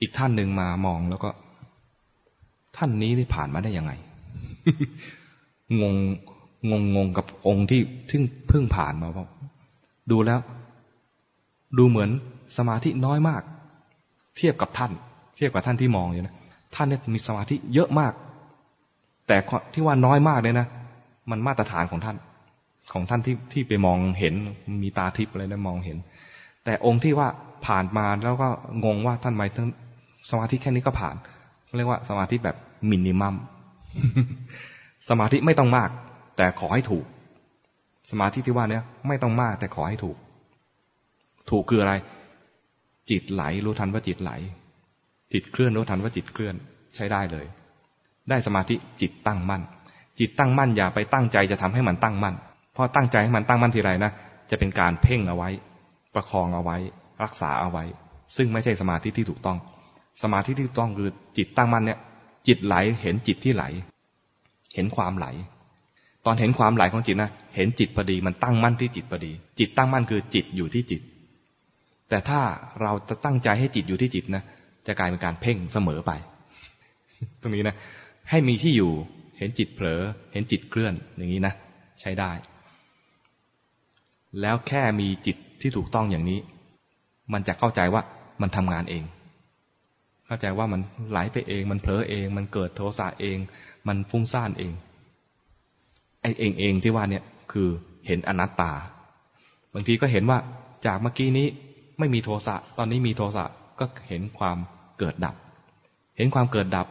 อีกท่านหนึ่งมามองแล้วก็ ท่านนี้นี่ผ่านมาได้ยังไง งงงงงงกับองค์ที่ทึ่งเพิ่งผ่านมาบอกดูแล้ว ดูเหมือนสมาธิน้อยมาก เทียบกับท่าน เทียบกับท่านที่มองอยู่นะ ท่านเนี่ยมีสมาธิเยอะมาก แต่ที่ว่าน้อยมากเลยนะ มันมาตรฐานของท่าน ของท่านที่ที่ไปมองเห็นมีตาทิพย์อะไรนะมองเห็น แต่องค์ที่ว่าผ่านมาแล้วก็งงว่าท่านหมายถึงสมาธิแค่นี้ก็ผ่านเรียกว่าสมาธิแบบมินิมัมสมาธิไม่ต้องมาก แต่ขอให้ถูก สมาธิที่ว่านี้ไม่ต้องมาก แต่ขอให้ถูก ถูกคืออะไร จิตไหลรู้ทันว่าจิตไหล จิตเคลื่อนรู้ทันว่าจิตเคลื่อนใช้ได้เลย ได้สมาธิจิตตั้งมั่น จิตตั้งมั่นอย่าไปตั้งใจจะทำให้มันตั้งมั่นเพราะตั้งใจให้มันตั้งมั่นทีไรนะจะเป็นการเพ่งเอาไว้ ประคองเอาไว้ รักษาเอาไว้ ซึ่งไม่ใช่สมาธิที่ถูกต้อง สมาธิที่ถูกต้องคือจิตตั้งมั่นเนี่ย จิตไหลเห็นจิตที่ไหล เห็นความไหล ตอนเห็นความไหลของจิตนะเห็นจิตพอดีมันตั้งมั่นที่จิตพอดี จิตตั้งมั่นคือจิตอยู่ที่จิต แต่ถ้าเราจะตั้งใจให้จิตอยู่ที่จิตนะ จะกลายเป็นการเพ่งเสมอไป ตรงนี้นะ ให้มีที่อยู่เห็นจิตเผลอ เห็นจิตเคลื่อนอย่างนี้นะ ใช้ได้ แล้วแค่มีจิตที่ถูกต้องอย่างนี้ มันจะเข้าใจว่ามันทำงานเอง เข้าใจว่ามันไหลไปเอง มันเผลอเอง มันเกิดโทสะเอง มันฟุ้งซ่านเองไอ้เองเองที่ว่าเนี่ยคือเห็นอนัตตา บางทีก็เห็นว่าจากเมื่อกี้นี้ไม่มีโทสะ ตอนนี้มีโทสะก็เห็นความ เกิดดับ เห็นความเกิดดับ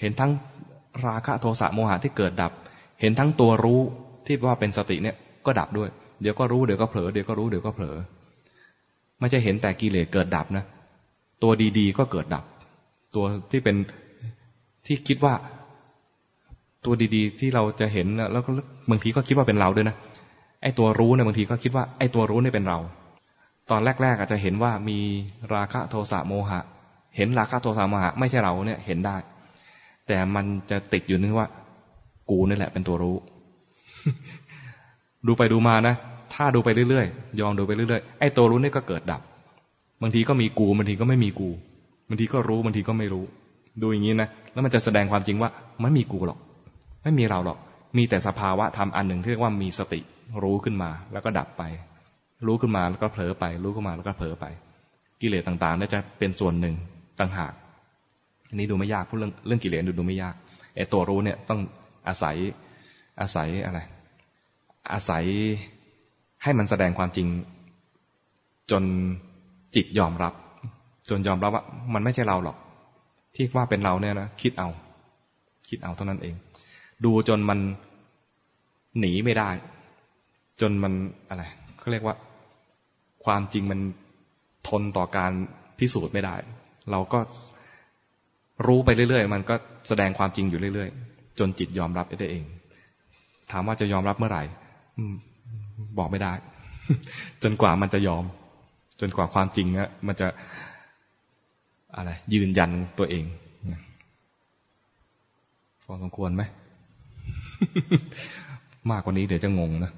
เห็นทั้งราคะโทสะโมหะที่เกิดดับ เห็นทั้งตัวรู้ที่ว่าเป็นสติเนี่ยก็ดับด้วย เดี๋ยวก็รู้เดี๋ยวก็เผลอเดี๋ยวก็รู้เดี๋ยวก็เผลอไม่ใช่เห็นแต่กิเลสเกิดดับนะ ตัวดีๆ ก็เกิดดับ ตัวที่เป็นที่คิดว่าตัวดีๆ ที่เราจะเห็นแล้วก็บางทีก็คิดว่าเป็นเราด้วยนะไอ้ตัวรู้เนี่ยบางทีก็คิดว่าไอ้ตัวรู้นี่เป็นเรา ตอนแรก ๆ อาจจะเห็นว่ามีราคะโทสะโมหะ เห็นราคะโทสะโมหะไม่ใช่เราเนี่ยเห็นได้ แต่มันจะติดอยู่นึงว่า กูนี่แหละเป็นตัวรู้ ดูไปดูมานะถ้าดูไปเรื่อยๆยองดูไปเรื่อยๆไอ้ตัวรู้นี่ก็เกิดดับ บางทีก็มีกูบางทีก็ไม่มีกูบางทีก็รู้บางทีก็ไม่รู้ ดูอย่างนี้นะแล้วมันจะแสดงความจริงว่าไม่มีกูหรอก ไม่มีเราหรอก มีแต่สภาวะธรรมอันหนึ่งที่เรียกว่ามีสติรู้ขึ้นมา แล้วก็ดับไป รู้ขึ้นมาแล้วก็เผลอไป รู้ขึ้นมาแล้วก็เผลอไป กิเลสต่างๆน่าจะเป็นส่วนหนึ่ง ต่างหากอันนี้ดูไม่ยากพูดเรื่องเรื่องกิเลสดูดูไม่ยากไอ้ตัวรู้เนี่ยต้องอาศัยอาศัยอะไร อาศัยให้มันแสดงความจริง จนจิตยอมรับ จนยอมรับว่า มันไม่ใช่เราหรอก ที่ว่าเป็นเราเนี่ยนะคิดเอา คิดเอาเท่านั้นเอง ดูจนมันหนีไม่ได้ จนมันอะไรเขาเรียกว่า ความจริงมันทนต่อการพิสูจน์ไม่ได้ เราก็รู้ไปเรื่อยๆ มันก็แสดงความจริงอยู่เรื่อยๆ จนจิตยอมรับได้เอง ถามว่าจะยอมรับเมื่อไหร่บอกไม่ได้ จนกว่ามันจะยอม จนกว่าความจริงนะมันจะอะไร ยืนยันตัวเองพอสมควรไหม มากกว่านี้เดี๋ยวจะงงนะ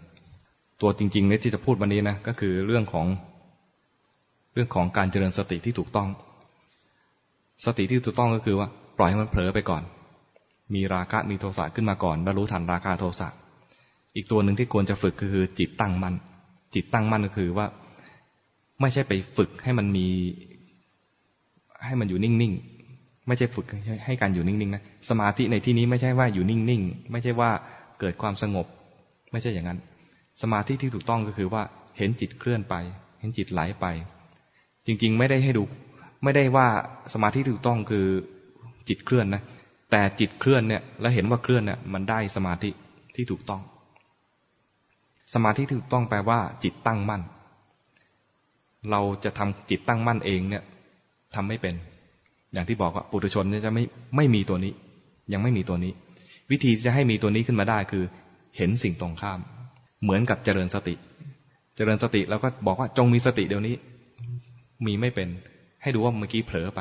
ตัวจริงๆเนี่ยที่จะพูดวันนี้นะ ก็คือเรื่องของ เรื่องของการเจริญสติที่ถูกต้อง สติที่ถูกต้องก็คือว่า ปล่อยให้มันเผลอไปก่อน มีราคะมีโทสะขึ้นมาก่อนแล้วรู้ทันราคะโทสะอีกตัวหนึ่งที่ควรจะฝึกคือ จิตตั้งมั่นจิตตั้งมั่นก็คือว่า ไม่ใช่ไปฝึกให้มันมี ให้มันอยู่นิ่งๆไม่ใช่ฝึกให้การอยู่นิ่งๆนะสมาธิในที่นี้ไม่ใช่ว่าอยู่นิ่งๆไม่ใช่ว่าเกิดความสงบ ไม่ใช่อย่างนั้น สมาธิที่ถูกต้องก็คือว่า เห็นจิตเคลื่อนไป เห็นจิตไหลไป จริง ๆ ไม่ได้ให้ดู ไม่ได้ว่าสมาธิถูกต้องคือจิตเคลื่อนนะ แต่จิตเคลื่อนเนี่ย แล้วเห็นว่าเคลื่อนเนี่ยมันได้สมาธิที่ถูกต้อง สมาธิที่ถูกต้องแปลว่า จิตตั้งมั่น เราจะทำจิตตั้งมั่นเองเนี่ยทำไม่เป็น อย่างที่บอกว่าปุถุชนเนี่ยจะไม่ไม่มีตัวนี้ ยังไม่มีตัวนี้ วิธีจะให้มีตัวนี้ขึ้นมาได้คือ เห็นสิ่งตรงข้าม เหมือนกับเจริญสติ เจริญสติแล้วก็บอกว่าจงมีสติเดี๋ยวนี้ มีไม่เป็น ให้ดูว่าเมื่อกี้เผลอไป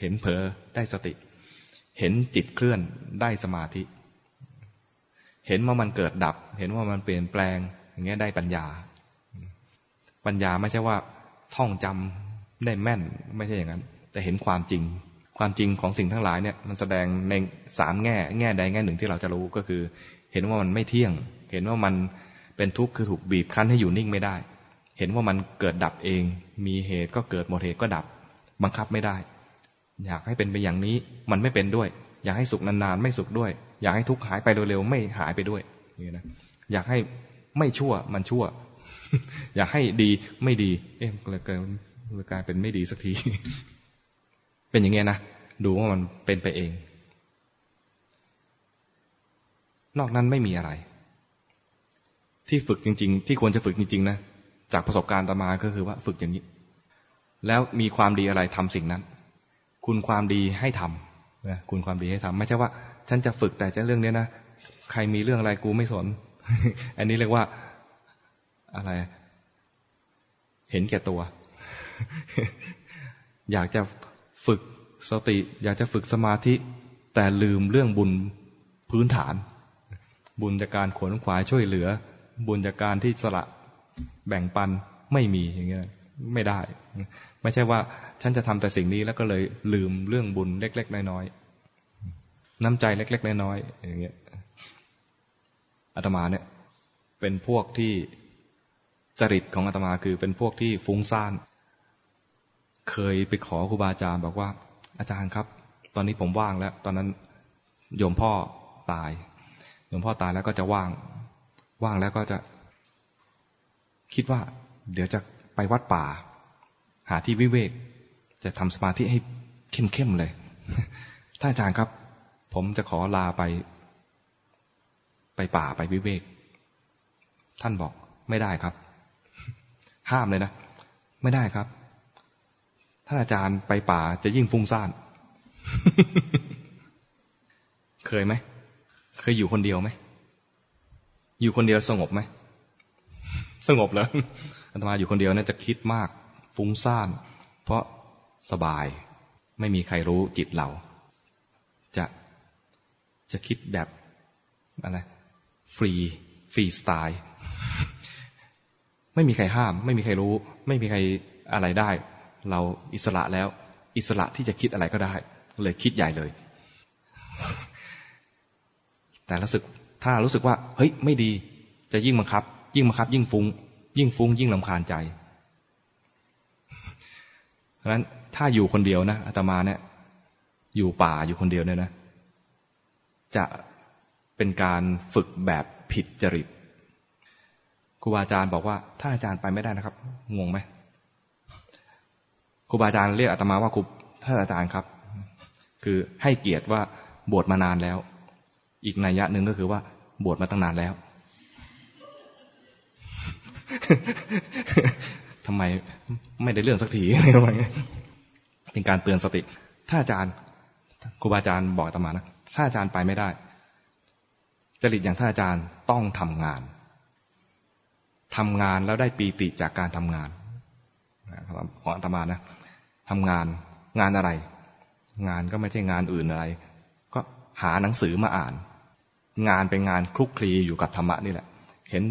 เห็นเผลอได้สติ เห็นจิตเคลื่อนได้สมาธิ เห็นว่ามันเกิดดับ เห็นว่ามันเปลี่ยนแปลง อย่างเงี้ยได้ปัญญา ปัญญาไม่ใช่ว่า ท่องจำได้แม่นไม่ใช่อย่างนั้น แต่เห็นความจริง ความจริงของสิ่งทั้งหลายเนี่ยมันแสดงในสามแง่ แง่ใดแง่หนึ่งที่เราจะรู้ก็คือ เห็นว่ามันไม่เที่ยง เห็นว่ามันเป็นทุกข์คือถูกบีบคั้นให้อยู่นิ่งไม่ได้ เห็นว่ามันเกิดดับเอง มีเหตุก็เกิดหมดเหตุก็ดับ บังคับไม่ได้ อยากให้เป็นไปอย่างนี้มันไม่เป็นด้วย อยากให้สุขนานๆ ไม่สุขด้วย อยากให้ทุกข์หายไปเร็วๆไม่หายไปด้วยนี่นะอยากให้ไม่ชั่วมันชั่ว อยากให้ดีไม่ดี เอ๊ะเลยกลายเป็นไม่ดีสักที เป็นอย่างเงี้ยนะดูว่ามันเป็นไปเอง นอกนั้นไม่มีอะไร ที่ฝึกจริง ๆ ที่ควรจะฝึกจริง ๆ นะ จากประสบการณ์ตมาก็คือว่าฝึกอย่างนี้ แล้วมีความดีอะไรทำสิ่งนั้น คุณความดีให้ทำนะคุณความดีให้ทำไม่ใช่ว่า ฉันจะฝึกแต่จะเรื่องนี้นะใครมีเรื่องอะไรกูไม่สน อันนี้เรียกว่าอะไร เห็นแก่ตัว อยากจะฝึกสติ อยากจะฝึกสมาธิ แต่ลืมเรื่องบุญพื้นฐาน บุญจากการขวนขวายช่วยเหลือ บุญจากการที่สละ แบ่งปันไม่มีอย่างเงี้ยไม่ได้ ไม่ใช่ว่าฉันจะทำแต่สิ่งนี้แล้วก็เลยลืมเรื่องบุญเล็ก ๆ น้อยๆน้ำใจเล็ก ๆ น้อยๆอย่างเงี้ยอาตมาเนี่ย เป็นพวกที่จริตของอาตมาคือเป็นพวกที่ฟุ้งซ่าน เคยไปขอครูบาอาจารย์บอกว่า อาจารย์ครับ ตอนนี้ผมว่างแล้ว ตอนนั้นโยมพ่อตายโยมพ่อตายแล้วก็จะว่าง ว่างแล้วก็จะ คิดว่า เดี๋ยวจะไปวัดป่า หาที่วิเวก จะทำสมาธิให้เข้มๆเลยท่านอาจารย์ครับ ผมจะขอลาไป ไปป่าไปวิเวก ท่านบอกไม่ได้ครับ ห้ามเลยนะ ไม่ได้ครับ ท่านอาจารย์ไปป่าจะยิ่งฟุ้งซ่าน เคยไหม เคยอยู่คนเดียวไหม อยู่คนเดียวสงบไหม สงบเลยอาตมาอยู่คนเดียวเนี่ยจะคิดมากฟุ้งซ่าน เพราะสบายไม่มีใครรู้จิตเรา จะจะคิดแบบอะไรฟรีฟรีสไตล์ไม่มีใครห้าม ไม่มีใครรู้ ไม่มีใครอะไรได้ เราอิสระแล้ว อิสระที่จะคิดอะไรก็ได้ เลยคิดใหญ่เลย แต่รู้สึกถ้ารู้สึกว่า เฮ้ย ไม่ดี จะยิ่งบังคับ ยิ่งบังคับ ยิ่งฟุง้ง ยิ่งฟุง้ง ยิ่งลำคาญใจเพราะฉะนั้นถ้าอยู่คนเดียวนะอาตมาเนี่ย อยู่ป่าอยู่คนเดียวเนี่ยนะ จะเป็นการฝึกแบบผิดจริตครูบาอาจารย์บอกว่า ถ้าอาจารย์ไปไม่ได้นะครับงงไหมครูบาอาจารย์เรียกอาตมาว่าครูท่านอาจารย์ครับ คือให้เกียรติว่าบวชมานานแล้ว อีกนัยยะหนึ่งก็คือว่าบวชมาตั้งนานแล้ว ทำไมไม่ได้เรื่องสักทีอะไรประมาณนี้เป็นการเตือนสติ ถ้าอาจารย์ครูบาอาจารย์บอกอาตมานะถ้าอาจารย์ไปไม่ได้ จริตอย่างท่านอาจารย์ต้องทำงานทำงานแล้วได้ปีติจากการทำงานของอาตมานะทำงานงานอะไร งานก็ไม่ใช่งานอื่นอะไร ก็หาหนังสือมาอ่าน งานเป็นงานคลุกคลีอยู่กับธรรมะนี่แหละ เห็น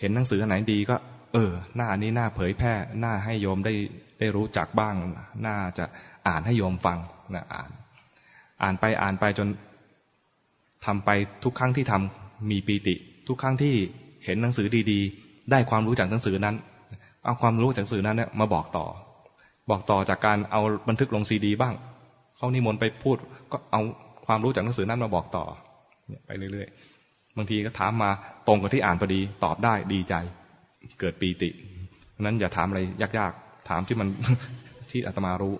เห็นหนังสือไหนดีก็ เออ หน้านี้หน้าเผยแพร่ หน้าให้โยมได้ได้รู้จักบ้าง หน่าจะอ่านให้โยมฟังนะอ่าน อ่านไปอ่านไปจนทำไปทุกครั้งที่ทำมีปีติ ทุกครั้งที่เห็นหนังสือดีๆ ได้ความรู้จากหนังสือนั้น เอาความรู้จากหนังสือนั้นเนี่ยมาบอกต่อ บอกต่อจากการเอาบันทึกลงซีดี บ้างเขานิมนต์ไปพูดก็เอาความรู้จากหนังสือนั้นมาบอกต่อไปเรื่อยๆ บางทีก็ถามมาตรงกับที่อ่านพอดีตอบได้ดีใจ เกิดปีตินั้นอย่าถามอะไรยากๆ ถามที่มันที่อาตมารู้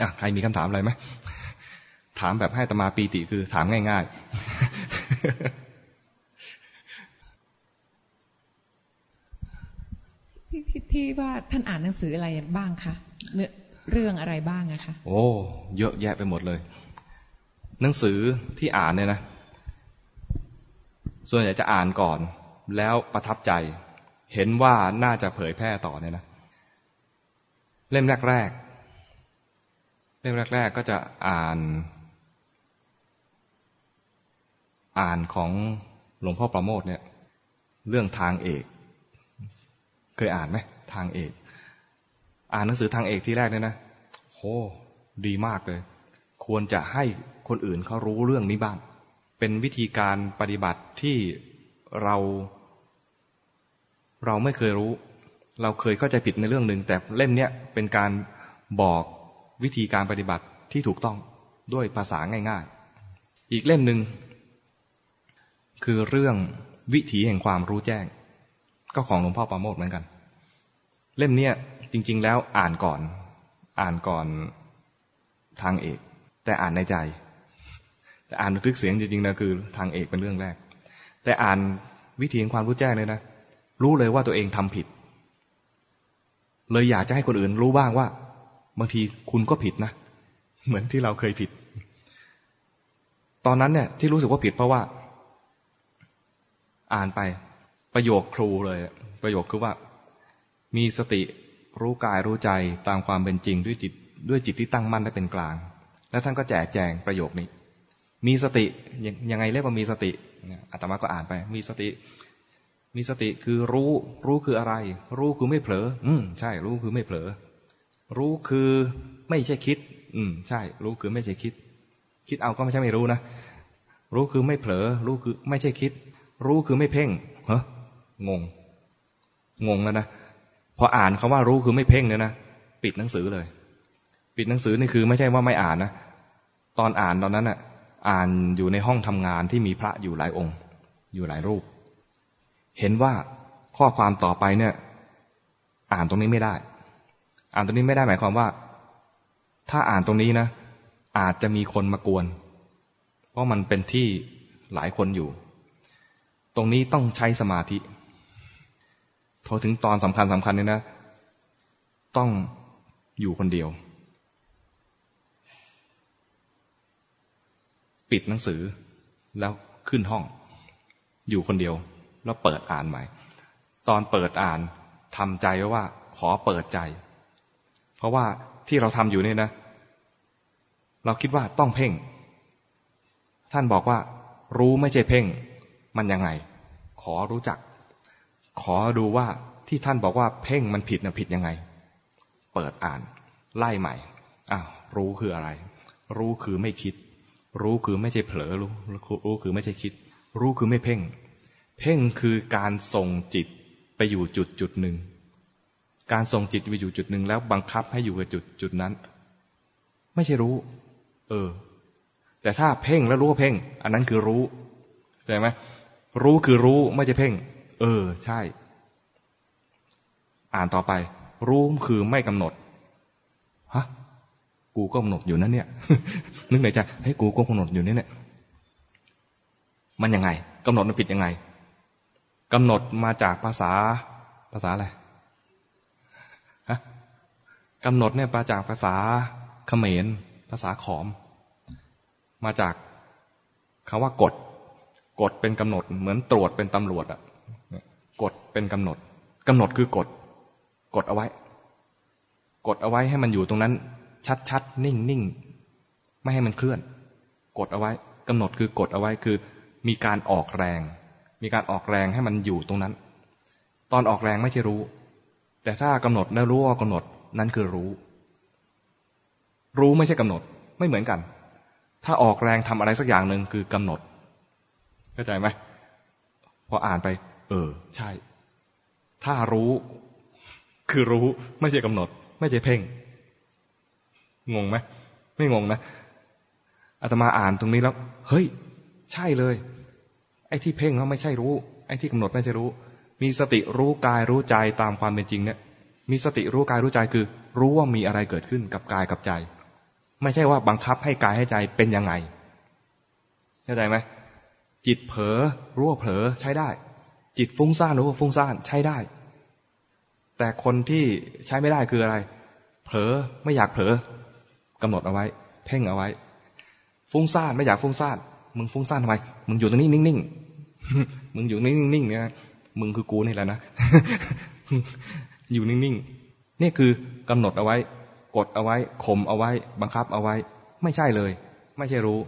อะใครมีคำถามอะไรไหมถามแบบให้ตมาปีติคือถามง่าย
ๆที่ที่ว่าท่านอ่านหนังสืออะไรบ้างคะเนื้อเรื่องอะไรบ้างอะคะ
โอ้ เยอะแยะไปหมดเลย หนังสือที่อ่านเนี่ยนะ ส่วนใหญ่จะอ่านก่อน แล้วประทับใจ เห็นว่าน่าจะเผยแพร่ต่อเนี่ยนะ เล่มแรกๆ เล่มแรก ๆ ก็จะอ่าน อ่านของหลวงพ่อประโมทเนี่ย เรื่องทางเอก เคยอ่านไหมทางเอก อ่านหนังสือทางเอกที่แรกเนี่ยนะโหดีมากเลย ควรจะให้คนอื่นเขารู้เรื่องนี้บ้าง เป็นวิธีการปฏิบัติที่เรา เราไม่เคยรู้ เราเคยเข้าใจผิดในเรื่องหนึ่ง แต่เล่มเนี้ยเป็นการบอกวิธีการปฏิบัติที่ถูกต้องด้วยภาษาง่ายๆ อีกเล่มหนึ่งคือเรื่องวิถีแห่งความรู้แจ้ง ก็ของหลวงพ่อประโมทเหมือนกัน เล่มเนี้ยจริง ๆ แล้วอ่านก่อน อ่านก่อนทางเอก แต่อ่านในใจ แต่อ่านบันทึกเสียงจริงๆนะคือทางเอกเป็นเรื่องแรก แต่อ่านวิถีแห่งความรู้แจ้งเลยนะรู้เลยว่าตัวเองทำผิด เลยอยากจะให้คนอื่นรู้บ้างว่า บางทีคุณก็ผิดนะ เหมือนที่เราเคยผิด ตอนนั้นเนี่ย ที่รู้สึกว่าผิดเพราะว่า อ่านไป ประโยคครูเลย ประโยคคือว่า มีสติรู้กายรู้ใจตามความเป็นจริงด้วยจิตด้วยจิตที่ตั้งมั่นและเป็นกลาง แล้วท่านก็แจกแจงประโยคนี้ มีสติยังไงเรียกว่ามีสติอาตมาก็อ่านไป มีสติ มีสติคือรู้ รู้คืออะไร รู้คือไม่เผลอ อืมใช่ รู้คือไม่เผลอ รู้คือไม่ใช่คิด อืมใช่ รู้คือไม่ใช่คิด คิดเอาก็ไม่ใช่ไม่รู้นะรู้คือไม่เผลอ รู้คือไม่ใช่คิด รู้คือไม่เพ่งเฮ้งง งงแล้วนะพออ่านคาว่ารู้คือไม่เพ่งเนี่ยนะปิดหนังสือเลย ปิดหนังสือนี่คือ ไม่ใช่ว่าไม่อ่านนะตอนอ่านตอนนั้นอะ อ่านอยู่ในห้องทำงานที่มีพระอยู่หลายองค์ อยู่หลายรูป เห็นว่าข้อความต่อไปเนี่ย อ่านตรงนี้ไม่ได้ อ่านตรงนี้ไม่ได้หมายความว่า ถ้าอ่านตรงนี้นะ อาจจะมีคนมากวน เพราะมันเป็นที่หลายคนอยู่ ตรงนี้ต้องใช้สมาธิโทรถึงตอนสำคัญสำคัญเนี่ยนะ ต้องอยู่คนเดียว ปิดหนังสือ แล้วขึ้นห้อง อยู่คนเดียว แล้วเปิดอ่านใหม่ ตอนเปิดอ่านทำใจไว้ว่า ขอเปิดใจ เพราะว่าที่เราทำอยู่เนี่ยนะ เราคิดว่าต้องเพ่ง ท่านบอกว่า รู้ไม่ใช่เพ่ง มันยังไง ขอรู้จัก ขอดูว่าที่ท่านบอกว่าเพ่งมันผิดนะผิดยังไง เปิดอ่าน ไล่ใหม่อ้าวรู้คืออะไร รู้คือไม่คิด รู้คือไม่ใช่เผลอรู้รู้คือไม่ใช่คิด รู้คือไม่เพ่ง เพ่งคือการส่งจิตไปอยู่จุดจุดหนึ่ง การส่งจิตไปอยู่จุดหนึ่งแล้วบังคับให้อยู่กับจุดจุดนั้น ไม่ใช่รู้ เออ แต่ถ้าเพ่งแล้วรู้ว่าเพ่ง อันนั้นคือรู้ใช่ไหมรู้คือรู้ไม่ใช่เพ่ง เออ ใช่ อ่านต่อไป รู้คือไม่กำหนดฮะ กูก็กำหนดอยู่นั่นเนี่ย นึกในใจเฮ้ยกูก็กำหนดอยู่นี่เนี่ย มันยังไงกำหนดมันผิดยังไงกำหนดมาจากภาษาภาษาอะไรฮะกำหนดเนี่ยมาจากภาษาเขมร ภาษาขอม มาจากคำว่ากฎกฎเป็นกำหนด เหมือนตรวจเป็นตำรวจอะกฎเป็นกำหนดกำหนดคือกฎกดเอาไว้ กดเอาไว้ให้มันอยู่ตรงนั้น ชัดๆ นิ่งๆ ไม่ให้มันเคลื่อน กดเอาไว้กำหนดคือกดเอาไว้คือ มีการออกแรง มีการออกแรงให้มันอยู่ตรงนั้น ตอนออกแรงไม่ใช่รู้ แต่ถ้ากำหนดแล้วรู้ว่ากำหนดนั่นคือรู้ รู้ไม่ใช่กำหนดไม่เหมือนกัน ถ้าออกแรงทำอะไรสักอย่างหนึ่งคือกำหนดเข้าใจไหมพออ่านไป เออ ใช่ ถ้ารู้ คือรู้ไม่ใช่กำหนด ไม่ใช่เพ่ง งงไหมไม่งงนะอาตมาอ่านตรงนี้แล้ว เฮ้ย ใช่เลย ไอ้ที่เพ่งเขาไม่ใช่รู้ ไอ้ที่กำหนดไม่ใช่รู้ มีสติรู้กายรู้ใจตามความเป็นจริงเนี่ย มีสติรู้กายรู้ใจคือ รู้ว่ามีอะไรเกิดขึ้นกับกายกับใจ ไม่ใช่ว่าบังคับให้กายให้ใจเป็นยังไงเข้าใจไหมจิตเผลอรู้ว่าเผลอใช้ได้ จิตฟุ้งซ่านรู้ว่าฟุ้งซ่านใช้ได้ แต่คนที่ใช้ไม่ได้คืออะไร เผลอไม่อยากเผลอ กำหนดเอาไว้ เพ่งเอาไว้ ฟุ้งซ่านไม่อยากฟุ้งซ่านมึงฟุ้งซ่านทำไมมึงอยู่ตรงนี้นิ่งๆมึงอยู่นิ่งๆเนี่ยมึงคือกูนี่แหละนะอยู่นิ่งๆนี่คือกำหนดเอาไว้ กดเอาไว้ข่มเอาไว้ บังคับเอาไว้ ไม่ใช่เลย ไม่ใช่รู้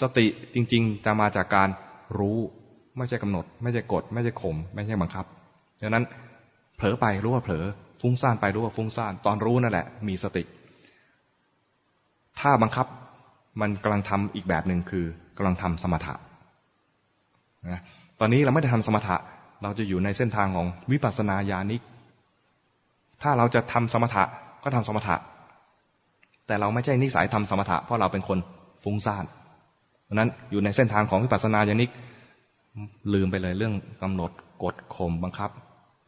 สติจริง ๆ จะมาจากการรู้ ไม่ใช่กำหนด ไม่ใช่กด ไม่ใช่ข่มไม่ใช่บังคับดังนั้นเผลอไปรู้ว่าเผลอฟุ้งซ่านไปรู้ว่าฟุ้งซ่าน ตอนรู้นั่นแหละ มีสติ ถ้าบังคับมันกำลังทำอีกแบบหนึ่งคือกำลังทำสมถะนะตอนนี้เราไม่ได้ทำสมถะ เราจะอยู่ในเส้นทางของวิปัสสนาญาณิก ถ้าเราจะทำสมถะก็ทำสมถะ แต่เราไม่ใช่นิสัยทำสมถะ เพราะเราเป็นคนฟุ้งซ่านเพราะนั้นอยู่ในเส้นทางของวิปัสสนาญาณิก ลืมไปเลยเรื่องกำหนดกฎข่มบังคับ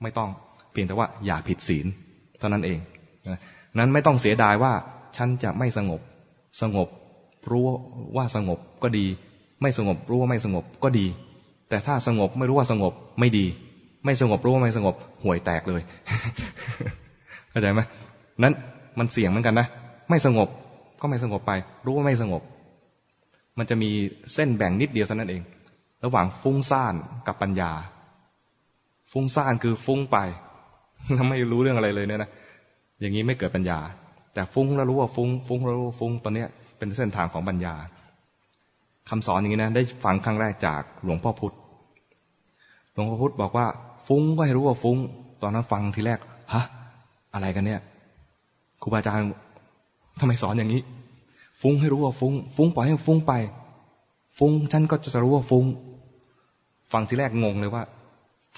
ไม่ต้องเพียงแต่ว่าอย่าผิดศีลเท่านั้นเองนั้นไม่ต้องเสียดายว่าฉันจะไม่สงบ สงบรู้ว่าสงบก็ดี ไม่สงบรู้ว่าไม่สงบก็ดี แต่ถ้าสงบไม่รู้ว่าสงบไม่ดี ไม่สงบรู้ว่าไม่สงบห่วยแตกเลยเข้าใจไหมนั้นมันเสี่ยงเหมือนกันนะไม่สงบก็ไม่สงบไป รู้ว่าไม่สงบ มันจะมีเส้นแบ่งนิดเดียวเท่านั้นเอง ระหว่างฟุ้งซ่านกับปัญญา ฟุ้งซ่านคือฟุ้งไปแล้วไม่รู้เรื่องอะไรเลยเนี่ยนะอย่างนี้ไม่เกิดปัญญา แต่ฟุ้งแล้วรู้ว่าฟุ้ง ฟุ้งแล้วรู้ฟุ้งตอนนี้เป็นเส้นทางของปัญญาคำสอนอย่างนี้นะ ได้ฟังครั้งแรกจากหลวงพ่อพุธหลวงพ่อพุธบอกว่า ฟุ้งก็ให้รู้ว่าฟุ้ง ตอนนั้นฟังทีแรกฮะอะไรกันเนี่ยครูบาอาจารย์ทำไมสอนอย่างนี้ ฟุ้งให้รู้ว่าฟุ้ง ฟุ้งปล่อยให้ฟุ้งไป ฟุ้งฉันก็จะรู้ว่าฟุ้ง ฟังทีแรกงงเลยว่า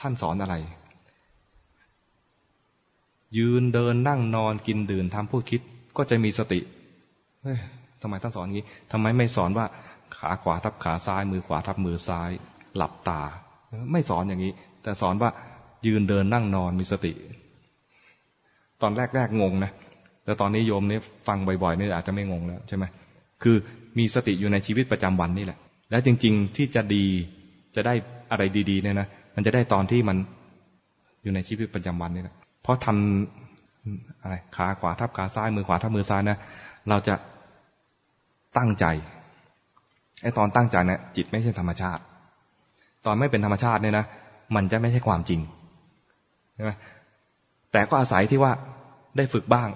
ท่านสอนอะไร ยืนเดินนั่งนอนกินดื่นทำพูดคิดก็จะมีสติเฮ้ยทำไมท่านสอนงี้ทำไมไม่สอนว่าขาขวาทับขาซ้าย มือขวาทับมือซ้าย หลับตา ไม่สอนอย่างนี้ แต่สอนว่ายืนเดินนั่งนอนมีสติ ตอนแรกๆงงนะแต่ตอนนี้โยมนี่ฟังบ่อยๆนี่อาจจะไม่งงแล้วใช่ไหมคือมีสติอยู่ในชีวิตประจำวันนี่แหละ และจริง ๆที่จะดีจะได้อะไรดี ๆ เนี่ยนะมันจะได้ตอนที่มันอยู่ในชีวิตประจำวันนี่แหละ เพราะทำอะไรขาขวาทับขาซ้ายมือขวาทับมือซ้ายนะเราจะตั้งใจไอ้ตอนตั้งใจเนะี่ยจิตไม่ใช่ธรรมชาติ ตอนไม่เป็นธรรมชาติเนี่ยนะมันจะไม่ใช่ความจริงใช่ไหมแต่ก็อาศัยที่ว่าได้ฝึกบ้าง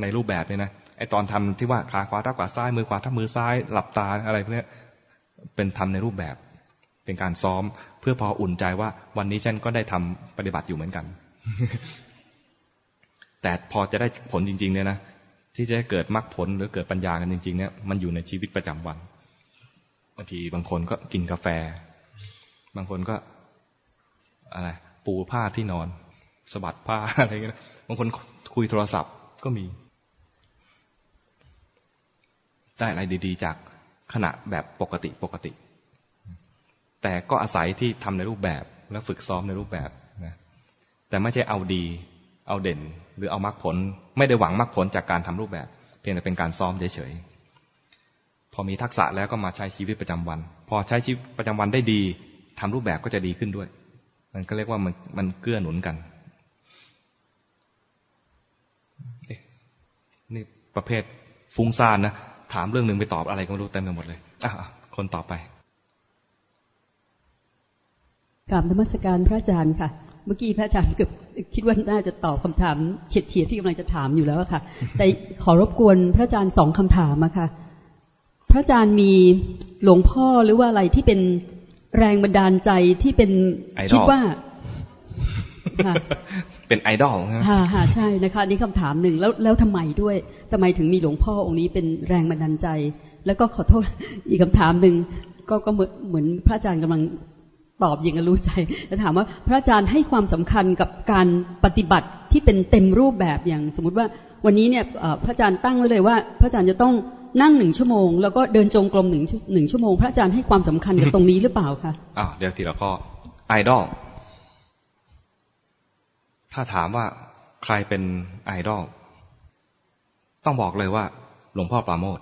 ในรูปแบบเนี่ยนะไอ้ตอนทำที่ว่าขาขวาทับขาซ้ายมือขวาทับมือซ้าย หลับตาอะไรพวกนี้เป็นทำในรูปแบบ เป็นการซ้อมเพื่อพออุ่นใจว่า วันนี้ฉันก็ได้ทำปฏิบัติอยู่เหมือนกัน แต่พอจะได้ผลจริง ๆ เนี่ยนะที่จะเกิดมรรคผลหรือเกิดปัญญากันจริง ๆ เนี่ยมันอยู่ในชีวิตประจำวันบางทีบางคนก็กินกาแฟ บางคนก็อะไรปูผ้าที่นอนสบัดผ้าอะไรเงี้ยบางคนคุยโทรศัพท์ก็มี ได้อะไรดี ๆ จากขณะแบบปกติปกติ แต่ก็อาศัยที่ทำในรูปแบบและฝึกซ้อมในรูปแบบนะแต่ไม่ใช่เอาดี เอาเด่น หรือเอามรรคผล ไม่ได้หวังมรรคผลจากการทำรูปแบบ เพียงแต่เป็นการซ้อมเฉยๆพอมีทักษะแล้วก็มาใช้ชีวิตประจำวัน พอใช้ชีวิตประจำวันได้ดีทำรูปแบบก็จะดีขึ้นด้วย มันก็เรียกว่ามันมันเกื้อหนุนกันนี่ประเภทฟุ้งซ่านนะถามเรื่องหนึ่งไปตอบอะไรก็ไม่รู้เต็มไปหมดเลยอะคนต่อไป
กราบนมัสการพระอาจารย์ค่ะ เมื่อกี้พระอาจารย์เกือบคิดว่าน่าจะตอบคำถามเฉียดเฉียดที่กำลังจะถามอยู่แล้วค่ะ แต่ขอรบกวนพระอาจารย์สองคำถามอะค่ะ พระอาจารย์มีหลวงพ่อหรือว่าอะไรที่เป็นแรงบันดาลใจที่เป็นคิดว่า
เป็นไอดอล
ค่ะค่ะใช่นะคะนี่คำถามหนึ่งแล้วแล้วทำไมด้วยทำไมถึงมีหลวงพ่อองค์นี้เป็นแรงบันดาลใจ แล้วก็ขอโทษอีกคำถามหนึ่งก็ก็เหมือนพระอาจารย์กำลัง ตอบอย่างรู้ใจจะถามว่าพระอาจารย์ให้ความสำคัญกับการปฏิบัติที่เป็นเต็มรูปแบบอย่างสมมุติว่าวันนี้เนี่ยพระอาจารย์ตั้งไว้เลยว่า พระอาจารย์จะต้องนั่งหนึ่งชั่วโมง แล้วก็เดินจงกรมหนึ่งหนึ่งชั่วโมง พระอาจารย์ให้ความสำคัญกับตรงนี้หรือเปล่าคะ
อ่าเดี๋ยวทีละข้อไอดอลถ้าถามว่าใครเป็นไอดอลต้องบอกเลยว่า หลวงพ่อปราโมท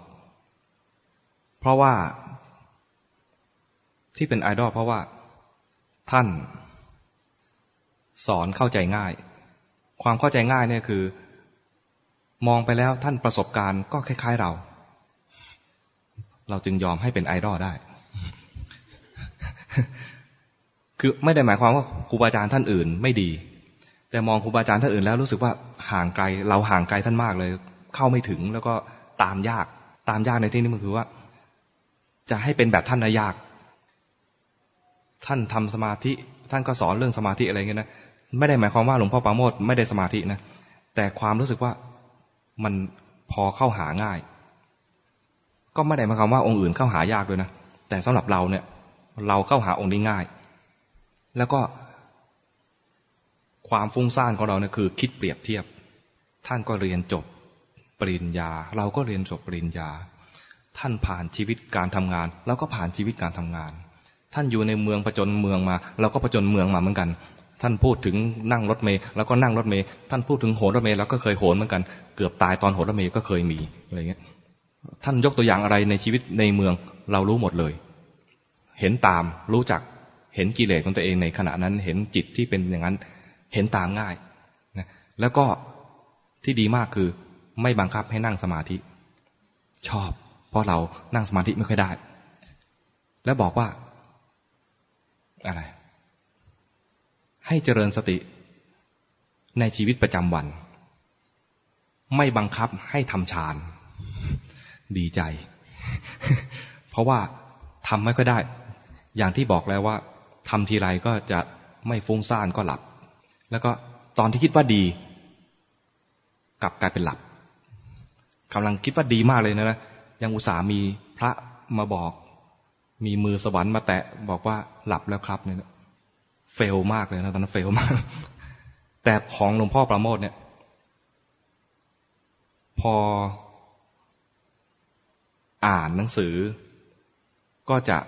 เพราะว่าที่เป็นไอดอลเพราะว่า ท่าน สอนเข้าใจง่าย ความเข้าใจง่ายเนี่ยคือ มองไปแล้วท่านประสบการณ์ก็คล้าย ๆเรา เราจึงยอมให้เป็นไอดอลได้ คือไม่ได้หมายความว่าครูบาอาจารย์ท่านอื่นไม่ดี แต่มองครูบาอาจารย์ท่านอื่นแล้วรู้สึกว่าห่างไกล เราห่างไกลท่านมากเลย เข้าไม่ถึงแล้วก็ตามยาก ตามยากในที่นี้มันคือว่า จะให้เป็นแบบท่านนะยาก ท่านทำสมาธิ ท่านก็สอนเรื่องสมาธิอะไรเงี้ยนะไม่ได้หมายความว่าหลวงพ่อปาโมดไม่ได้สมาธินะแต่ความรู้สึกว่ามันพอเข้าหาง่าย ก็ไม่ได้หมายความว่าองค์อื่นเข้าหายากด้วยนะแต่สำหรับเราเนี่ย เราเข้าหาองค์นี้ง่าย แล้วก็ ความฟุ้งซ่านของเราเนี่ยคือ คิดเปรียบเทียบ ท่านก็เรียนจบปริญญา เราก็เรียนจบปริญญา ท่านผ่านชีวิตการทำงานเราก็ผ่านชีวิตการทำงาน ท่านอยู่ในเมืองประจนเมืองมา เราก็ประจนเมืองมาเหมือนกัน ท่านพูดถึงนั่งรถเมล์แล้วก็นั่งรถเมล์ท่านพูดถึงโหนรถเมล์แล้วก็เคยโหนเหมือนกัน เกือบตายตอนโหนรถเมล์ก็เคยมีอะไรเงี้ย ท่านยกตัวอย่างอะไรในชีวิตในเมืองเรารู้หมดเลย เห็นตามรู้จักเห็นกิเลสของตัวเองในขณะนั้น เห็นจิตที่เป็นอย่างนั้น เห็นตามง่ายนะแล้วก็ที่ดีมากคือไม่บังคับให้นั่งสมาธิ ชอบ เพราะเรานั่งสมาธิไม่ค่อยได้ แล้วบอกว่า อะไร ให้เจริญสติในชีวิตประจำวัน ไม่บังคับให้ทำฌาน ดีใจ เพราะว่าทำไม่ก็ได้ อย่างที่บอกแล้วว่าทำทีไรก็จะไม่ฟุ้งซ่านก็หลับ แล้วก็ตอนที่คิดว่าดี กลับกลายเป็นหลับกำลังคิดว่าดีมากเลยนะนะยังอุตส่ามีพระมาบอก มีมือสวรรค์มาแตะบอกว่า หลับแล้วครับเนี่ยเฟลมากเลยนะตอนนั้นเฟลมาก แต่ของหลวงพ่อประโมทเนี่ย พออ่านหนังสือ ก็จะ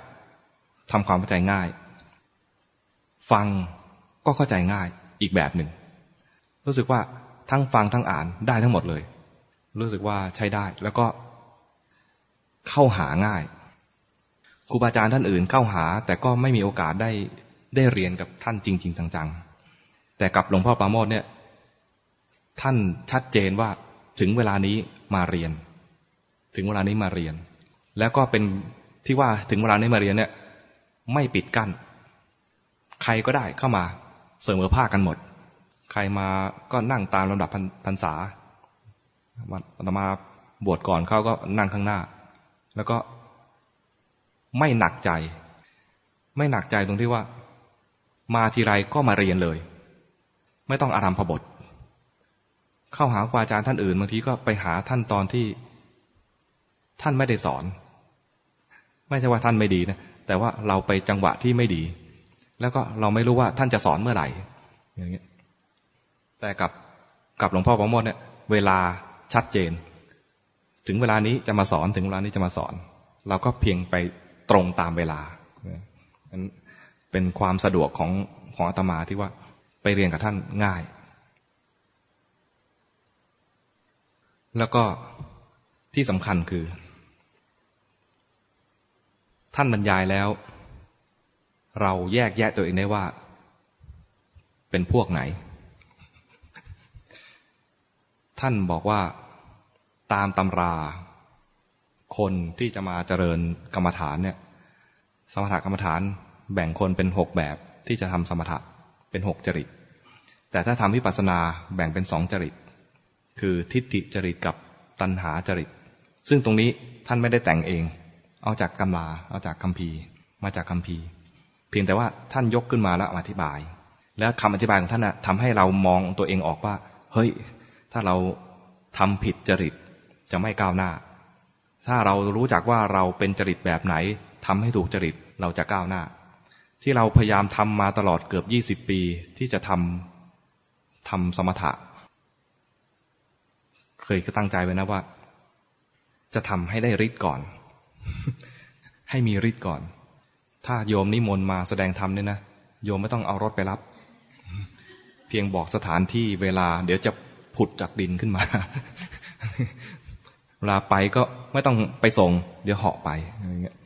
ทำความเข้าใจง่าย ฟังก็เข้าใจง่ายอีกแบบหนึ่ง รู้สึกว่าทั้งฟังทั้งอ่านได้ทั้งหมดเลย รู้สึกว่าใช้ได้ แล้วก็เข้าหาง่าย ครูบาอาจารย์ท่านอื่นเข้าหา แต่ก็ไม่มีโอกาสได้ได้เรียนกับท่านจริง ๆ จังๆ แต่กับหลวงพ่อปาโมทเนี่ย ท่านชัดเจนว่าถึงเวลานี้มาเรียน ถึงเวลานี้มาเรียน แล้วก็เป็นที่ว่าถึงเวลานี้มาเรียนเนี่ย ไม่ปิดกั้น ใครก็ได้เข้ามาเสมอภาคกันหมด ใครมาก็นั่งตามลำดับพรรษามาบวชก่อนเขาก็นั่งข้างหน้า แล้วก็ ไม่หนักใจ ไม่หนักใจตรงที่ว่า มาทีไรก็มาเรียนเลย ไม่ต้องอารัมพบท เข้าหาครูอาจารย์ท่านอื่นบางทีก็ไปหาท่านตอนที่ ท่านไม่ได้สอน ไม่ใช่ว่าท่านไม่ดีนะแต่ว่าเราไปจังหวะที่ไม่ดี แล้วก็เราไม่รู้ว่าท่านจะสอนเมื่อไหร่อย่างเงี้ยแต่กับกับหลวงพ่อประโมทเนี่ย เวลาชัดเจน ถึงเวลานี้จะมาสอนถึงเวลานี้จะมาสอน เราก็เพียงไป ตรงตามเวลานั้นเป็นความสะดวกของของอาตมาที่ว่าไปเรียนกับท่านง่าย แล้วก็ที่สำคัญคือ ท่านบรรยายแล้ว เราแยกแยะตัวเองได้ว่า เป็นพวกไหน ท่านบอกว่าตามตำรา คนที่จะมาเจริญกรรมฐานเนี่ย สมถกรรมฐานแบ่งคนเป็นหกแบบที่จะทำสมถะเป็นหกจริต แต่ถ้าทำวิปัสสนาแบ่งเป็นสองจริต คือทิฏฐิจริตกับตัณหาจริต ซึ่งตรงนี้ท่านไม่ได้แต่งเอง เอาจากกำลาเอาจากคัมภีร์ มาจากคัมภีร์ เพียงแต่ว่าท่านยกขึ้นมาแล้วอธิบาย แล้วคำอธิบายของท่านนะทำให้เรามองตัวเองออกว่า เฮ้ย ถ้าเราทำผิดจริตจะไม่ก้าวหน้า ถ้าเรารู้จักว่าเราเป็นจริตแบบไหนทำให้ถูกจริตเราจะก้าวหน้า ที่เราพยายามทำมาตลอดเกือบยี่สิบปีที่จะทำทำสมถะ เคยก็ตั้งใจไว้นะว่า จะทำให้ได้ฤทธิ์ก่อน ให้มีฤทธิ์ก่อน ถ้าโยมนิมนต์มาแสดงธรรมเนี่ยนะโยมไม่ต้องเอารถไปรับ เพียงบอกสถานที่เวลา เดี๋ยวจะผุดจากดินขึ้นมา วลาไปก็ไม่ต้องไปส่ง เดี๋ยวเหาะไปอะไรเงี้ย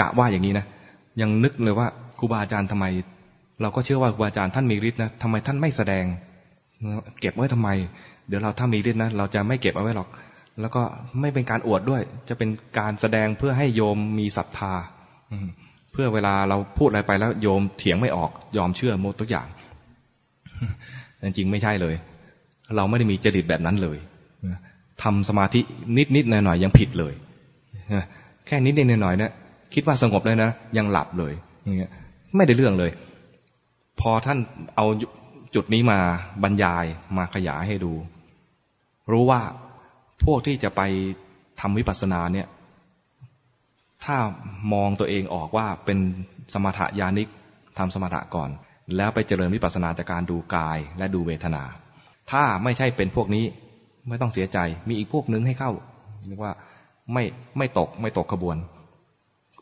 กะว่าอย่างนี้นะยังนึกเลยว่าครูบาอาจารย์ทำไม เราก็เชื่อว่าครูบาอาจารย์ท่านมีฤทธิ์นะทำไมท่านไม่แสดง เก็บไว้ทำไม เดี๋ยวเราถ้ามีฤทธิ์นะเราจะไม่เก็บเอาไว้หรอก แล้วก็ไม่เป็นการอวดด้วย จะเป็นการแสดงเพื่อให้โยมมีศรัทธาเพื่อเวลาเราพูดอะไรไปแล้วโยมเถียงไม่ออกยอมเชื่อหมดทุกอย่างจริงๆไม่ใช่เลย เราไม่ได้มีจริตแบบนั้นเลย ทำสมาธินิดนิดหน่อยหน่อยยังผิดเลยแค่นิดนิดหน่อยหน่อยเนี่ยคิดว่าสงบเลยนะยังหลับเลยอย่างเงี้ยไม่ได้เรื่องเลย พอท่านเอาจุดนี้มาบรรยายมาขยายให้ดู รู้ว่าพวกที่จะไปทำวิปัสสนาเนี่ย ถ้ามองตัวเองออกว่าเป็นสมถะญาณิกทำสมถะก่อน แล้วไปเจริญวิปัสสนาจากการดูกายและดูเวทนา ถ้าไม่ใช่เป็นพวกนี้ ไม่ต้องเสียใจ มีอีกพวกนึงให้เข้าเรียกว่าไม่ไม่ตกไม่ตกขบวน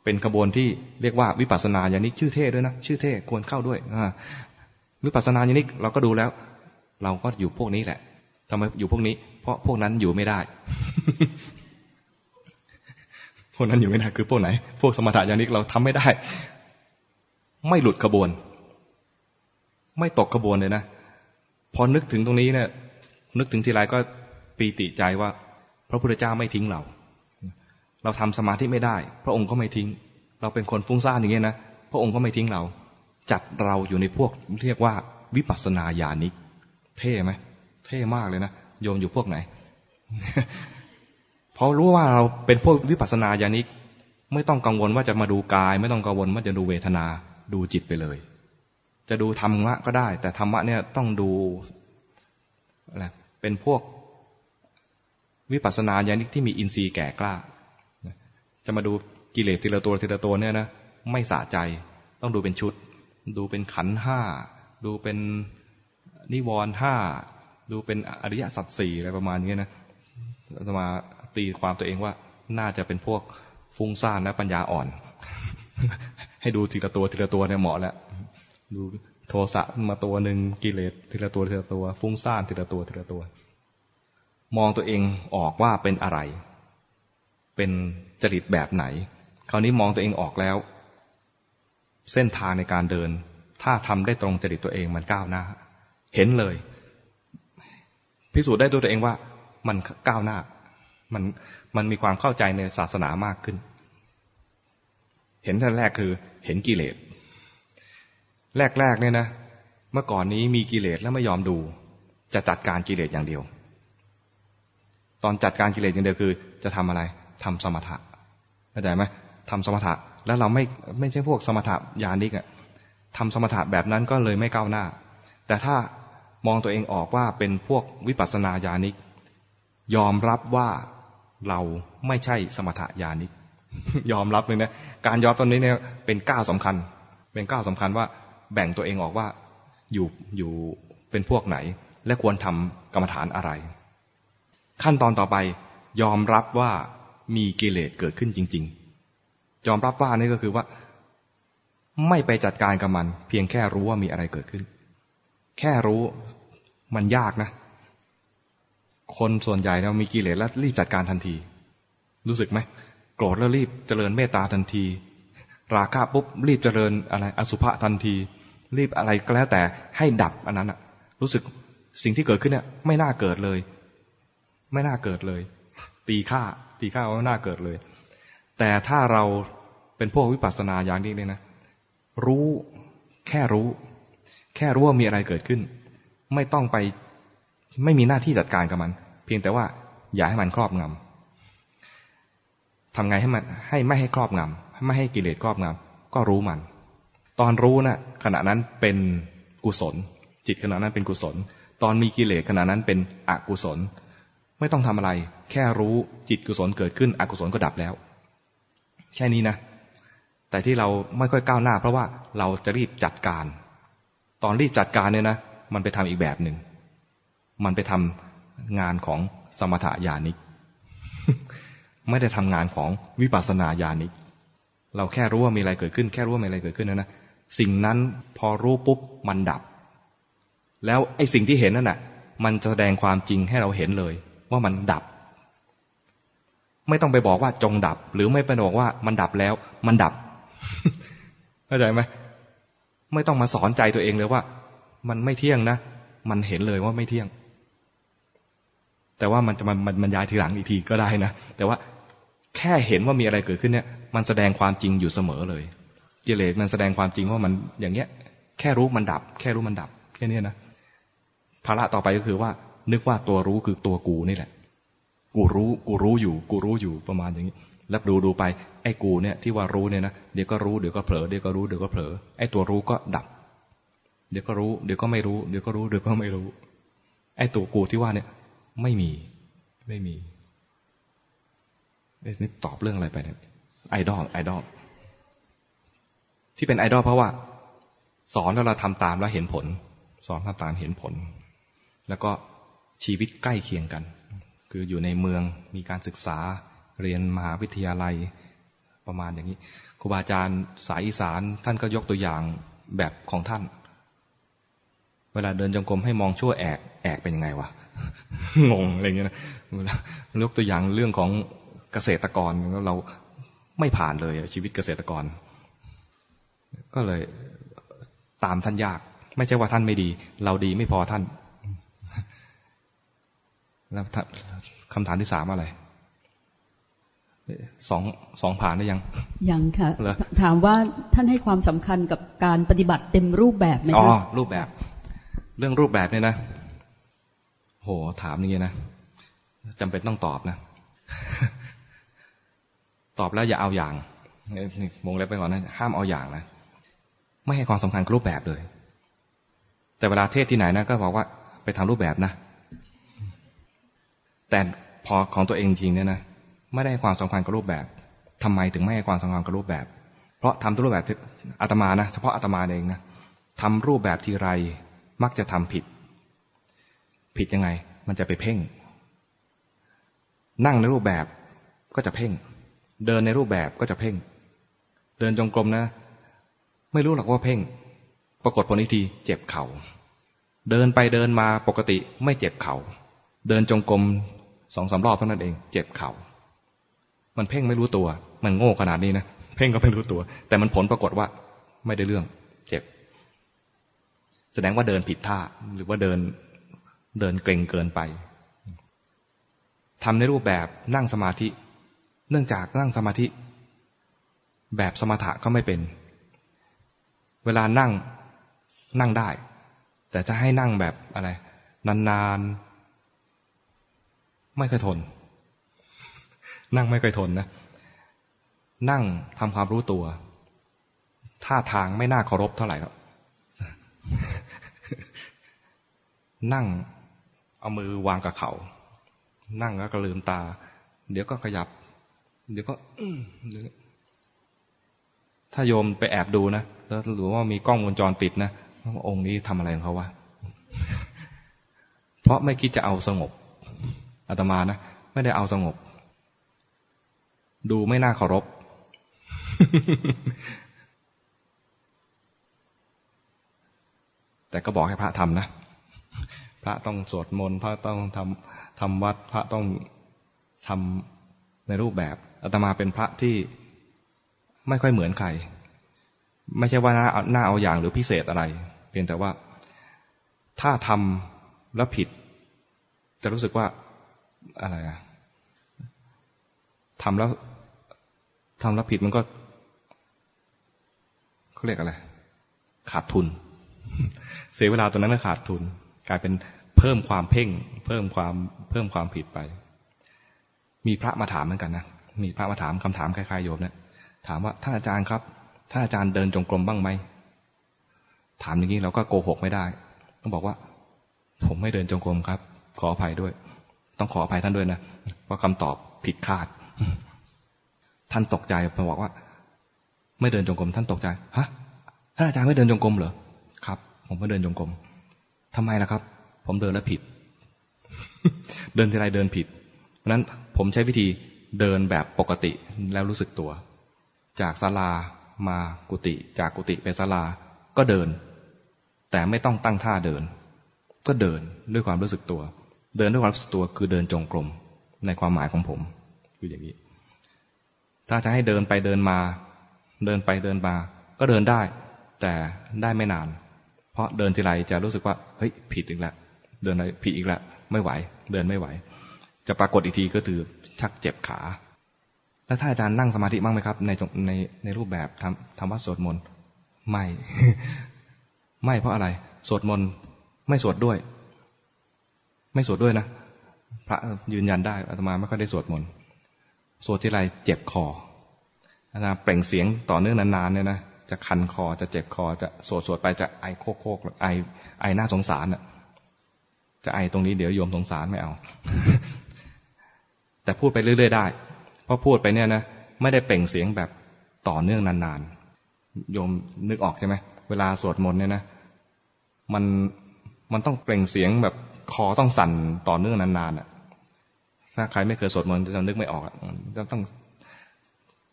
เป็นขบวนที่เรียกว่าวิปัสสนาญาณิกชื่อเท่ด้วยนะชื่อเท่ควรเข้าด้วยวิปัสสนาญาณิกเราก็ดูแล้ว เราก็อยู่พวกนี้แหละทำไมอยู่พวกนี้ เพราะพวกนั้นอยู่ไม่ได้ พวกนั้นอยู่ไม่ได้คือพวกไหน พวกสมถะญาณิกเราทำไม่ได้ ไม่หลุดขบวน ไม่ตกขบวนเลยนะพอนึกถึงตรงนี้เนี่ยนึกถึงทีไรก็ ปีติใจว่า พระพุทธเจ้าไม่ทิ้งเรา เราทำสมาธิไม่ได้ พระองค์ก็ไม่ทิ้ง เราเป็นคนฟุ้งซ่านอย่างเงี้ยนะพระองค์ก็ไม่ทิ้งเรา จัดเราอยู่ในพวกเรียกว่า วิปัสสนาญาณิก เท่ไหมเท่มากเลยนะโยมอยู่พวกไหนเพราะรู้ว่าเราเป็นพวกวิปัสสนาญาณิก ไม่ต้องกังวลว่าจะมาดูกาย ไม่ต้องกังวลว่าจะดูเวทนาดูจิตไปเลย จะดูธรรมะก็ได้ แต่ธรรมะเนี่ยต้องดูอะไรเป็นพวก วิปัสสนาญาณิกที่มีอินทรีย์แก่กล้า จะมาดูกิเลสทีละตัวทีละตัวเนี่ยนะไม่สะใจ ต้องดูเป็นชุด ดูเป็นขันห้า ดูเป็นนิวรณ์ห้า ดูเป็นอริยสัจสี่อะไรประมาณนี้นะจะมาตีความตัวเองว่าน่าจะเป็นพวกฟุ้งซ่านและปัญญาอ่อน ให้ดูทีละตัวทีละตัวเนี่ยเหมาะแล้วดูโทสะมาตัวหนึ่งกิเลสทีละตัวทีละตัว ฟุ้งซ่านทีละตัวทีละตัว มองตัวเองออกว่าเป็นอะไร เป็นจริตแบบไหน คราวนี้มองตัวเองออกแล้ว เส้นทางในการเดิน ถ้าทำได้ตรงจริตตัวเองมันก้าวหน้า เห็นเลย พิสูจน์ได้ด้วยตัวเองว่า มันก้าวหน้า มันมันมีความเข้าใจในศาสนามากขึ้น เห็นท่านแรกคือ เห็นกิเลสแรกๆเนี่ยนะ เมื่อก่อนนี้มีกิเลสแล้วไม่ยอมดู จะจัดการกิเลสอย่างเดียว ตอนจัดการกิเลสอย่างเดียวคือ จะทำอะไรทำสมถะเข้าใจไหมทำสมถะ แล้วเราไม่ไม่ใช่พวกสมถะญาณิกอะทำสมถะแบบนั้นก็เลยไม่ก้าวหน้า แต่ถ้ามองตัวเองออกว่าเป็นพวกวิปัสสนาญาณิก ยอมรับว่าเราไม่ใช่สมถะญาณิก ยอมรับเลยนะการยอมตอนนี้เนี่ยเป็นก้าวสาคัญ เป็นก้าวสาคัญว่าแบ่งตัวเองออกว่าอยู่อยู่เป็นพวกไหน และควรทำกรรมฐานอะไร ขั้นตอนต่อไป ยอมรับว่ามีกิเลสเกิดขึ้นจริง ๆ ยอมรับว่านี่ก็คือว่า ไม่ไปจัดการกับมัน เพียงแค่รู้ว่ามีอะไรเกิดขึ้น แค่รู้มันยากนะ คนส่วนใหญ่เรามีกิเลสแล้วรีบจัดการทันที รู้สึกไหมโกรธแล้วรีบเจริญเมตตาทันที ราคะปุ๊บรีบเจริญอะไรอสุภะทันที รีบอะไรก็แล้วแต่ให้ดับอันนั้นอะรู้สึกสิ่งที่เกิดขึ้นเนี่ยไม่น่าเกิดเลย ไม่น่าเกิดเลย ตีค่า ตีค่าว่าน่าเกิดเลย แต่ถ้าเราเป็นพวกวิปัสสนาอย่างนี้เนี่ยนะ รู้แค่รู้ แค่รู้ว่ามีอะไรเกิดขึ้น ไม่ต้องไปไม่มีหน้าที่จัดการกับมัน เพียงแต่ว่าอย่าให้มันครอบงำทำไงให้มันให้ไม่ให้ครอบงำไม่ให้กิเลสครอบงำก็รู้มัน ตอนรู้นะ่ะขณะนั้นเป็นกุศล จิตขณะนั้นเป็นกุศล ตอนมีกิเลสขณะนั้นเป็นอกุศล ไม่ต้องทำอะไร แค่รู้จิตกุศลเกิดขึ้น อกุศลก็ดับแล้ว แค่นี้นะ แต่ที่เราไม่ค่อยก้าวหน้า เพราะว่าเราจะรีบจัดการ ตอนรีบจัดการเนี่ยนะ มันไปทำอีกแบบหนึ่ง มันไปทำงานของสมถะญาณิก ไม่ได้ทำงานของวิปัสสนาญาณิก เราแค่รู้ว่ามีอะไรเกิดขึ้น แค่รู้ว่ามีอะไรเกิดขึ้นนะนะสิ่งนั้นพอรู้ปุ๊บมันดับ แล้วไอ้สิ่งที่เห็นนั่นน่ะ มันแสดงความจริงให้เราเห็นเลย ว่ามันดับ ไม่ต้องไปบอกว่าจงดับ หรือไม่ไปบอกว่ามันดับแล้ว มันดับเข้าใจไหมไม่ต้องมาสอนใจตัวเองเลยว่า มันไม่เที่ยงนะมันเห็นเลยว่าไม่เที่ยง แต่ว่ามันจะมันมันย้ายทีหลังอีกทีก็ได้นะแต่ว่าแค่เห็นว่ามีอะไรเกิดขึ้นเนี่ย มันแสดงความจริงอยู่เสมอเลยกิเลสมันแสดงความจริงว่ามันอย่างเงี้ย แค่รู้มันดับ แค่รู้มันดับ แค่นี้นะภาระต่อไปก็คือว่า นึกว่าตัวรู้คือตัวกูนี่แหละ กูรู้ กูรู้อยู่ กูรู้อยู่ประมาณอย่างนี้ แล้วดูดูไป ไอ้กูเนี่ยที่ว่ารู้เนี่ยนะ เดี๋ยวก็รู้ เดี๋ยวก็เผลอ เดี๋ยวก็รู้ เดี๋ยวก็เผลอ ไอ้ตัวรู้ก็ดับ เดี๋ยวก็รู้ เดี๋ยวก็ไม่รู้ เดี๋ยวก็รู้ เดี๋ยวก็ไม่รู้ ไอ้ตัวกูที่ว่าเนี่ย ไม่มี ไม่มีนี่ตอบเรื่องอะไรไปเนี่ยไอดอล ไอดอล ที่เป็นไอดอลเพราะว่า สอนแล้วเราทำตามแล้วเห็นผล สอนทำตามเห็นผล แล้วก็ ชีวิตใกล้เคียงกัน คืออยู่ในเมืองมีการศึกษาเรียนมหาวิทยาลัยประมาณอย่างนี้ครูบาอาจารย์สายอีสานท่านก็ยกตัวอย่างแบบของท่าน เวลาเดินจงกรมให้มองชั่วแอกแอกเป็นยังไงวะงงอะไรเงี้ยนะยกตัวอย่างเรื่องของเกษตรกรเราไม่ผ่านเลยชีวิตเกษตรกร ก็เลยตามท่านยาก ไม่ใช่ว่าท่านไม่ดี เราดีไม่พอท่าน แล้วคำถามที่สามอะไรสองสองผ่านได้ยัง
ยังค่ะ ถามว่าท่านให้ความสำคัญกับการปฏิบัติเต็มรูปแบบไหมคะอ๋อ
รูปแบบ เรื่องรูปแบบเนี่ยนะ โหถามอย่างนี้นะจำเป็นต้องตอบนะ ตอบแล้วอย่าเอาอย่างมงเล็บไปก่อนนะห้ามเอาอย่างนะไม่ให้ความสำคัญกับรูปแบบเลย แต่เวลาเทศที่ไหนนะก็บอกว่าไปทำรูปแบบนะ แต่พอของตัวเองจริงเนี่ยนะไม่ได้ความสำคัญกับรูปแบบทำไมถึงไม่ให้ความสำคัญกับรูปแบบ เพราะทำรูปแบบอาตมานะเฉพาะอาตมาเองนะทำรูปแบบทีไรมักจะทำผิด ผิดยังไง มันจะไปเพ่ง นั่งในรูปแบบก็จะเพ่ง เดินในรูปแบบก็จะเพ่ง เดินจงกรมนะ ไม่รู้หรอกว่าเพ่ง ปรากฏผลอีกทีเจ็บเขา่าเดินไปเดินมาปกติไม่เจ็บเขา่า เดินจงกรมสองสารอบเท่านั้นเอง เจ็บเขา่ามันเพ่งไม่รู้ตัว มันโง่ขนาดนี้นะเพ่งก็ไม่รู้ตัว แต่มันผลปรากฏว่า ไม่ได้เรื่อง เจ็บ แสดงว่าเดินผิดท่า หรือว่าเดินเดินเกรงเกินไปทำในรูปแบบนั่งสมาธิ เนื่องจากนั่งสมาธิ แบบสมถะก็ไม่เป็น เวลานั่งนั่งได้ แต่จะให้นั่งแบบอะไร นานๆ ไม่เคยทน นั่งไม่เคยทนนะ นั่งทำความรู้ตัว ท่าทางไม่น่าเคารพเท่าไหร่แล้ว นั่งเอามือวางกับเขา นั่งแล้วก็ลืมตา เดี๋ยวก็ขยับ เดี๋ยวก็ถ้าโยมไปแอบดูนะ แล้วหรือว่ามีกล้องวงจรปิดนะ องค์นี้ทำอะไรของเขาวะ เพราะไม่คิดจะเอาสงบ อาตมานะไม่ได้เอาสงบ ดูไม่น่าเคารพ แต่ก็บอกให้พระทำนะ พระต้องสวดมนต์พระต้องทำทำวัด พระต้องทำในรูปแบบอาตมาเป็นพระที่ไม่ค่อยเหมือนใคร ไม่ใช่ว่าหน้าหน้าเอาอย่างหรือพิเศษอะไร เพียงแต่ว่าถ้าทำแล้วผิด จะรู้สึกว่า อะไรอะทำแล้วทำแล้วผิดมันก็เขาเรียกอะไร ขาดทุน เสียเวลาตัวนั้นก็ขาดทุน กลายเป็นเพิ่มความเพ่ง เพิ่มความเพิ่มความผิดไป มีพระมาถามเหมือนกันนะมีพระมาถามคำถามคล้ายๆโยมเนะี่ยถามว่าท่านอาจารย์ครับท่านอาจารย์เดินจงกรมบ้างไหมถามอย่างนี้เราก็โกหกไม่ได้ต้องบอกว่า ผมไม่เดินจงกรมครับ ขออภัยด้วย ต้องขออภัยท่านด้วยนะเพราะคำตอบผิดคาด ท่านตกใจมาบอกว่า ไม่เดินจงกรมท่านตกใจฮะท่านอาจารย์ไม่เดินจงกรมเหรอครับ ผมไม่เดินจงกรมทำไมล่ะครับ ผมเดินแล้วผิด เดินทีไรเดินผิด เพราะนั้นผมใช้วิธีเดินแบบปกติแล้วรู้สึกตัว จากศาลามากุฏิจากกุฏิไปศาลาก็เดิน แต่ไม่ต้องตั้งท่าเดิน ก็เดินด้วยความรู้สึกตัว เดินด้วยความรู้สึกตัวคือเดินจงกรมในความหมายของผม คืออย่างนี้ ถ้าจะให้เดินไปเดินมา เดินไปเดินมา ก็เดินได้ แต่ได้ไม่นาน เพราะเดินทีไรจะรู้สึกว่าเฮ้ยผิดอีกแล้วเดินอะไรผิดอีกแล้วไม่ไหว เดินไม่ไหว จะปรากฏอีกทีก็คือชักเจ็บขา แล้วถ้าอาจารย์นั่งสมาธิบ้างไหมครับ ในในในรูปแบบทำทำวัดสวดมนต์ไม่ ไม่เพราะอะไร สวดมนต์ไม่สวดด้วย ไม่สวดด้วยนะ พระยืนยันได้อาตมาไม่ค่อยได้สวดมนต์สวดที่ไรเจ็บคออาตมาเปล่งเสียงต่อเนื่องนานๆเนี่ยนะจะคันคอจะเจ็บคอ จะสวดสวดไปจะไอโคกโคกไอไอหน้าสงสารอะ จะไอตรงนี้เดี๋ยวโยมสงสารไม่เอา แต่พูดไปเรื่อยๆได้ เพราะพูดไปเนี่ยนะไม่ได้เปล่งเสียงแบบต่อเนื่องนานๆ โยมนึกออกใช่ไหมเวลาสวดมนต์เนี่ยนะ มันมันต้องเปล่งเสียงแบบ คอต้องสั่นต่อเนื่องนานๆอะ ถ้าใครไม่เคยสวดมนต์จะนึกไม่ออกจะต้อง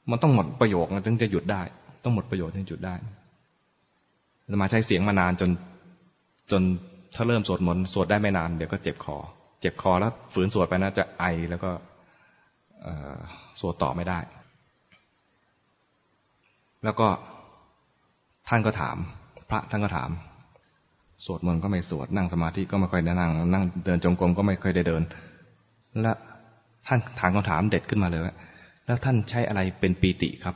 มันต้องหมดประโยคถึงจะหยุดได้ ต้องหมดประโยชน์ถึงหยุดได้มาใช้เสียงมานานจนจนถ้าเริ่มสวดมนต์สวดได้ไม่นานเดี๋ยวก็เจ็บคอ เจ็บคอแล้วฝืนสวดไปนะจะไอแล้วก็สวดต่อไม่ได้ แล้วก็ท่านก็ถาม พระท่านก็ถาม สวดมนต์ก็ไม่สวดนั่งสมาธิก็ไม่ค่อยได้นั่ง นั่งเดินจงกรมก็ไม่ค่อยได้เดิน แล้วท่านถามคำถามเด็ดขึ้นมาเลยว่าแล้วท่านใช้อะไรเป็นปีติครับ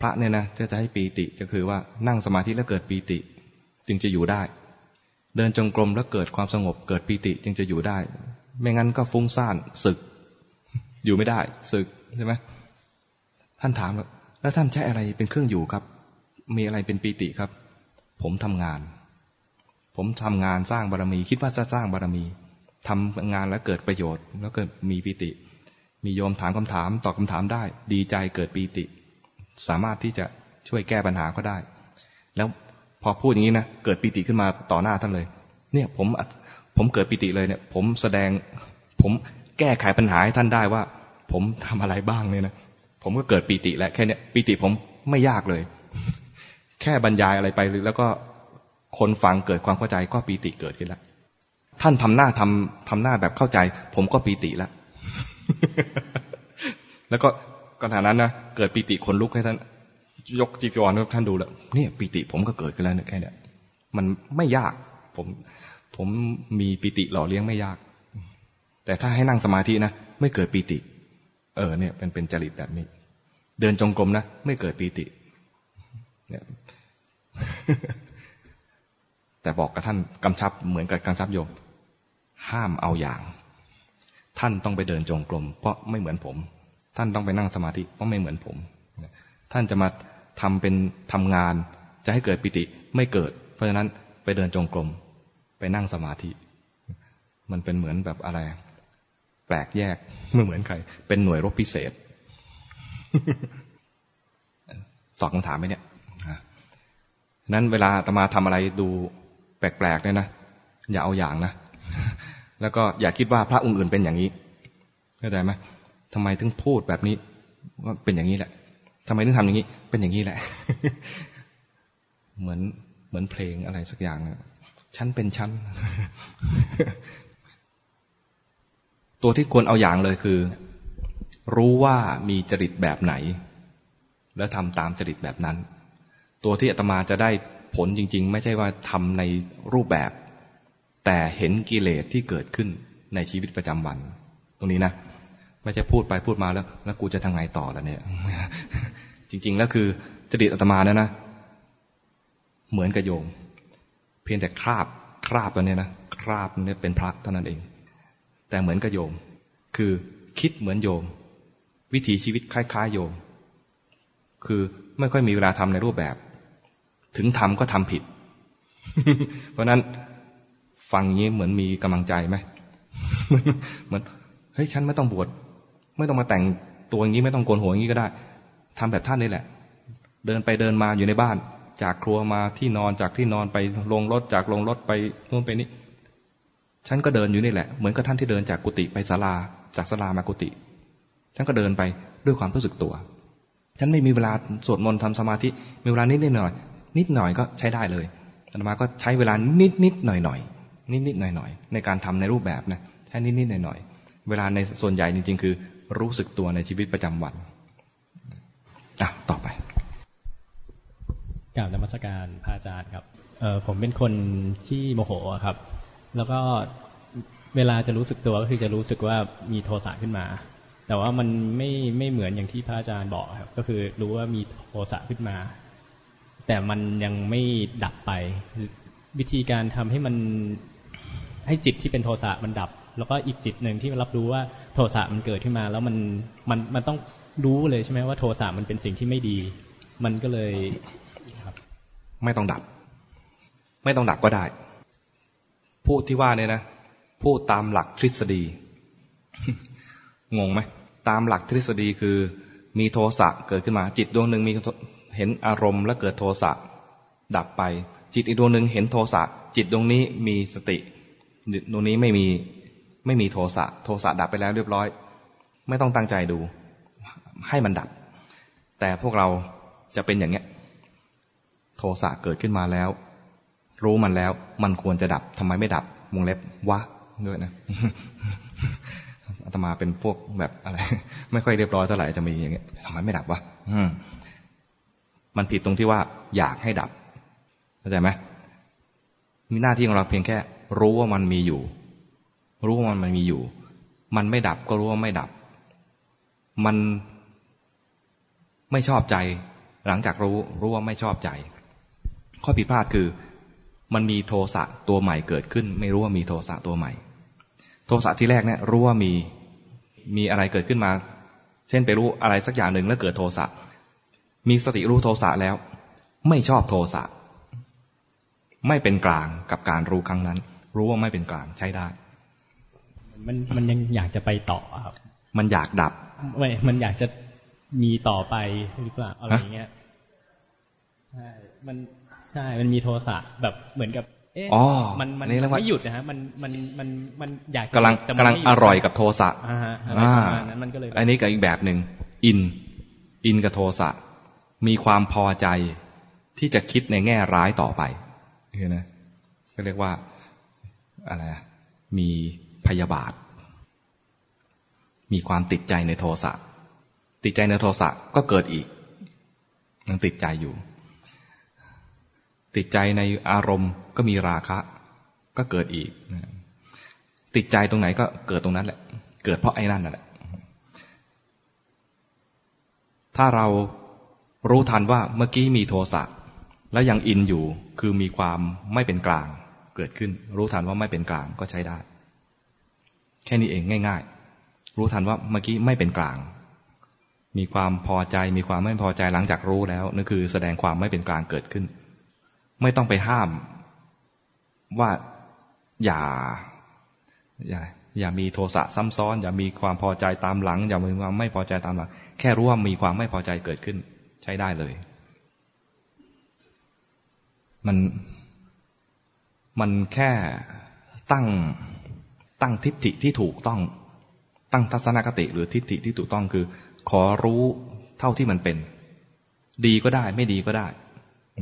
พระเนี่ยนะจะจะให้ปีติก็คือว่านั่งสมาธิแล้วเกิดปีติ จึงจะอยู่ได้ เดินจงกรมแล้วเกิดความสงบ เกิดปีติจึงจะอยู่ได้ ไม่งั้นก็ฟุ้งซ่านสึก อยู่ไม่ได้ศึกใช่ไหมท่านถามแล้วท่านใช้อะไรเป็นเครื่องอยู่ครับ มีอะไรเป็นปีติครับ ผมทำงาน ผมทำงานสร้างบารมี คิดว่าจะสร้างบารมีทำงานแล้วเกิดประโยชน์ แล้วเกิดมีปีติ มีโยมถามคำถามตอบคาถามได้ ดีใจเกิดปีติ สามารถที่จะช่วยแก้ปัญหาก็ได้ แล้วพอพูดอย่างนี้นะเกิดปีติขึ้นมาต่อหน้าท่านเลย เนี่ยผมผมเกิดปีติเลยเนี่ย ผมแสดง ผมแก้ไขปัญหาให้ท่านได้ว่า ผมทำอะไรบ้างเนี่ยนะผมก็เกิดปีติแล้วแค่เนี้ยปีติผมไม่ยากเลย แค่บรรยายอะไรไปแล้วก็ คนฟังเกิดความเข้าใจก็ปีติเกิดขึ้นแล้วท่านทำหน้าทำทำหน้าแบบเข้าใจ ผมก็ปีติแล้วแล้วก็ขณะนั้นนะเกิดปีติคนลุกให้ท่าน ยกจีวรให้ท่านดูแล้วเนี่ยปีติผมก็เกิดขึ้นแล้วแค่เนี้ยมันไม่ยาก ผม ผมมีปีติหล่อเลี้ยงไม่ยาก แต่ถ้าให้นั่งสมาธินะไม่เกิดปีติ เออ เนี่ยเป็นเป็นจริตแบบนี้ เดินจงกรมนะไม่เกิดปีติเนี่ย แต่บอกกับท่านกำชับเหมือนกับกำชับโยม ห้ามเอาอย่าง ท่านต้องไปเดินจงกรมเพราะไม่เหมือนผม ท่านต้องไปนั่งสมาธิเพราะไม่เหมือนผม ท่านจะมาทำเป็นทำงาน จะให้เกิดปิติไม่เกิด เพราะฉะนั้นไปเดินจงกรมไปนั่งสมาธิ มันเป็นเหมือนแบบอะไร แปลกแยกไม่เหมือนใคร เป็นหน่วยรบพิเศษตอบคำถามไหมเนี่ยนั้นเวลาตมาทำอะไรดู แปลกๆเนี่ยนะอย่าเอาอย่างนะแล้วก็อย่าคิดว่าพระองค์อื่นเป็นอย่างนี้เข้าใจไหมทำไมถึงพูดแบบนี้ว่าเป็นอย่างนี้แหละทำไมถึงทำอย่างนี้ เป็นอย่างนี้แหละ เหมือนเหมือนเพลงอะไรสักอย่างฉันเป็นฉันตัวที่ควรเอาอย่างเลยคือ รู้ว่ามีจริตแบบไหน แล้วทำตามจริตแบบนั้น ตัวที่อาตมาจะได้ ผลจริง ๆ ไม่ใช่ว่าทำในรูปแบบ แต่เห็นกิเลสที่เกิดขึ้นในชีวิตประจำวัน ตรงนี้นะไม่ใช่พูดไปพูดมาแล้ว แล้วกูจะทาไงต่อแล้วเนี่ย จริง ๆ แล้วคือจริตอาตมาเนี่ยนะ เหมือนกับโยม เพียงแต่คราบคราบตัวเนี้ยนะคราบเนี่ยเป็นพระเท่านั้นเอง แต่เหมือนกับโยม คือคิดเหมือนโยม วิถีชีวิตคล้ายๆ โยม คือไม่ค่อยมีเวลาทำในรูปแบบ ถึงทำก็ทำผิด เพราะนั้นฟังอย่างนี้เหมือนมีกำลังใจไหมเหมือนเฮ้ยฉันไม่ต้องบวชไม่ต้องมาแต่งตัวอย่างนี้ไม่ต้องโกนหัวอย่างนี้ก็ได้ทำแบบท่านนี่แหละ เดินไปเดินมาอยู่ในบ้าน จากครัวมาที่นอนจากที่นอนไปลงรถจากลงรถไปนู่นไปนี่ฉันก็เดินอยู่นี่แหละ เหมือนกับท่านที่เดินจากกุฏิไปศาลา จากศาลามากุฏิฉันก็เดินไปด้วยความรู้สึกตัว ฉันไม่มีเวลาสวดมนต์ทำสมาธิมีเวลานิดนิดหน่อย นิดหน่อยก็ใช้ได้เลยอาตมาก็ใช้เวลานิดนิดหน่อยหน่อยนิดนิดหน่อยหน่อยในการทำในรูปแบบนะใช้นิดนิดหน่อยหน่อยเวลาในส่วนใหญ่จริง ๆ คือ รู้สึกตัวในชีวิตประจำวันอะต่อไป
กล่าวนมัสการพระอาจารย์ครับเออผมเป็นคนที่โมโหครับ แล้วก็เวลาจะรู้สึกตัวก็คือจะรู้สึกว่ามีโทสะขึ้นมา แต่ว่ามันไม่ไม่เหมือนอย่างที่พระอาจารย์บอกครับ ก็คือรู้ว่ามีโทสะขึ้นมา แต่มันยังไม่ดับไป วิธีการทำให้มันให้จิตที่เป็นโทสะมันดับ แล้วก็อีกจิตหนึ่งที่รับรู้ว่าโทสะมันเกิดขึ้นมา แล้วมันมันมันต้องรู้เลยใช่ไหมว่าโทสะมันเป็นสิ่งที่ไม่ดี มันก็เลยครับ
ไม่ต้องดับ ไม่ต้องดับก็ได้ พูดที่ว่าเนี่ยนะพูดตามหลักทฤษฎีงงไหมตามหลักทฤษฎีคือมีโทสะเกิดขึ้นมา จิตดวงหนึ่งมี เห็นอารมณ์แล้วเกิดโทสะดับไป จิตอีกดวงหนึ่งเห็นโทสะจิตดวงนี้มีสติดวงนี้ไม่มีไม่มีโทสะโทสะดับไปแล้วเรียบร้อย ไม่ต้องตั้งใจดู ให้มันดับ แต่พวกเราจะเป็นอย่างเนี้ย โทสะเกิดขึ้นมาแล้ว รู้มันแล้ว มันควรจะดับทำไมไม่ดับวงเล็บวะด้วยนะอาตมาเป็นพวกแบบอะไร ไม่ค่อยเรียบร้อยเท่าไหร่จะมีอย่างเงี้ยทำไมไม่ดับวะอื มันผิดตรงที่ว่าอยากให้ดับเข้าใจไหมมีหน้าที่ของเราเพียงแค่ รู้ว่ามันมีอยู่ รู้ว่ามันมีอยู่ มันไม่ดับก็รู้ว่าไม่ดับ มันไม่ชอบใจ หลังจากรู้ รู้ว่าไม่ชอบใจ ข้อผิดพลาดคือ มันมีโทสะตัวใหม่เกิดขึ้น ไม่รู้ว่ามีโทสะตัวใหม่ โทสะที่แรกเนี่ยรู้ว่ามีมีอะไรเกิดขึ้นมา เช่นไปรู้อะไรสักอย่างหนึ่งแล้วเกิดโทสะ มีสติรู้โทสะแล้ว ไม่ชอบโทสะไม่เป็นกลางกับการรู้ครั้งนั้น รู้ว่าไม่เป็นกลางใช้ได้
มันมันยังอยากจะไปต่อครับ
มันอยากดับ
ไม่มันอยากจะมีต่อไปหรือเปล่าอะไรอย่างเงี้ยใช่มันใช่มันมีโทสะแบบเหมือนกับ เอ๊ะมันมันไม่หยุดนะฮะมันมันมันมันอยาก
กำลังกำลังอร่อยกับโทสะ
อ่านั้นมันก็เลย
อันนี้กับอีกแบบหนึ่งอิน อินกับโทสะ มีความพอใจที่จะคิดในแง่ร้ายต่อไปคือนะก็เรียกว่าอะไรมีพยาบาท มีความติดใจในโทสะติดใจในโทสะก็เกิดอีกยังติดใจอยู่ ติดใจในอารมณ์ก็มีราคะ ก็เกิดอีก ติดใจตรงไหนก็เกิดตรงนั้นแหละ เกิดเพราะไอ้นั่นนั่นแหละถ้าเรา รู้ทันว่าเมื่อกี้มีโทสะแล้วยังอินอยู่คือมีความไม่เป็นกลาง เกิดขึ้น รู้ทันว่าไม่เป็นกลางก็ใช้ได้ แค่นี้เองง่าย ๆ รู้ทันว่าเมื่อกี้ไม่เป็นกลาง มีความพอใจมีความไม่พอใจหลังจากรู้แล้วนั่นคือแสดงความไม่เป็นกลางเกิดขึ้น ไม่ต้องไปห้าม ว่าอย่า อย่าอย่ามีโทสะซ้ำซ้อน อย่ามีความพอใจตามหลัง อย่ามีความไม่พอใจตามหลัง แค่รู้ว่ามีความไม่พอใจเกิดขึ้น ช้ได้เลย มันมันแค่ตั้งตั้งทิฏฐิที่ถูกต้องตั้งทัศนคติหรือทิฏฐิที่ถูกต้องคือ ขอรู้เท่าที่มันเป็น ดีก็ได้ ไม่ดีก็ได้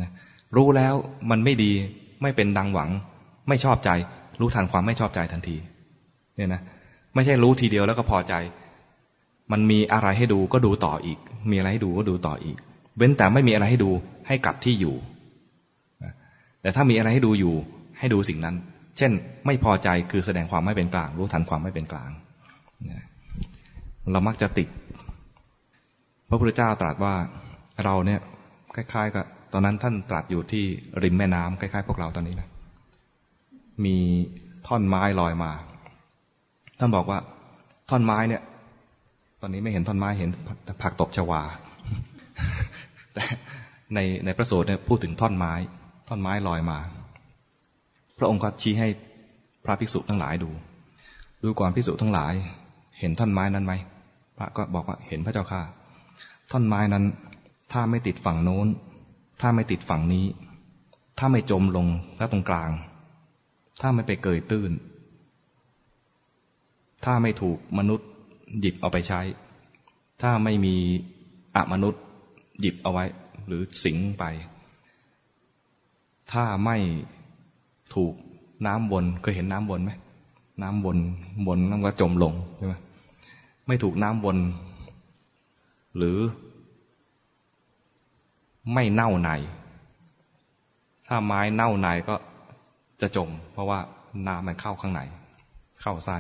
นะรู้แล้วมันไม่ดีไม่เป็นดังหวัง ไม่ชอบใจ รู้ทันความไม่ชอบใจทันที เนี่ยนะไม่ใช่รู้ทีเดียวแล้วก็พอใจ มันมีอะไรให้ดูก็ดูต่ออีก มีอะไรให้ดูก็ดูต่ออีก เว้นแต่ไม่มีอะไรให้ดูให้กลับที่อยู่ แต่ถ้ามีอะไรให้ดูอยู่ ให้ดูสิ่งนั้น เช่น ไม่พอใจคือแสดงความไม่เป็นกลาง รู้ทันความไม่เป็นกลาง เรามักจะติด พระพุทธเจ้าตรัสว่าเราเนี่ยคล้ายๆกับตอนนั้นท่านตรัสอยู่ที่ริมแม่น้ำคล้ายๆ พวกเราตอนนี้นะ มีท่อนไม้ลอยมา ท่านบอกว่า ท่อนไม้เนี่ย ตอนนี้ไม่เห็นท่อนไม้เห็นผักตบชวา แต่ในในพระสูตรเนี่ยพูดถึงท่อนไม้ ท่อนไม้ลอยมา พระองค์ก็ชี้ให้พระภิกษุทั้งหลายดู ดูก่อนภิกษุทั้งหลาย เห็นท่อนไม้นั้นไหมพระก็บอกว่าเห็นพระเจ้าค่ะ ท่อนไม้นั้น ถ้าไม่ติดฝั่งโน้น ถ้าไม่ติดฝั่งนี้ ถ้าไม่จมลงถ้าตรงกลาง ถ้าไม่ไปเกยตื้น ถ้าไม่ถูกมนุษย์หยิบเอาไปใช้ ถ้าไม่มีอมนุษย์ หยิบเอาไว้ หรือสิงไป ถ้าไม่ถูกน้ำวนเคยเห็นน้ำวนไหมน้ำวนวนแล้วก็จมลงใช่ไหมไม่ถูกน้ำวน หรือไม่เน่าในถ้าไม้เน่าในก็จะจม เพราะว่าน้ำมันเข้าข้างในเข้าไส้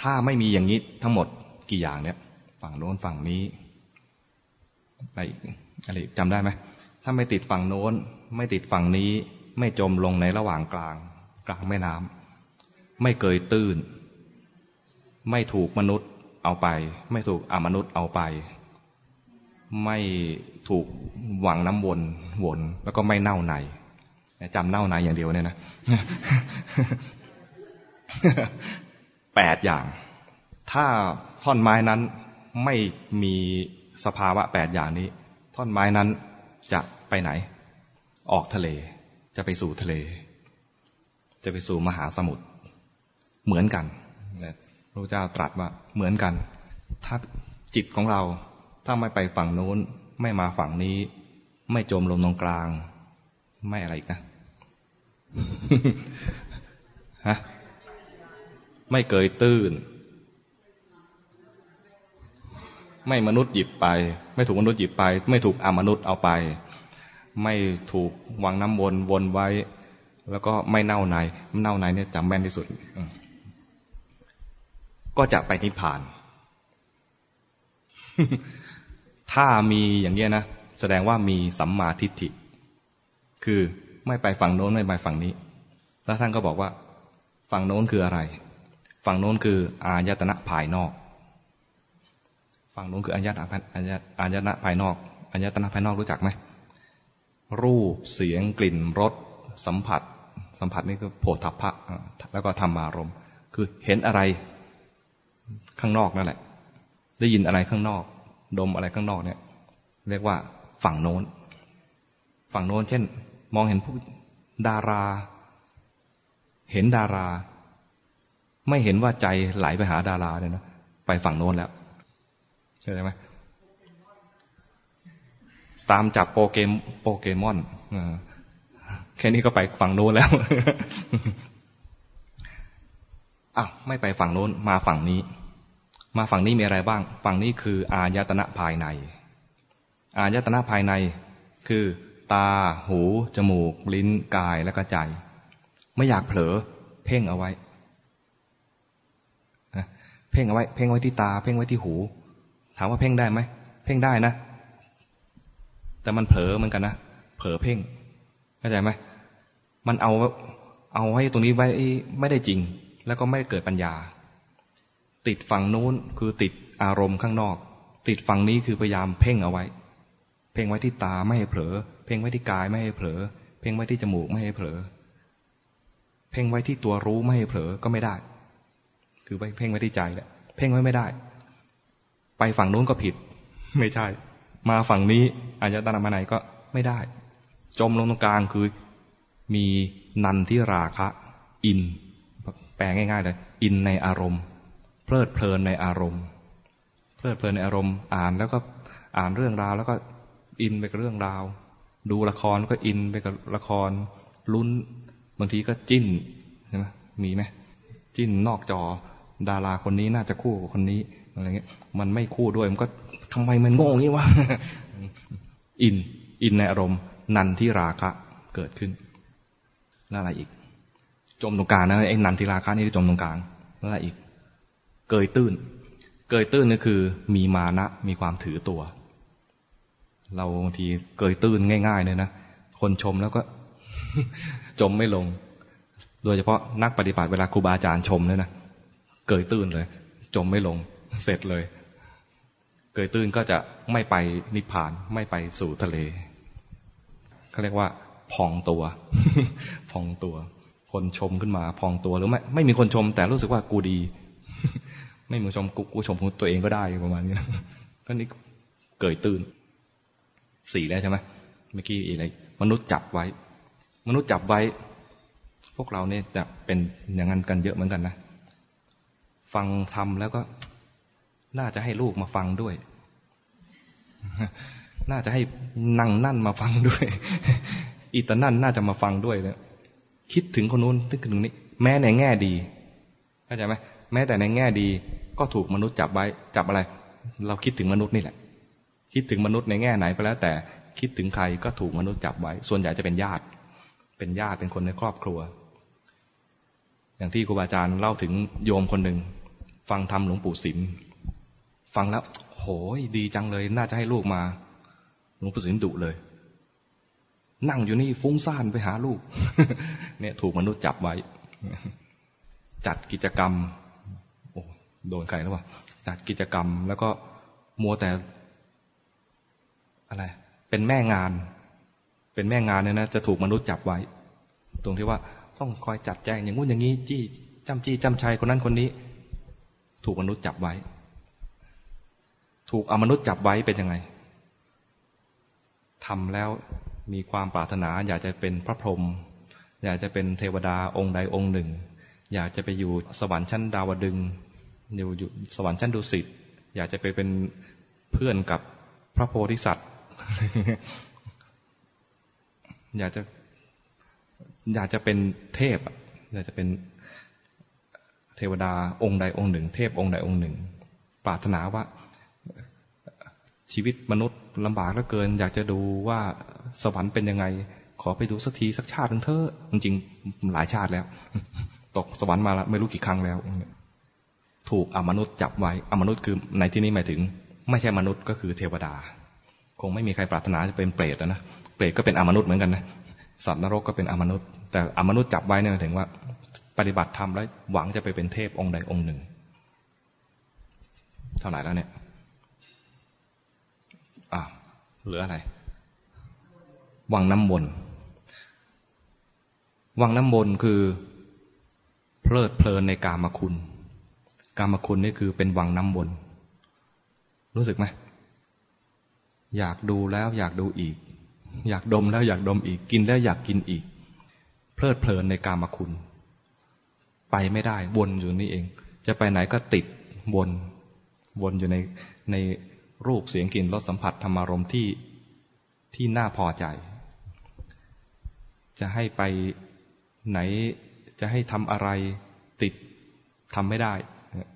ถ้าไม่มีอย่างนี้ทั้งหมดกี่อย่างเนี่ย ฝั่งโน้นฝั่งนี้ อะไรอะไรจำได้ไหมถ้าไม่ติดฝั่งโน้น ไม่ติดฝั่งนี้ ไม่จมลงในระหว่างกลาง กลางแม่น้ำไม่เกยตื้น ไม่ถูกมนุษย์เอาไป ไม่ถูกอมนุษย์เอาไป ไม่ถูกหวังน้ำวนวนแล้วก็ไม่เน่าในจำเน่าในอย่างเดียวเนี่ยนะแปดอย่าง ถ้าท่อนไม้นั้นไม่มี สภาวะแปดอย่างนี้ ท่อนไม้นั้นจะไปไหน ออกทะเล จะไปสู่ทะเล จะไปสู่มหาสมุทรเหมือนกันพระเจ้าตรัสว่าเหมือนกัน ถ้าจิตของเราถ้าไม่ไปฝั่งโน้น ไม่มาฝั่งนี้ ไม่จมลงตรงกลาง ไม่อะไรอีกนะฮะไม่เกยตื้น ไม่มนุษย์หยิบไป ไม่ถูกมนุษย์หยิบไป ไม่ถูกอมนุษย์เอาไป ไม่ถูกวางน้ำวนวนไว้ แล้วก็ไม่เน่าในเน่าในเนี่ยจำแม่นที่สุด ก็จะไปนิพพาน ถ้ามีอย่างนี้นะแสดงว่ามีสัมมาทิฏฐิ คือไม่ไปฝั่งโน้นไม่ไปฝั่งนี้ แล้วท่านก็บอกว่า ฝั่งโน้นคืออะไร ฝั่งโน้นคืออายตนะภายนอก ฝั่งโน้นคืออายตนะอายตนะภายนอกอายตนะภายนอกรู้จักไหมรูปเสียงกลิ่นรสสัมผัส สัมผัสนี่คือโผฏฐัพพะแล้วก็ธรรมารมคือเห็นอะไรข้างนอกนั่นแหละ ได้ยินอะไรข้างนอก ดมอะไรข้างนอกเนี่ย เรียกว่าฝั่งโน้น ฝั่งโน้น เช่น มองเห็นผู้ดารา เห็นดารา ไม่เห็นว่าใจไหลไปหาดาราเนี่ยนะไปฝั่งโน้นแล้ว ใช่ไหมตามจับโปเกมโปเกมอนแค่นี้ก็ไปฝั่งโน้นแล้วอ้าวไม่ไปฝั่งโน้น มาฝั่งนี้ มาฝั่งนี้มีอะไรบ้าง ฝั่งนี้คือ อายตนะภายใน อายตนะภายในคือ ตา หู จมูก ลิ้น กาย และก็ใจ ไม่อยากเผลอ เพ่งเอาไว้ เพ่งเอาไว้ เพ่งไว้ที่ตา เพ่งไว้ที่หู ถามว่าเพ่งได้ไหมเพ่งได้นะ แต่มันเผลอเหมือนกันนะเผลอเพ่งเข้าใจไหมมันเอาเอาให้ตรงนี้ไว้ไม่ได้จริง แล้วก็ไม่เกิดปัญญา ติดฝั่งนู้นคือติดอารมณ์ข้างนอก ติดฝั่งนี้คือพยายามเพ่งเอาไว้ เพ่งไว้ที่ตาไม่ให้เผลอ เพ่งไว้ที่กายไม่ให้เผลอ เพ่งไว้ที่จมูกไม่ให้เผลอ เพ่งไว้ที่ตัวรู้ไม่ให้เผลอก็ไม่ได้ คือไปเพ่งไว้ที่ใจแหละ เพ่งไว้ไม่ได้ ไปฝั่งนู้นก็ผิด ไม่ใช่ มาฝั่งนี้อายตนะมาไหนก็ไม่ได้ จมลงตรงกลางคือมีนันที่ราคะ อิน แปลง่ายๆเลยอินในอารมณ์ เพลิดเพลินในอารมณ์ เพลิดเพลินในอารมณ์ อ่านแล้วก็อ่านเรื่องราวแล้วก็อินไปกับเรื่องราว ดูละครก็อินไปกับละคร ลุ้น บางทีก็จิ้นใช่ไหมมีไหมจิ้นนอกจอดาราคนนี้น่าจะคู่กับคนนี้ อะไรเงี้ย มันไม่คู่ด้วยมันก็ทำไมมันโง่งี้วะอิน อินในอารมณ์ นันที่ราคะเกิดขึ้น แล้วอะไรอีก จมตรงกลางนะไอ้นันที่ราคะนี่จมตรงกลางแล้วอะไรอีก เกยตื้น เกยตื้นนี่คือ มีมานะ มีความถือตัว เราบางทีเกยตื้นง่าย ๆ เลยนะคนชมแล้วก็ จมไม่ลง โดยเฉพาะนักปฏิบัติเวลาครูบาอาจารย์ชมเนี่ยนะ เกยตื้นเลย จมไม่ลง เสร็จเลย เกยตื้นก็จะไม่ไปนิพพานไม่ไปสู่ทะเลเขาเรียกว่า พองตัว พองตัว คนชมขึ้นมา พองตัวหรือไม่ไม่มีคนชม แต่รู้สึกว่ากูดี ไม่มีชมกูกูชมตัวเองก็ได้ประมาณนี้ก็นี่เกยตื้นสี่แล้วใช่ไหมเมื่อกี้อะไรมนุษย์จับไว้ มนุษย์จับไว้ พวกเราเนี่ยจะเป็นอย่างนั้นกันเยอะเหมือนกันนะ ฟังทำแล้วก็ น่าจะให้ลูกมาฟังด้วย น่าจะให้นั่งนั่นมาฟังด้วย อีตานั่นน่าจะมาฟังด้วยเนี่ยคิดถึงคนนู้นนึกถึงนี้ แม้ในแง่ดีเข้าใจไหมแม้แต่ในแง่ดี ก็ถูกมนุษย์จับไว้ จับอะไร เราคิดถึงมนุษย์นี่แหละ คิดถึงมนุษย์ในแง่ไหนก็แล้ว แต่คิดถึงใครก็ถูกมนุษย์จับไว้ ส่วนใหญ่จะเป็นญาติ เป็นญาติเป็นคนในครอบครัว อย่างที่ครูบาอาจารย์เล่าถึงโยมคนหนึ่งฟังธรรมหลวงปู่สิม ฟังแล้ว โหยดีจังเลย น่าจะให้ลูกมาหลวงปู่สิมดุเลย นั่งอยู่นี่ฟุ้งซ่านไปหาลูก เนี่ยถูกมนุษย์จับไว้ จัดกิจกรรม โอ้โดนใครแล้ววะจัดกิจกรรม แล้วก็มัวแต่ อะไร เป็นแม่งาน เป็นแม่งานเนี่ยนะจะถูกมนุษย์จับไว้ ตรงที่ว่าต้องคอยจัดแจงอย่างงู้นอย่างนี้ จี้จำจี้จำชัยคนนั้นคนนี้ ถูกมนุษย์จับไว้ ถูกอมนุษย์จับไว้เป็นยังไงทำแล้วมีความปรารถนา อยากจะเป็นพระพรหมอยากจะเป็นเทวดาองค์ใดองค์หนึ่ง อยากจะไปอยู่สวรรค์ชั้นดาวดึงอยู่อยู่สวรรค์ชั้นดุสิตอยากจะไปเป็นเพื่อนกับพระโพธิสัตว์ อยากจะ อยากจะเป็นเทพอยากจะเป็นเทวดาองค์ใดองค์หนึ่ง เทพองค์ใดองค์หนึ่ง ปรารถนาว่า ชีวิตมนุษย์ลำบากเหลือเกิน อยากจะดูว่าสวรรค์เป็นยังไง ขอไปดูสักทีสักชาตินึงเถอะจริงๆหลายชาติแล้ว ตกสวรรค์มาแล้วไม่รู้กี่ครั้งแล้ว ถูกอมนุษย์จับไว้อมนุษย์คือในที่นี้หมายถึง ไม่ใช่มนุษย์ก็คือเทวดา คงไม่มีใครปรารถนาจะเป็นเปรตนะเปรตก็เป็นอมนุษย์เหมือนกันนะสัตว์นรกก็เป็นอมนุษย์ แต่อมนุษย์จับไว้เนี่ยถึงว่า ปฏิบัติธรรมแล้วหวังจะไปเป็นเทพองค์ใดองค์หนึ่ง เท่าไหร่แล้วเนี่ยอ่าเหลืออะไร วังน้ำมนวังน้ำมนคือ เพลิดเพลินในกามคุณ กามคุณนี่คือเป็นวังน้ำมนรู้สึกไหมอยากดูแล้วอยากดูอีก อยากดมแล้วอยากดมอีก กินแล้วอยากกินอีก เพลิดเพลินในกามคุณ ไปไม่ได้วนอยู่นี่เอง จะไปไหนก็ติดวน วนอยู่ในใน รูปเสียงกลิ่นรสสัมผัสธรรมารมที่ที่น่าพอใจ จะให้ไปไหนจะให้ทำอะไรติดทำไม่ได้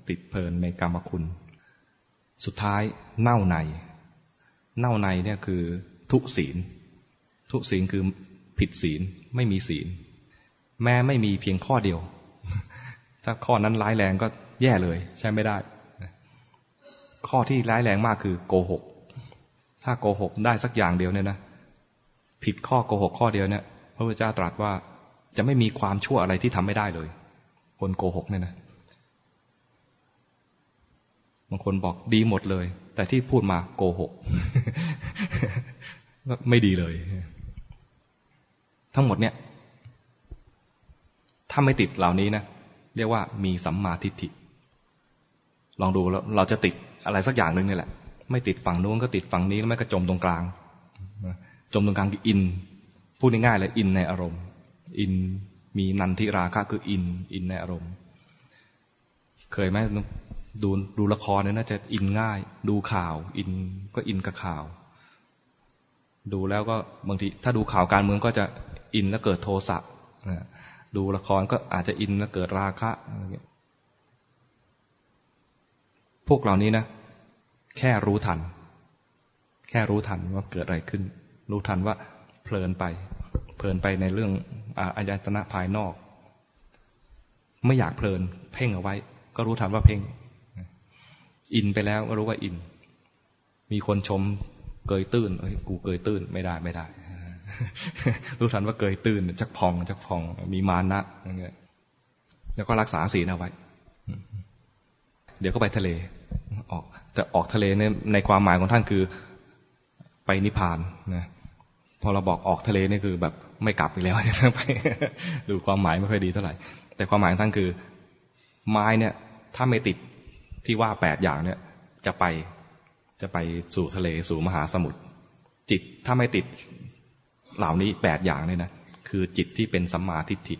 ติดเพลินในกรรมคุณ สุดท้ายเน่าใน เน่าในเนี่ยคือทุศีล ทุศีลคือผิดศีลไม่มีศีล แม้ไม่มีเพียงข้อเดียว ถ้าข้อนั้นร้ายแรงก็แย่เลย ใช่ไม่ได้ ข้อที่ร้ายแรงมากคือโกหก ถ้าโกหกได้สักอย่างเดียวเนี่ยนะ ผิดข้อโกหกข้อเดียวเนี่ย พระพุทธเจ้าตรัสว่าจะไม่มีความชั่วอะไรที่ทำไม่ได้เลย คนโกหกเนี่ยนะ บางคนบอกดีหมดเลย แต่ที่พูดมาโกหก ไม่ดีเลย ทั้งหมดเนี่ย ถ้าไม่ติดเหล่านี้นะ เรียกว่ามีสัมมาทิฏฐิ ลองดูแล้วเราจะติด อะไรสักอย่างหนึ่งนี่แหละ ไม่ติดฝั่งนู้นก็ติดฝั่งนี้แล้วไม่ก็จมตรงกลาง จมตรงกลางคืออิน พูดง่ายๆเลยอินในอารมณ์ อินมีนันทิราคะคืออิน อินในอารมณ์ เคยไหมดูดูละครเนี่ยน่าจะอินง่าย ดูข่าว อินก็อินกับข่าว ดูแล้วก็บางทีถ้าดูข่าวการเมืองก็จะอินแล้วเกิดโทสะดูละครก็อาจจะอินแล้วเกิดราคะ พวกเหล่านี้นะ แค่รู้ทัน แค่รู้ทันว่าเกิดอะไรขึ้น รู้ทันว่าเพลินไป เพลินไปในเรื่องอายตนะภายนอก ไม่อยากเพลิน เพ่งเอาไว้ ก็รู้ทันว่าเพ่ง อินไปแล้วก็รู้ว่าอิน มีคนชมเกยตื้นเอ้ยกูเกยตื้นไม่ได้ไม่ได้ รู้ทันว่าเกยตื้นจักพองจักพอง มีมานะอย่างเงี้ยแล้วก็รักษาศีลเอาไว้ เดี๋ยวก็ไปทะเล ออกแต่ออกทะเลในในความหมายของท่านคือไปนิพพานนะพอเราบอกออกทะเลนี่คือแบบไม่กลับอีกแล้วไปดูความหมายไม่ค่อยดีเท่าไหร่ แต่ความหมายของท่านคือ ไม้เนี่ย ถ้าไม่ติดที่ว่าแปดอย่างเนี่ย จะไปจะไปสู่ทะเลสู่มหาสมุทรจิตถ้าไม่ติดเหล่านี้แปดอย่างเนี่ยนะคือจิตที่เป็นสัมมาทิฏฐิ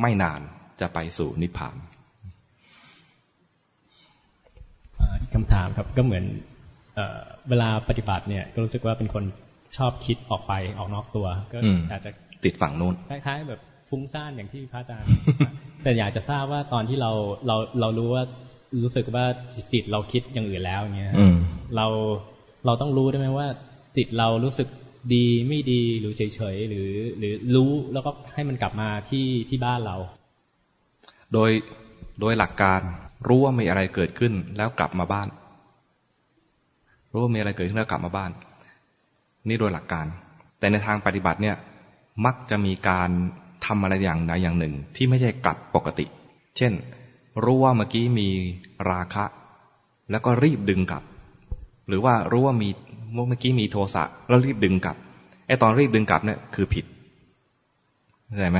ไม่นานจะไปสู่นิพพาน
คำถามครับก็เหมือนเวลาปฏิบัติเนี่ย ก็รู้สึกว่าเป็นคนชอบคิดออกไปออกนอกตัว ก็อาจจะ
ติดฝั่งนู้น
คล้ายๆแบบฟุ้งซ่านอย่างที่พระอาจารย์ แต่อยากจะทราบว่าตอนที่เราเราเรารู้ว่ารู้สึกว่าจิตเราคิดอย่างอื่นแล้วเงี้ยเราเราต้องรู้ได้ไหมว่า จิตเรารู้สึกดีไม่ดีหรือเฉยๆหรือ หรือรู้แล้วก็ให้มันกลับมาที่ที่บ้านเรา
โดยโดยหลักการ รู้ว่ามีอะไรเกิดขึ้นแล้วกลับมาบ้าน รู้ว่ามีอะไรเกิดขึ้นแล้วกลับมาบ้าน นี่โดยหลักการ แต่ในทางปฏิบัติเนี่ย มักจะมีการทำอะไรอย่างใดอย่างหนึ่ง ที่ไม่ใช่กลับปกติ เช่น รู้ว่าเมื่อกี้มีราคะ แล้วก็รีบดึงกลับ หรือว่ารู้ว่ามีเมื่อกี้มีโทสะแล้วรีบดึงกลับไอ้ตอนรีบดึงกลับเนี่ยคือผิดเข้าใจไหม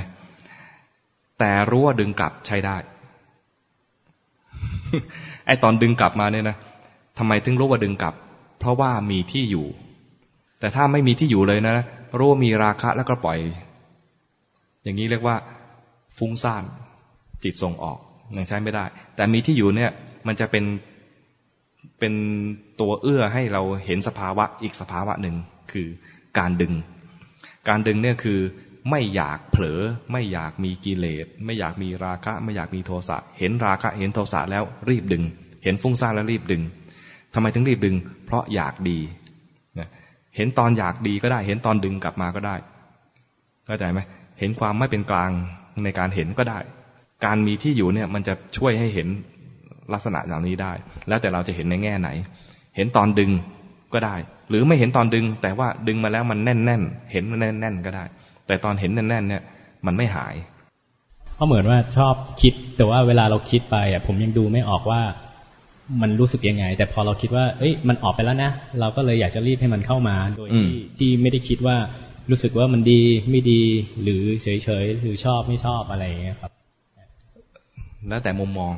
แต่รู้ว่าดึงกลับใช้ได้ ไอตอนดึงกลับมาเนี่ยนะทำไมถึงรู้ว่าดึงกลับ เพราะว่ามีที่อยู่ แต่ถ้าไม่มีที่อยู่เลยนะรู้ว่ามีราคะแล้วก็ปล่อย อย่างนี้เรียกว่า ฟุ้งซ่านจิตส่งออกยังใช้ไม่ได้ แต่มีที่อยู่เนี่ย มันจะเป็นเป็นตัวเอื้อให้เราเห็นสภาวะอีกสภาวะหนึ่งคือการดึง การดึงเนี่ยคือ ไม่อยากเผลอ ไม่อยากมีกิเลส ไม่อยากมีราคะ ไม่อยากมีโทสะ เห็นราคะ เห็นโทสะแล้วรีบดึง เห็นฟุ้งซ่านแล้วรีบดึงทำไมถึงรีบดึง เพราะอยากดีเห็นตอนอยากดีก็ได้ เห็นตอนดึงกลับมาก็ได้เข้าใจไหมเห็นความไม่เป็นกลางในการเห็นก็ได้ การมีที่อยู่เนี่ยมันจะช่วยให้เห็นลักษณะเหล่านี้ได้ แล้วแต่เราจะเห็นในแง่ไหน เห็นตอนดึงก็ได้ หรือไม่เห็นตอนดึง แต่ว่าดึงมาแล้วมันแน่นแน่นเห็นมันแน่นแน่นก็ได้ แต่ตอนเห็นแน่นๆเนี่ย มันไม่หาย
เพราะเหมือนว่าชอบคิด แต่ว่าเวลาเราคิดไปอะผมยังดูไม่ออกว่ามันรู้สึกยังไง แต่พอเราคิดว่า เอ้ย มันออกไปแล้วนะ เราก็เลยอยากจะรีบให้มันเข้ามา โดยที่ที่ไม่ได้คิดว่ารู้สึกว่ามันดีไม่ดีหรือเฉยๆหรือชอบไม่ชอบอะไรอย่างเงี้ยครับ
แล้วแต่มุมมอง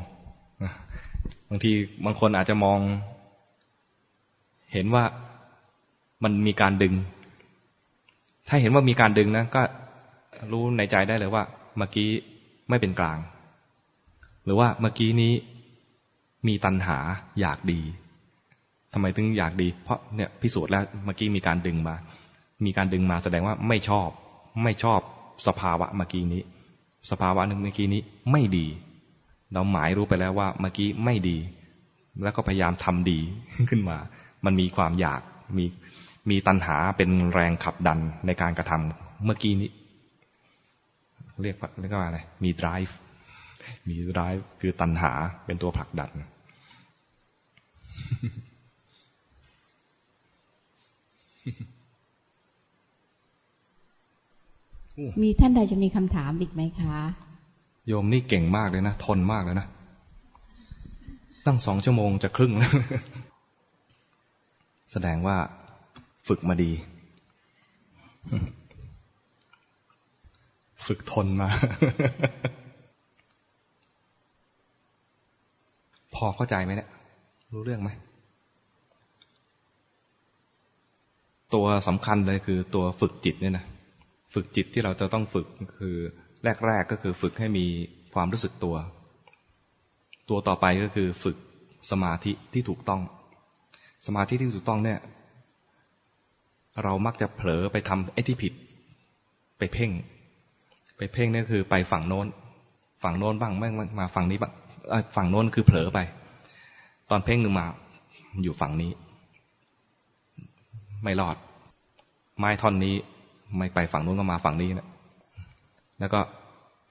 บางทีบางคนอาจจะมอง เห็นว่ามันมีการดึง ถ้าเห็นว่ามีการดึงนะก็รู้ในใจได้เลยว่า เมื่อกี้ไม่เป็นกลาง หรือว่าเมื่อกี้นี้มีตัณหาอยากดีทำไมถึงอยากดี เพราะเนี่ยพิสูจน์แล้วเมื่อกี้มีการดึงมา มีการดึงมาแสดงว่าไม่ชอบ ไม่ชอบสภาวะเมื่อกี้นี้ สภาวะหนึ่งเมื่อกี้นี้ไม่ดี เราหมายรู้ไปแล้วว่าเมื่อกี้ไม่ดี แล้วก็พยายามทำดีขึ้นมา มันมีความอยากมี มีตัณหาเป็นแรงขับดันในการกระทำเมื่อกี้นี้ เรียกเรียกว่าอะไรมี drive มี drive คือตัณหาเป็นตัวผลักดัน
มีท่านใดจะมีคำถามอีกไหมคะ
โยมนี่เก่งมากเลยนะ ทนมากเลยนะ ตั้งสองชั่วโมงจะครึ่งแล้ว แสดงว่า ฝึกมาดี ฝึกทนมา พอเข้าใจไหมเนี่ย รู้เรื่องไหม ตัวสำคัญเลยคือตัวฝึกจิตเนี่ยนะ ฝึกจิตที่เราจะต้องฝึกคือแรก ๆ ก็คือฝึกให้มีความรู้สึกตัว ตัวต่อไปก็คือฝึกสมาธิที่ถูกต้อง สมาธิที่ถูกต้องเนี่ย เรามักจะเผลอไปทำไอ้ที่ผิด ไปเพ่ง ไปเพ่งนี่คือไปฝั่งโน้น ฝั่งโน้นบ้างไม่มาฝั่งนี้บ้างฝั่งโน้นคือเผลอไป ตอนเพ่งนึงมาอยู่ฝั่งนี้ ไม่รอด ไม้ท่อนนี้ ไม่ไปฝั่งโน้นก็มาฝั่งนี้นะแล้วก็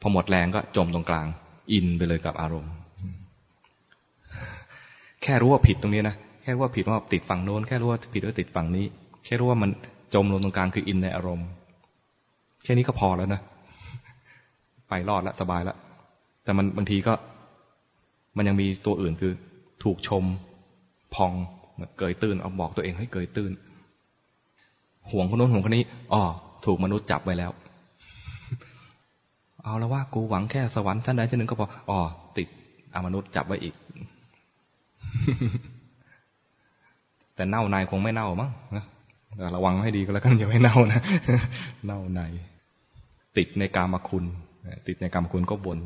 พอหมดแรงก็จมตรงกลาง อินไปเลยกับอารมณ์ แค่รู้ว่าผิดตรงนี้นะแค่ว่าผิดว่าติดฝั่งโน้น แค่รู้ว่าผิดว่าติดฝั่งนี้ แค่รู้ว่ามันจมลงตรงกลางคืออินในอารมณ์ แค่นี้ก็พอแล้วนะ ไปรอดละสบายละ แต่มันบางทีก็ มันยังมีตัวอื่นคือ ถูกชม พอง เกยตื้นเอาบอกตัวเองให้เกยตื้นห่วงคนโน้นห่วงคนนี้อ๋อถูกมนุษย์จับไว้แล้ว เอาแล้วว่ากูหวังแค่สวรรค์ชั้นใดชั้นหนึ่งก็พออ๋อติดอมนุษย์จับไว้อีก แต่เน่าในคงไม่เน่ามั้งนะ ระวังให้ดีก็แล้วกันอย่าให้เน่านะ เน่าใน ติดในกามคุณ ติดในกามคุณก็บน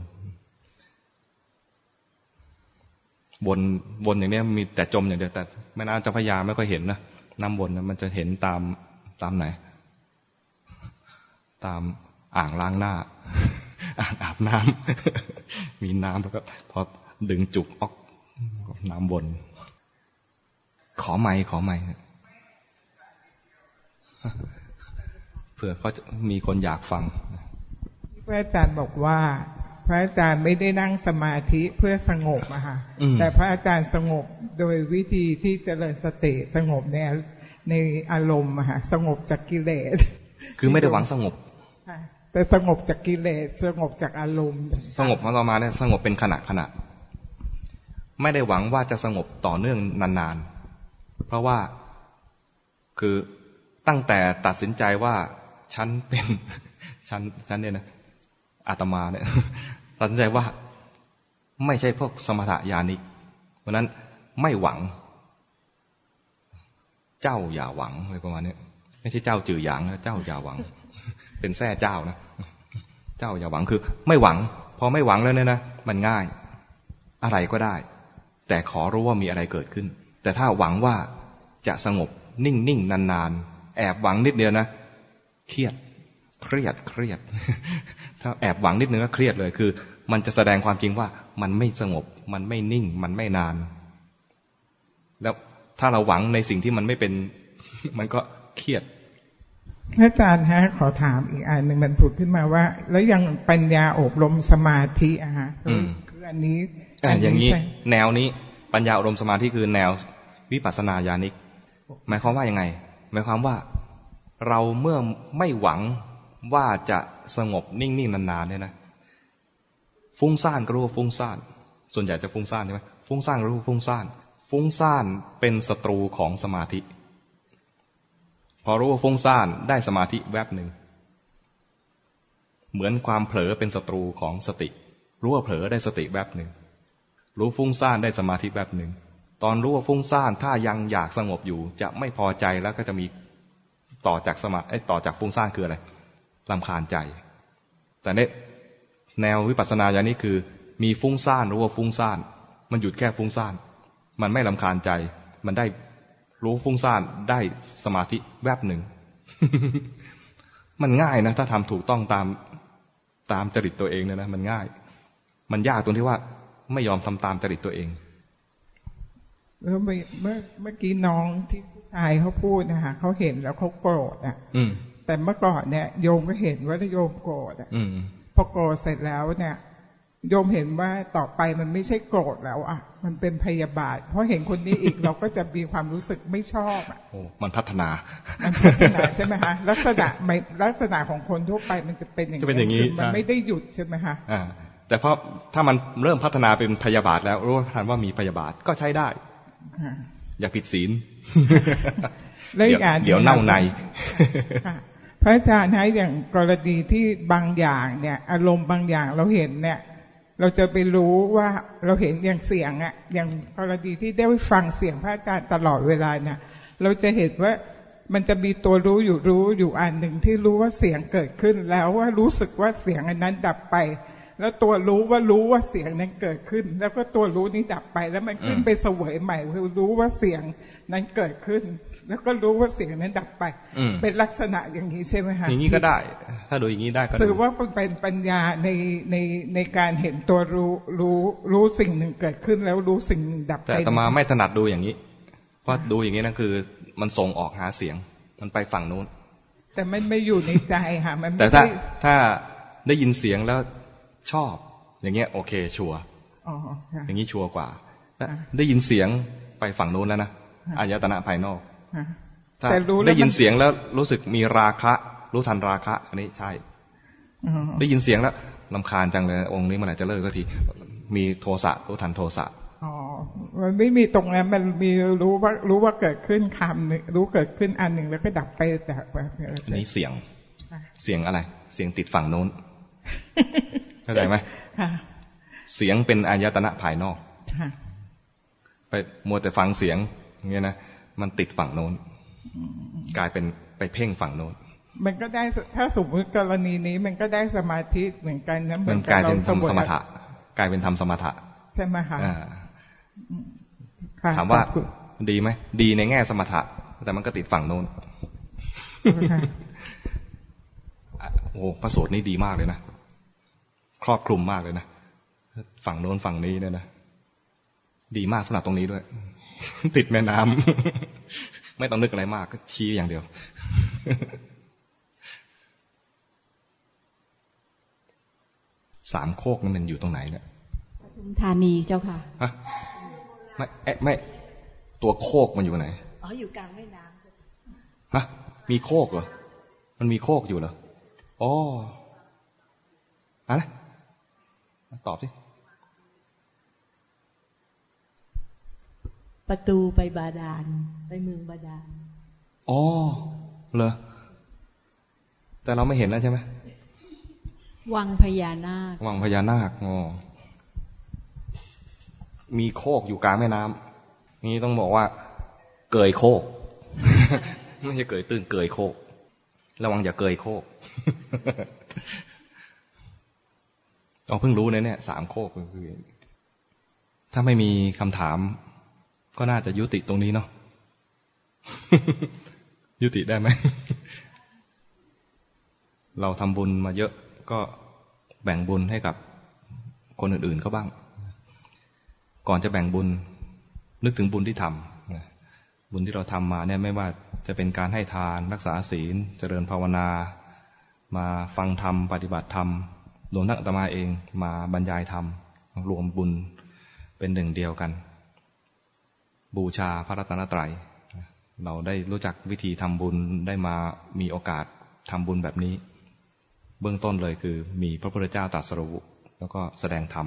บนบนอย่างนี้มีแต่จมอย่างเดียวแต่แม่น้ำเจ้าพระยาไม่ค่อยเห็นนะน้ำบนนะมันจะเห็นตามตามไหน ตามอ่างล้างหน้า อ่างอาบน้ำมีน้ำแล้วก็พอดึงจุกออกน้ำบน ขอไม้ขอไม้ เผื่อเขาจะมีคนอยากฟัง
พระอาจารย์บอกว่า พระอาจารย์ไม่ได้นั่งสมาธิเพื่อสงบอะค่ะแต่พระอาจารย์สงบโดยวิธีที่เจริญสติสงบในในอารมณ์อะค่ะสงบจากกิเลส
คือไม่ได้หวังสงบ
แต่สงบจากกิเลสสงบจากอารมณ์
สงบของเรามาเนี่ยสงบเป็นขณะขณะไม่ได้หวังว่าจะสงบต่อเนื่องนานๆ เพราะว่าคือ ตั้งแต่ตัดสินใจว่าฉันเป็นฉันฉันเนี่ยนะอาตมาเนี่ยตัดสินใจว่าไม่ใช่พวกสมถะญาณิกเพราะนั้นไม่หวัง เจ้าอย่าหวังอะไรประมาณนี้ไม่ใช่เจ้าจื่อหยางนะเจ้าอย่าหวัง เป็นแท้เจ้านะเจ้าอย่าหวังคือ ไม่หวัง พอไม่หวังแล้วเนี่ยนะมันง่าย อะไรก็ได้ แต่ขอรู้ว่ามีอะไรเกิดขึ้น แต่ถ้าหวังว่าจะสงบนิ่งนิ่งนานๆ แอบหวังนิดเดียวนะเครียด เครียดเครียด ถ้าแอบหวังนิดนึงก็เครียดเลยคือ มันจะแสดงความจริงว่ามันไม่สงบ มันไม่นิ่ง มันไม่นาน แล้วถ้าเราหวังในสิ่งที่มันไม่เป็น มันก็เครียด
อาจารย์ฮะขอถามอีกอันหนึ่งมันผุดขึ้นมาว่า แล้วยังปัญญาอบรมสมาธิอะฮะคืออันนี้
อย่างนี้ แนวนี้ปัญญาอบรมสมาธิคือแนววิปัสสนาญาณิก หมายความว่ายังไง หมายความว่าเราเมื่อไม่หวังว่าจะสงบนิ่งๆนานๆเนี่ยนะฟุ้งซ่านก็รู้ว่าฟุ้งซ่าน ส่วนใหญ่จะฟุ้งซ่านใช่ไหมฟุ้งซ่านรู้ฟุ้งซ่าน ฟุ้งซ่านเป็นศัตรูของสมาธิ พอรู้ว่าฟุ้งซ่านได้สมาธิแวบหนึ่งเหมือนความเผลอเป็นศัตรูของสติ รู้ว่าเผลอได้สติแวบหนึ่งรู้ฟุ้งซ่านได้สมาธิแวบหนึ่ง ตอนรู้ว่าฟุ้งซ่านถ้ายังอยากสงบอยู่ จะไม่พอใจแล้วก็จะมีต่อจากสมาต่อจากฟุ้งซ่านคืออะไรลำคาญใจ แต่เนี้แนววิปัสสนาอย่างนี้คือ มีฟุ้งซ่านรู้ว่าฟุ้งซ่าน มันหยุดแค่ฟุ้งซ่าน มันไม่ลำคาญใจ มันได้รู้ฟุ้งซ่านได้สมาธิแวบหนึ่ง มันง่ายนะ ถ้าทำถูกต้องตามตามจริตตัวเองเนี่ยนะ มันง่าย มันยากตรงที่ว่าไม่ยอมทำตามจริตตัวเอง
เมื่อเมื่อกี้น้องที่ชายเขาพูดนะคะเขาเห็นแล้วเขาโกรธอะแต่เมื่อก่อนเนี่ยโยมก็เห็นว่าโยมโกรธอะพอโกรธเสร็จแล้วเนี่ยโยมเห็นว่าต่อไปมันไม่ใช่โกรธแล้วอะ มันเป็นพยาบาท เพราะเห็นคนนี้อีกเราก็จะมีความรู้สึกไม่ชอบอะ
โอ้มันพัฒนา
มันพัฒนาใช่ไหมฮะลักษณะไม่ลักษณะของคนทั่วไปมันจะเป็นอย่าง
นี้จะเป็นอย่างนี้
มันไม่ได้หยุดใช่ไหมฮะ
อ่าแต่พอถ้ามันเริ่มพัฒนาเป็นพยาบาทแล้วรู้ทันว่ามีพยาบาทก็ใช้ได้ อย่าผิดศีลเดี๋ยวเน่าใน
พระอาจารย์ให้อย่างกรณีที่บางอย่างเนี่ย อารมณ์บางอย่างเราเห็นเนี่ย เราจะไปรู้ว่าเราเห็นอย่างเสียงอะอย่างกรณีที่ได้ฟังเสียงพระอาจารย์ตลอดเวลาเนี่ย เราจะเห็นว่ามันจะมีตัวรู้อยู่รู้อยู่อันหนึ่งที่รู้ว่าเสียงเกิดขึ้นแล้วว่ารู้สึกว่าเสียงอันนั้นดับไป แล้วตัวรู้ว่ารู้ว่าเสียงนั้นเกิดขึ้น แล้วก็ตัวรู้นี้ดับไป แล้วมันขึ้นไปเสวยใหม่คือรู้ว่าเสียงนั้นเกิดขึ้น แล้วก็รู้ว่าเสียงนั้นดับไป เป็นลักษณะอย่างนี้ใช่ไหมคะ
อย่างนี้ก็ได้ ถ้าดูอย่างนี้ได้ก็
ถือว่าเป็นปัญญาในในในการเห็นตัวรู้รู้รู้สิ่งหนึ่งเกิดขึ้น แล้วรู้สิ่งหนึ่งดับไปแต่
ตมาไม่ถนัดดูอย่างนี้เพราะดูอย่างนี้นั่นคือ มันส่งออกหาเสียง มันไปฝั่งนู้น
แต่มันไม่อยู่ในใจค่ะมัน
แต่ถ้าถ้าได้ยินเสียงแล้ว ชอบ อย่างเงี้ย โอเค ชัวร์อย่างนี้ชัวร์กว่าแต่ได้ยินเสียงไปฝั่งนู้นแล้วนะอายตนะภายนอก
ค่ะ
ถ้า
แต่รู้แล้ว
ได้ยิน
มัน
เสียงแล้วรู้สึกมีราคะ รู้ทันราคะ อันนี้ใช่
อ๋อ
ได้ยินเสียงแล้วลำคาญจังเลย องค์นี้เมื่อไหร่จะเลิกสักที มีโทสะรู้ทันโทสะ
อ๋อมันไม่มีตรงนั้นมันมีรู้ว่ารู้ว่าเกิดขึ้นคำหนึ่งรู้เกิดขึ้นอันหนึ่งแล้วก็ดับไปแต่แบบ
อันนี้เสียง
ค่ะ
เสียงอะไร เสียงติดฝั่งโน้น เข้าใจไหม
ค่ะ
เสียงเป็นอายตนะภายนอก
ค่ะ
ไปมัวแต่ฟังเสียงอย่างเงี้ยนะมันติดฝั่งโน้นกลายเป็นไปเพ่งฝั่งโน้น
มันก็ได้ถ้าสมมติกรณีนี้ มันก็ได้สมาธิเหมือนกันนะห
มัน
อ
กลายเป็น
ร
ทำสมถะ
วด
กลายเป็นทำสมถะ
ใช่ไหมคะ
อ่า
ค่ะ
ถามว่า
ขอบคุณ
ดีไหมดีในแง่สมถะ แต่มันก็ติดฝั่งโน้น
ค่ะ
อะโอ้โหพระสูตรนี้ดีมากเลยนะ ครอบคลุมมากเลยนะฝั่งโน้นฝั่งนี้เนี่ยนะดีมากสำหรับตรงนี้ด้วย ติดแม่น้ำไม่ต้องนึกอะไรมากก็ชี้อย่างเดียว สามโคกนั้นมันอยู่ตรงไหนเนี่ย
ปทุมธานีเจ้าค่ะ
ฮะไม่เอ๊ะไม่ ตัวโคกมันอยู่ไหน
อ๋ออยู่กลางแม่น้ำ
ฮะมีโคกเหรอมันมีโคกอยู่เหรออ๋ออะไร ตอบสิ
ประตูไปบาดาล ไปเมืองบาดาล
อ๋อ เหรอ แต่เราไม่เห็นแล้วใช่ไหม
วังพญานาค
วังพญานาคอ๋อมีโคกอยู่กลางแม่น้ำนี่ต้องบอกว่า เกยโคก ไม่ใช่เกยตื้นเกยโคก ระวังอย่าเกยโคก เอาเพิ่งรู้นะเนี่ยสามโคกคือ ถ้าไม่มีคำถาม ก็น่าจะยุติตรงนี้เนาะยุติได้ไหม เราทำบุญมาเยอะก็แบ่งบุญให้กับคนอื่นๆเขาบ้าง ก่อนจะแบ่งบุญ นึกถึงบุญที่ทำบุญที่เราทำมาเนี่ยไม่ว่าจะเป็นการให้ทานรักษาศีล เจริญภาวนา มาฟังธรรม ปฏิบัติธรรม รวมทั้งอาตมาเองมาบรรยายธรรม รวมบุญเป็นหนึ่งเดียวกัน บูชาพระรัตนตรัย เราได้รู้จักวิธีทำบุญได้มามีโอกาสทำบุญแบบนี้ เบื้องต้นเลยคือมีพระพุทธเจ้าตรัสรู้แล้วก็แสดงธรรม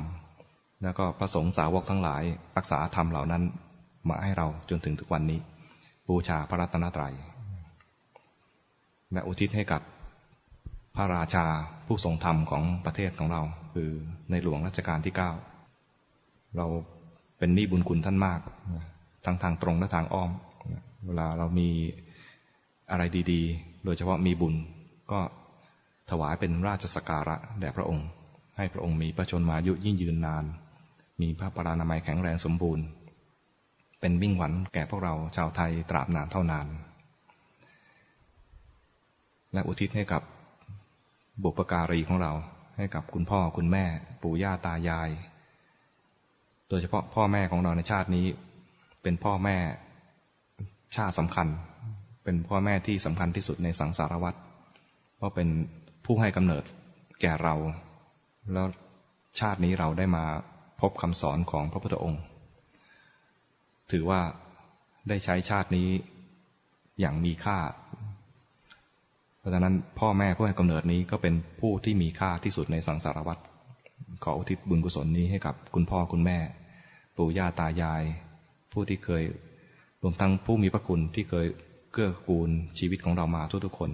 แล้วก็พระสงฆ์สาวกทั้งหลาย รักษาธรรมเหล่านั้นมาให้เราจนถึงทุกวันนี้ บูชาพระรัตนตรัยและอุทิศให้กับ พระราชาผู้ทรงธรรมของประเทศของเรา คือในหลวงรัชกาลที่เก้าเราเป็นหนี้บุญคุณท่านมากทั้งทางตรงและทางอ้อม เวลาเรามีอะไรดีๆ โดยเฉพาะมีบุญก็ถวายเป็นราชสการะแด่พระองค์ ให้พระองค์มีพระชนมายุยิ่งยืนนาน มีพระปรานามัยแข็งแรงสมบูรณ์ เป็นมิ่งหวันแก่พวกเราชาวไทยตราบนานเท่านาน และอุทิศให้กับ บุปการีของเรา ให้กับคุณพ่อคุณแม่ ปู่ย่าตายาย โดยเฉพาะพ่อแม่ของเราในชาตินี้ เป็นพ่อแม่ชาติสำคัญ เป็นพ่อแม่ที่สำคัญที่สุดในสังสารวัฏเพราะเป็นผู้ให้กำเนิดแก่เรา แล้วชาตินี้เราได้มาพบคำสอนของพระพุทธองค์ ถือว่าได้ใช้ชาตินี้อย่างมีค่า ราะฉะนั้นพ่อแม่ผู้ให้กำเนิดนี้ก็เป็นผู้ที่มีค่าที่สุดในสังสารวัฏขออุทิศบุญกุศลนี้ให้กับคุณพ่อคุณแม่ ปู่ย่าตายาย ผู้ที่เคยรวมทั้งผู้มีพระคุณที่เคยเกื้อกูลชีวิตของเรามาทุกๆคน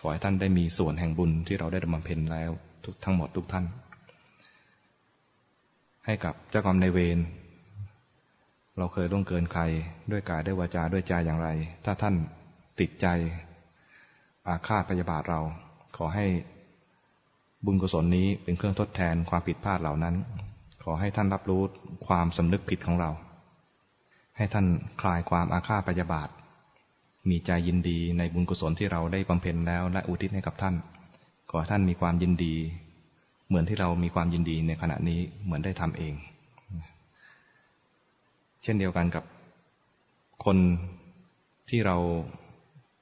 ขอให้ท่านได้มีส่วนแห่งบุญที่เราได้ดำเพ็ญแล้วทุกทั้งหมดทุกท่าน ให้กับเจ้ากรรมในายเวรเราเคยล่วงเกินใคร ด้วยกายด้วยวาจาด้วยใจอย่างไร ถ้าท่านติดใจ อาฆาตพยาบาทเรา ขอให้บุญกุศลนี้เป็นเครื่องทดแทนความผิดพลาดเหล่านั้น ขอให้ท่านรับรู้ความสำนึกผิดของเรา ให้ท่านคลายความอาฆาตพยาบาท มีใจยินดีในบุญกุศลที่เราได้บำเพ็ญแล้วและอุทิศให้กับท่าน ขอท่านมีความยินดี เหมือนที่เรามีความยินดีในขณะนี้เหมือนได้ทำเอง เช่นเดียวกันกับคนที่เรา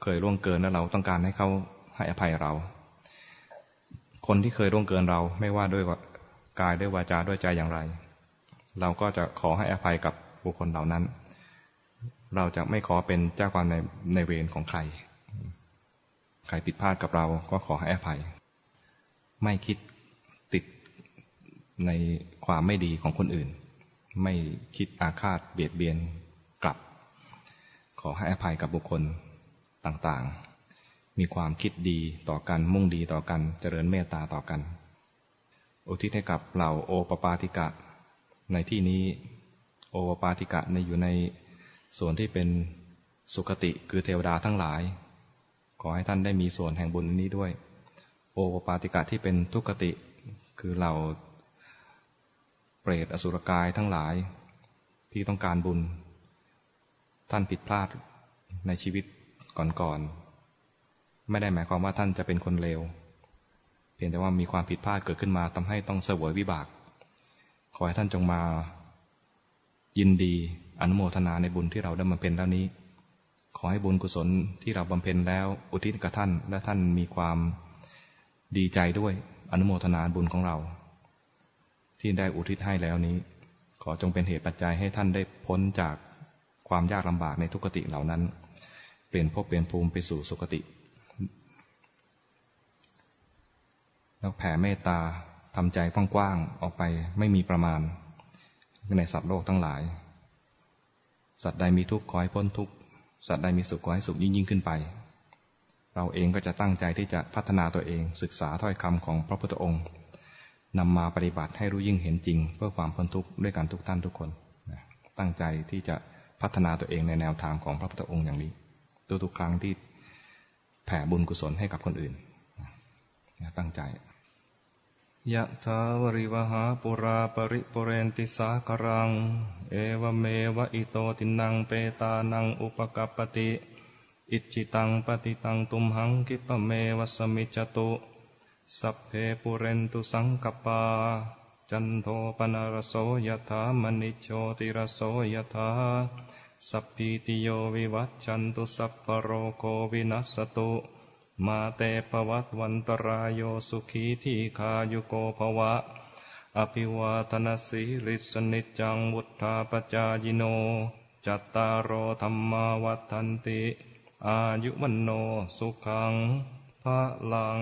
เคยล่วงเกินแล้วเราต้องการให้เขาให้อภัยเรา คนที่เคยล่วงเกินเราไม่ว่าด้วยกายด้วยวาจาด้วยใจอย่างไร เราก็จะขอให้อภัยกับบุคคลเหล่านั้น เราจะไม่ขอเป็นเจ้าความในในเวรของใคร ใครผิดพลาดกับเราก็ขอให้อภัย ไม่คิดติดในความไม่ดีของคนอื่น ไม่คิดอาฆาตเบียดเบียนกลับ ขอให้อภัยกับบุคคล ต่างๆ มีความคิดดีต่อกันมุ่งดีต่อกัน เจริญเมตตาต่อกัน อุทิศให้กับเหล่าโอปปาติกะ ในที่นี้โอปปาติกะในอยู่ในส่วนที่เป็นสุคติคือเทวดาทั้งหลาย ขอให้ท่านได้มีส่วนแห่งบุญนี้ด้วย โอปปาติกะที่เป็นทุกติคือเหล่าเปรตอสุรกายทั้งหลายที่ต้องการบุญ ท่านผิดพลาดในชีวิต ก่อนๆไม่ได้หมายความว่าท่านจะเป็นคนเลวเพียงแต่ว่ามีความผิดพลาดเกิดขึ้นมาทำให้ต้องเสวยวิบาก ขอให้ท่านจงมา ยินดีอนุโมทนาในบุญที่เราได้บำเพ็ญแล้วนี้ ขอให้บุญกุศลที่เราบำเพ็ญแล้ว อุทิศกับท่าน และท่านมีความดีใจด้วยอนุโมทนาบุญของเรา ที่ได้อุทิศให้แล้วนี้ ขอจงเป็นเหตุปัจจัยให้ท่านได้พ้นจากความยากลำบากในทุกติเหล่านั้น ปลี่ยนภพเปลี่ยนภูมิไปสู่สุคติ แล้วแผ่เมตตาทำใจกว้างๆออกไปไม่มีประมาณ ในสัตว์โลกทั้งหลาย สัตว์ใดมีทุกข์ขอให้พ้นทุกข์สัตว์ใดมีสุขขอให้สุขยิ่งยิ่งขึ้นไป เราเองก็จะตั้งใจที่จะพัฒนาตัวเองศึกษาถ้อยคำของพระพุทธองค์นำมาปฏิบัติให้รู้ยิ่งเห็นจริง เพื่อความพ้นทุกข์ด้วยกันทุกท่านทุกคน ตั้งใจที่จะพัฒนาตัวเองในแนวทางของพระพุทธองค์อย่างนี้ ทุกๆครั้งที่แผ่บุญกุศลให้กับคนอื่นตั้งใจยะถา วาริวะหาปูรา ปะริปูเรนติสาคะรัง เอวะเมวะอิโต ทินนังเปตานังอุปะกัปปะติ อิจฉิตังปัตถิตังตุมหัง ขิปปะเมวะ สะมิชฌะตุ สัพเพปูเรนตุสังกัปปา จันโทปัณณะระโส ยะถา มะณิโชติระโส ยะถา สัพพีติโยวิวัชชันตุสัพพะโรโควินัสสะตุ มาเตปวัตวันตรายโยสุขีที่คายุโกภวะ อภิวาทนาสีริสนิจังวุธาปจายโน จัตตารโอธรรมาวัฏันติ อายุวันโนสุขังพระลัง